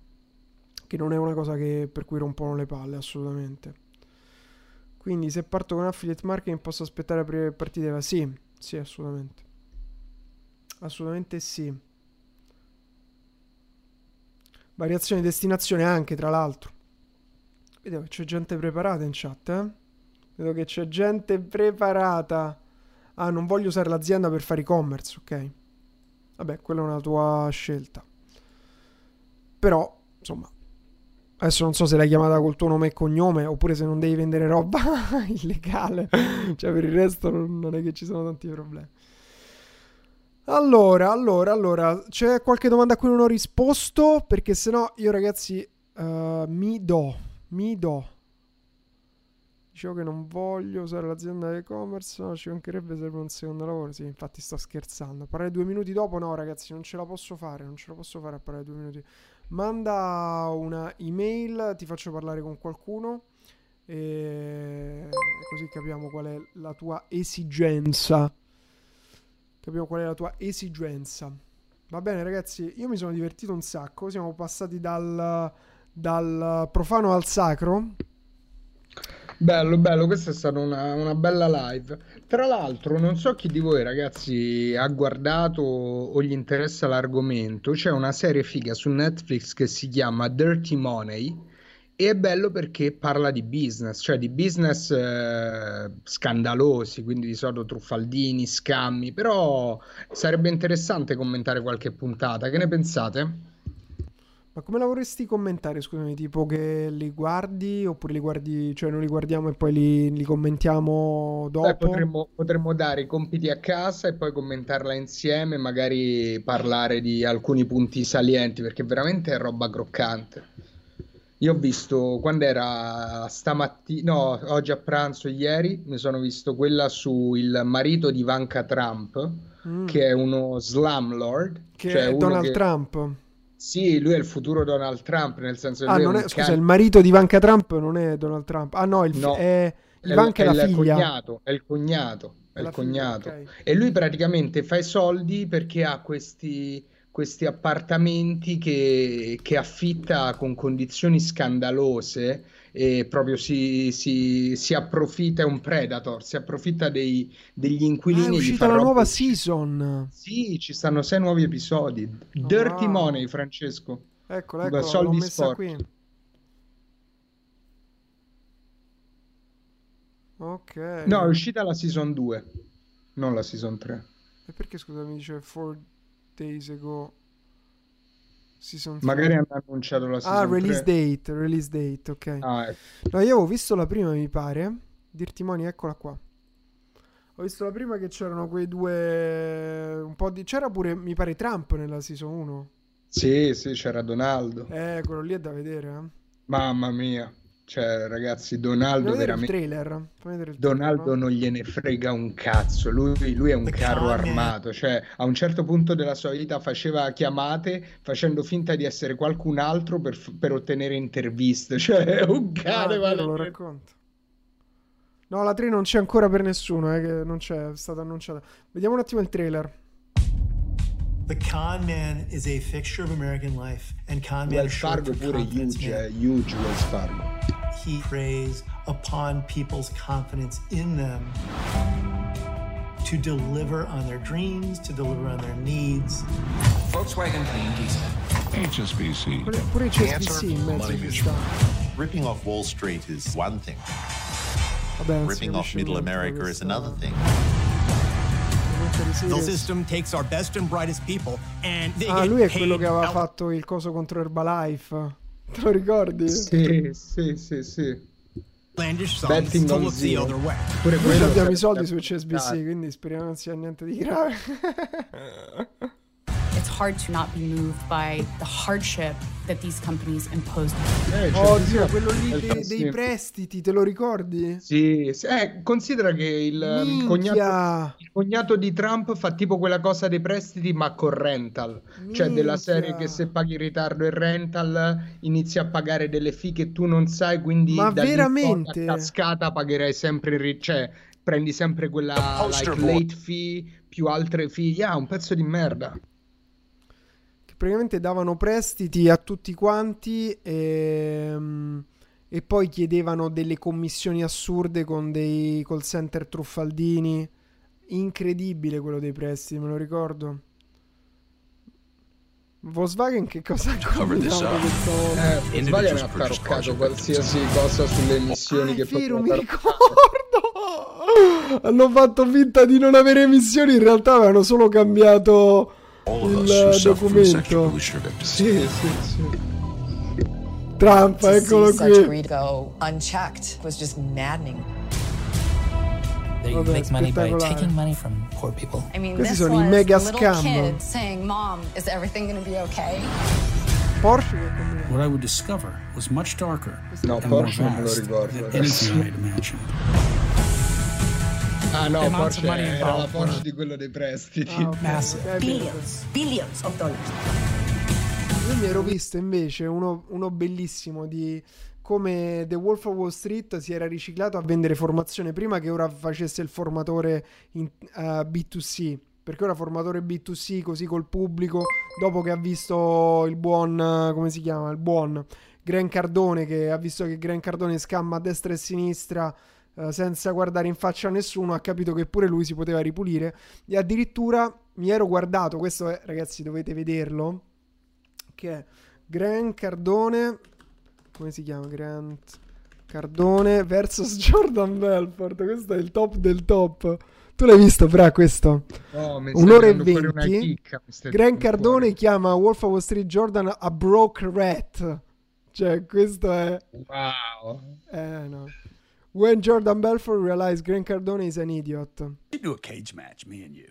A: che non è una cosa che, per cui rompono le palle assolutamente. Quindi se parto con affiliate marketing posso aspettare a aprire partite? Sì, sì, assolutamente. Assolutamente sì. Variazione di destinazione anche, tra l'altro. Vedo che c'è gente preparata in chat, eh? Vedo che c'è gente preparata. Ah, non voglio usare l'azienda per fare e-commerce, ok? Vabbè, quella è una tua scelta. Però, insomma, adesso non so se l'hai chiamata col tuo nome e cognome oppure se non devi vendere roba illegale. cioè, per il resto non è che ci sono tanti problemi. Allora, allora, allora, c'è qualche domanda a cui non ho risposto? Perché sennò io ragazzi uh, mi do, mi do. Dicevo che non voglio usare l'azienda e-commerce, no, ci mancherebbe serve un secondo lavoro. Sì, infatti sto scherzando. Parlare due minuti dopo, no ragazzi, non ce la posso fare, non ce la posso fare a parlare due minuti. Manda una email, ti faccio parlare con qualcuno E così capiamo qual è la tua esigenza. Capiamo qual è la tua esigenza. Va bene, ragazzi, io mi sono divertito un sacco. Siamo passati dal, dal profano al sacro.
B: Bello, bello, questa è stata una, una, bella live. Tra l'altro, non so chi di voi ragazzi ha guardato o gli interessa l'argomento, c'è una serie figa su Netflix che si chiama Dirty Money e è bello perché parla di business, cioè di business eh, scandalosi, quindi di solito truffaldini, scammi, però sarebbe interessante commentare qualche puntata, che ne pensate?
A: Ma come la vorresti commentare, scusami, tipo che li guardi oppure li guardi, cioè non li guardiamo e poi li, li commentiamo dopo? Beh,
B: potremmo, potremmo, dare i compiti a casa e poi commentarla insieme, magari parlare di alcuni punti salienti, perché veramente è roba croccante. Io ho visto quando era stamattina, no, oggi a pranzo, ieri, mi sono visto quella su il marito di Ivanka Trump, mm. che è uno slumlord.
A: Che cioè è Donald che... Trump.
B: Sì, lui è il futuro Donald Trump, nel senso che
A: ah,
B: non
A: è, scusa, can... il marito di Ivanka Trump non è Donald Trump. Ah no, il, no, è Ivanka è, è la
B: il
A: figlia.
B: Cognato, è il cognato, è, il cognato. Figlia, okay. E lui praticamente fa i soldi perché ha questi, questi appartamenti che, che affitta con condizioni scandalose e proprio si, si, si, approfitta, è un predator, si approfitta dei, degli inquilini. Ah, è
A: uscita la nuova season.
B: Sì, ci stanno sei nuovi episodi. Oh, Dirty wow. Money, Francesco.
A: Eccola, eccola, soldi l'ho messa qui. Ok.
B: No, è uscita la season 2, non la season 3.
A: E perché scusa mi dice 4 days ago?
B: Magari hanno annunciato la season
A: Ah, release 3. date, release date, ok. Ah, ecco. No, io avevo visto la prima, mi pare. Dirti Moni, eccola qua. Ho visto la prima che c'erano quei due un po' di c'era pure mi pare Trump nella season 1.
B: Sì, sì, c'era Donaldo.
A: Eh, quello lì è da vedere, eh.
B: Mamma mia. Cioè, ragazzi, Donaldo veramente.
A: Il trailer.
B: Il Donaldo non gliene frega un cazzo. Lui, lui è un The carro armato. Cioè, a un certo punto della sua vita faceva chiamate facendo finta di essere qualcun altro per, per ottenere interviste. Cioè, è un cane. Ah, vale.
A: lo racconto. No, la 3 non c'è ancora per nessuno. Eh, che non c'è, è stata annunciata. Vediamo un attimo il trailer. The con man is a fixture of American life, and con man
B: Wells Fargo pure huge, huge Wells Fargo.
A: He preys upon people's confidence in them to deliver on their dreams, to deliver on their needs. Volkswagen HSBC. Pure, pure HSBC in mezzo ci sta.
G: Ripping off Wall Street is one thing. Vabbè, Ripping off Middle America is another thing.
A: The system takes our best and brightest people and they ah, lui è quello che aveva fatto il coso contro Herbalife. Te lo ricordi?
B: Sì, sì, sì, sì.
A: Betting on zero. Pure Noi abbiamo i soldi su CSBC, quindi speriamo non sia niente di grave. It's hard to not be moved by the hardship that these companies imposed. Eh, cioè, Oddio, quello lì dei, dei, prestiti, te lo ricordi?
B: Sì, sì. Eh, considera che il, il, cognato, il, cognato, di Trump fa tipo quella cosa dei prestiti, ma con rental. Minchia. Cioè della serie che se paghi in ritardo il rental inizi a pagare delle fee che tu non sai, quindi
A: ma veramente?
B: a cascata pagherai sempre il cioè prendi sempre quella like, late fee più altre fee. Yeah, un pezzo di merda
A: praticamente davano prestiti a tutti quanti e, ehm, e, poi chiedevano delle commissioni assurde con dei call center truffaldini. Incredibile quello dei prestiti, me lo ricordo. Volkswagen che cosa ha
B: combinato eh, Volkswagen ha taroccato qualsiasi cosa sulle emissioni ah, che
A: vero, mi ricordo hanno fatto finta di non avere emissioni in realtà avevano solo cambiato il eh, documento. Sì, sì, sì. Trump, eccolo qui. unchecked was just maddening. They Vabbè, make money by taking money from poor people. I mean, Questi sono i mega scam. Saying, Mom, is everything gonna be okay? Porsche
E: What I would discover was much darker
B: no, and Porsche more vast than
E: anything I'd imagined.
B: Ah no, Porsche era la Porsche di quello dei prestiti. Ah, okay.
A: Massive. Billions, billions of dollars. Io mi ero visto invece uno, uno bellissimo di come The Wolf of Wall Street si era riciclato a vendere formazione prima che ora facesse il formatore in, uh, eh, B2C. Perché ora formatore B2C così col pubblico, dopo che ha visto il buon, come si chiama? Il buon Gran Cardone, che ha visto che Gran Cardone scamma a destra e a sinistra uh, senza guardare in faccia a nessuno, ha capito che pure lui si poteva ripulire. E addirittura mi ero guardato, questo è, ragazzi, dovete vederlo, che è Gran Cardone come si chiama? Grant Cardone versus Jordan Belfort. Questo è il top del top. Tu l'hai visto, Bra, questo?
B: Oh,
A: Un'ora e venti. Grant Cardone fuori. chiama Wolf of Wall Street Jordan a broke rat. Cioè, questo è...
B: Wow.
A: Eh, no. When Jordan Belfort realized Grant Cardone is an idiot.
H: You do a cage match, me and you.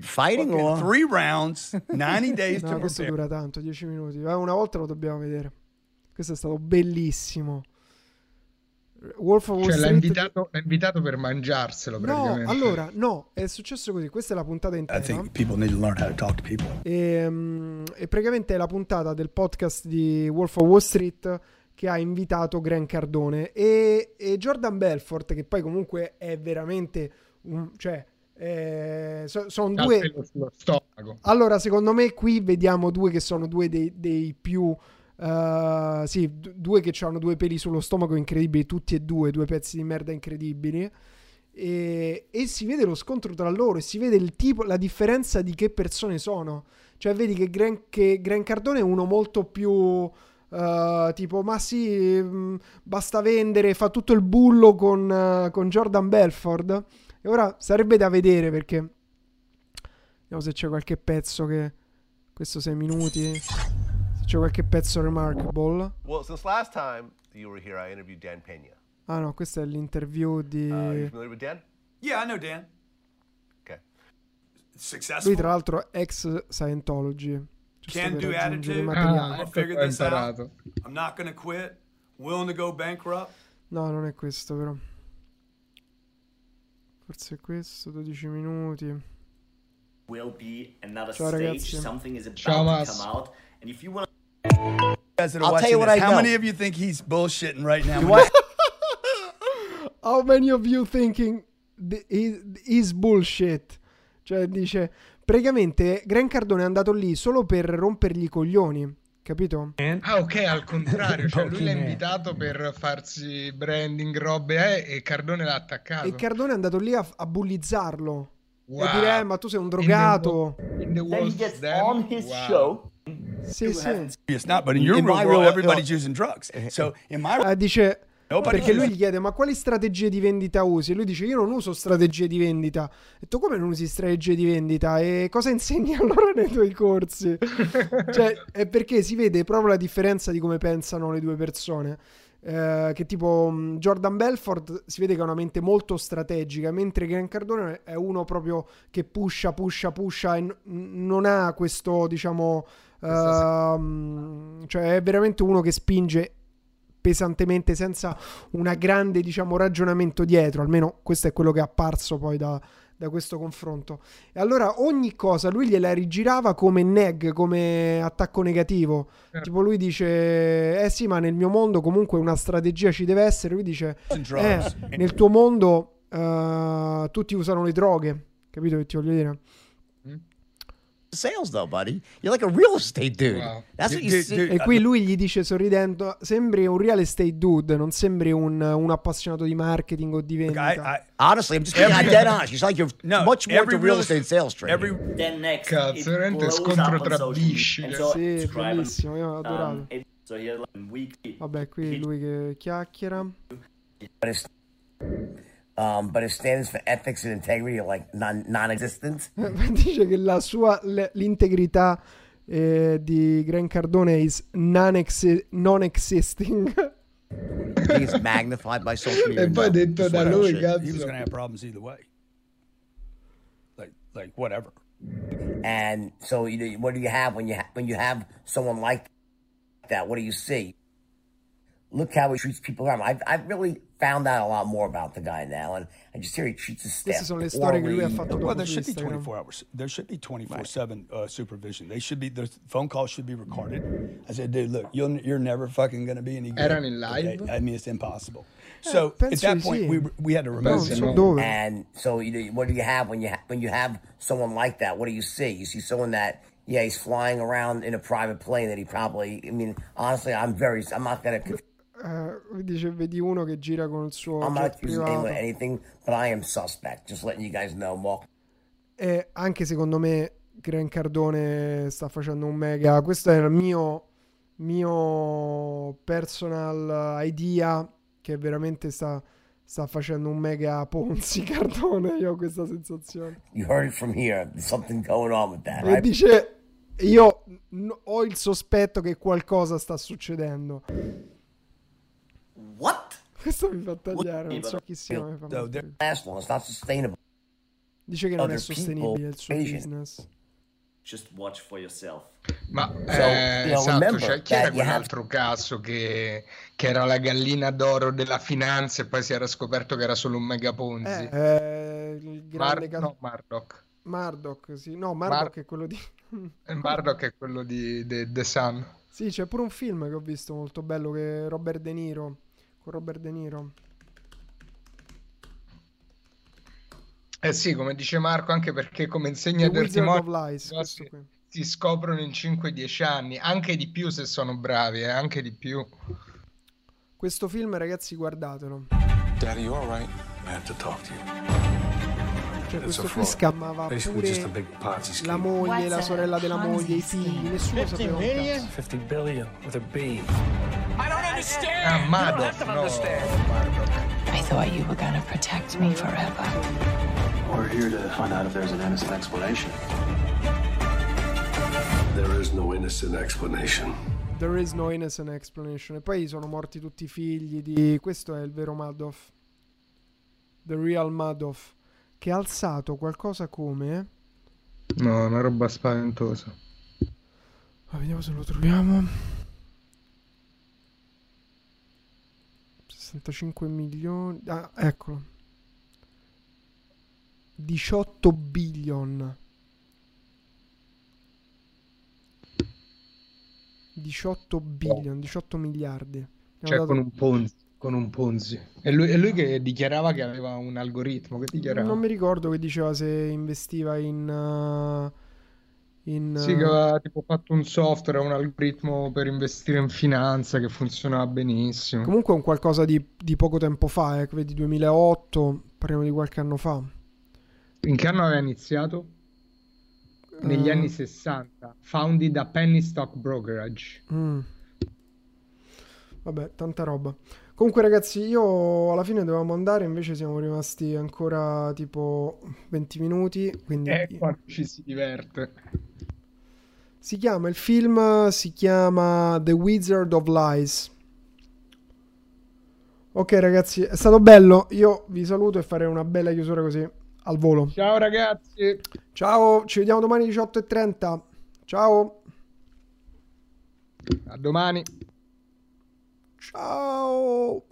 I: Fighting or?
H: Three rounds, 90 days
A: no, questo dura tanto, 10 minuti. Una volta lo dobbiamo vedere. Questo è stato bellissimo.
B: Wolf of Wall cioè, Street... l'ha, invitato, l'ha invitato per mangiarselo
A: no, allora, no, è successo così. Questa è la puntata intera. E, um, e praticamente è la puntata del podcast di Wolf of Wall Street che ha invitato Gran Cardone e, e Jordan Belfort, che poi comunque è veramente un... Cioè, eh, so, sono due... Allora, secondo me qui vediamo due che sono due dei, dei più Uh, sì, due che hanno due peli sullo stomaco incredibili, tutti e due, due pezzi di merda incredibili. E, e, si vede lo scontro tra loro e si vede il tipo, la differenza di che persone sono. Cioè, vedi che Gran, che Gran Cardone è uno molto più uh, tipo, ma sì, mh, mm, basta vendere, fa tutto il bullo con, uh, con Jordan Belford. E ora sarebbe da vedere perché. Vediamo se c'è qualche pezzo che. Questo 6 minuti. C'è qualche pezzo remarkable.
J: Well, since last time you were here, I interviewed Dan Pena.
A: Ah no, questo è l'interview di... Uh,
J: you familiar with Dan?
H: Yeah, I know Dan.
J: Okay.
H: Successful.
A: Lui tra l'altro è ex Scientology.
H: Can do attitude. Ah, I figured this out. I'm not gonna quit. Willing to go bankrupt.
A: No, non è questo però. Forse è questo, 12 minuti.
K: Will be another
A: Ciao,
K: stage. Something is about
B: Ciao,
K: to come out. And if you want
H: guys that are I'll watching tell you what this, I how know. many of you think he's bullshitting right now?
A: how many of you thinking is bullshit? Cioè dice, praticamente Gran Cardone è andato lì solo per rompergli i coglioni. Capito?
B: Ah, ok, al contrario, cioè lui l'ha invitato per farsi branding, robe eh, e Cardone l'ha attaccato.
A: E Cardone è andato lì a, a bullizzarlo. Wow. E dire, eh, ma tu sei un drogato.
K: In the, in the Then he gets on his wow. show
A: sì, sì.
H: It's not, but in your in real world, everybody's using drugs. So in my
A: uh, dice perché lui gli chiede ma quali strategie di vendita usi? E lui dice io non uso strategie di vendita. Ho detto come non usi strategie di vendita? E cosa insegni allora nei tuoi corsi? cioè è perché si vede proprio la differenza di come pensano le due persone. Eh, che tipo mm, Jordan Belfort si vede che ha una mente molto strategica, mentre Gran Cardone è uno proprio che pusha, pusha, pusha e n- non ha questo, diciamo, uh, cioè è veramente uno che spinge pesantemente senza una grande, diciamo, ragionamento dietro, almeno questo è quello che è apparso poi da, da questo confronto. E allora ogni cosa lui gliela rigirava come neg, come attacco negativo. Eh. Tipo lui dice, eh sì, ma nel mio mondo comunque una strategia ci deve essere. Lui dice, eh, nel tuo mondo uh, tutti usano le droghe. Capito che ti voglio dire?
I: Sales though, buddy. You're like a real estate dude. Wow. That's what you dude, see. Dude,
A: e qui lui gli dice sorridendo, sembri un real estate dude, non sembri un, un appassionato di marketing o di vendita. I, I,
I: honestly, I'm just being every, dead honest. He's like you're no, much more to real estate sales training.
K: Every, then next,
B: Cazzo, veramente scontro tra bisci.
A: So sì, bellissimo, io ho adorato. Um, it, so Vabbè, qui lui che chiacchiera.
I: Um, but his standards for ethics and integrity are like non, non-existent.
A: Dice che la sua, l'integrità eh, di Gran Cardone is non-existing.
I: He's magnified by social media.
B: E poi detto da lui, cazzo.
H: He was going to have problems either way. Like, like whatever.
I: And so, you know, what do you have when you ha- when you have someone like that? What do you see? look how he treats people around. I've, I've really found out a lot more about the guy now, and I just hear he treats his staff.
A: sono le storie che lui ha fatto
H: Well, there should be 24 hours. There should be 24/7 uh, supervision. They should be. The phone calls should be recorded. I said, dude, look, you'll, you're never fucking going to be any good.
B: Erano in live?
H: Okay? I mean, it's impossible. So at that
A: di
H: point,
A: sì.
H: we we had to remove
B: Penso
H: him.
A: Dove?
I: And so, you know, what do you have when you ha- when you have someone like that? What do you see? You see someone that, yeah, he's flying around in a private plane that he probably. I mean, honestly, I'm very. I'm not gonna.
A: Eh, dice vedi uno che gira con il suo
I: I'm not anything, but I am suspect. Just letting you guys know, Mo.
A: E anche secondo me Gran Cardone sta facendo un mega. Questo è il mio, mio personal idea che veramente sta, sta facendo un mega Ponzi Cardone. Io ho questa sensazione.
I: You heard it from here. There's something going on with that,
A: E
I: right?
A: dice: Io ho il sospetto che qualcosa sta succedendo.
K: What?
A: Questo mi fa tagliare. Non so chi sia. mi fa
H: So.
A: Dice che non è sostenibile il suo business.
K: Just watch for yourself.
B: Ma
I: So,
B: eh,
I: you know,
B: esatto, cioè, chi era
I: you have-
B: quell'altro caso che, che era la gallina d'oro della finanza e poi si era scoperto che era solo un mega Ponzi?
A: Eh, il grande
B: Mar-
A: ca-
B: no, Murdoch.
A: Murdoch, sì. No, Murdoch
B: Mar-
A: è quello di...
B: Murdoch è quello di de- The Sun.
A: Sì, c'è pure un film che ho visto molto bello che Robert De Niro. Con Robert De Niro.
B: Eh sì, come dice Marco, anche perché come insegna
A: The
B: Dirty
A: qui.
B: si scoprono in 5-10 anni, anche di più se sono bravi, eh, anche di più.
A: Questo film, ragazzi, guardatelo.
L: Daddy, you all right? I have to talk to you.
A: Cioè, questo qui scammava pure la moglie, la sorella della moglie, i figli. Nessuno sapeva un cazzo.
L: 50 billion with a B.
F: I don't understand.
B: Ah,
F: you don't
B: Madoff,
F: have to
B: no,
F: understand.
B: Murdoch.
M: I thought you were gonna protect me forever.
N: We're here to find out if there's an innocent explanation. There is no innocent explanation.
A: There is no innocent explanation. E poi sono morti tutti i figli di... Questo è il vero Madoff. The real Madoff. Che ha alzato qualcosa come...
B: No, una roba spaventosa.
A: Ah, vediamo se lo troviamo. 65 milioni. Ah, eccolo. 18 billion. 18 billion, 18 miliardi.
B: Cioè
A: dato-
B: con un Ponzi. Con un Ponzi. E lui, e lui che dichiarava che aveva un algoritmo. Che dichiarava?
A: Non mi ricordo che diceva se investiva in... uh, in
B: Sì,
A: uh,
B: che aveva tipo fatto un software, un algoritmo per investire in finanza che funzionava benissimo.
A: Comunque è un qualcosa di, di poco tempo fa, eh, vedi 2008, parliamo di qualche anno fa.
B: In che anno aveva iniziato? Negli
A: Eh.
B: anni 60. Founded da Penny Stock Brokerage.
A: Mm. Vabbè, tanta roba. Comunque, ragazzi, io alla fine dovevamo andare, invece siamo rimasti ancora tipo 20 minuti. Quindi
B: E qua ci si diverte.
A: si chiama il film, si chiama The Wizard of Lies. Ok, ragazzi, è stato bello. Io vi saluto e farei una bella chiusura così al volo.
B: Ciao ragazzi.
A: Ciao, ci vediamo domani 18.30. Ciao.
B: A domani.
A: Ciao.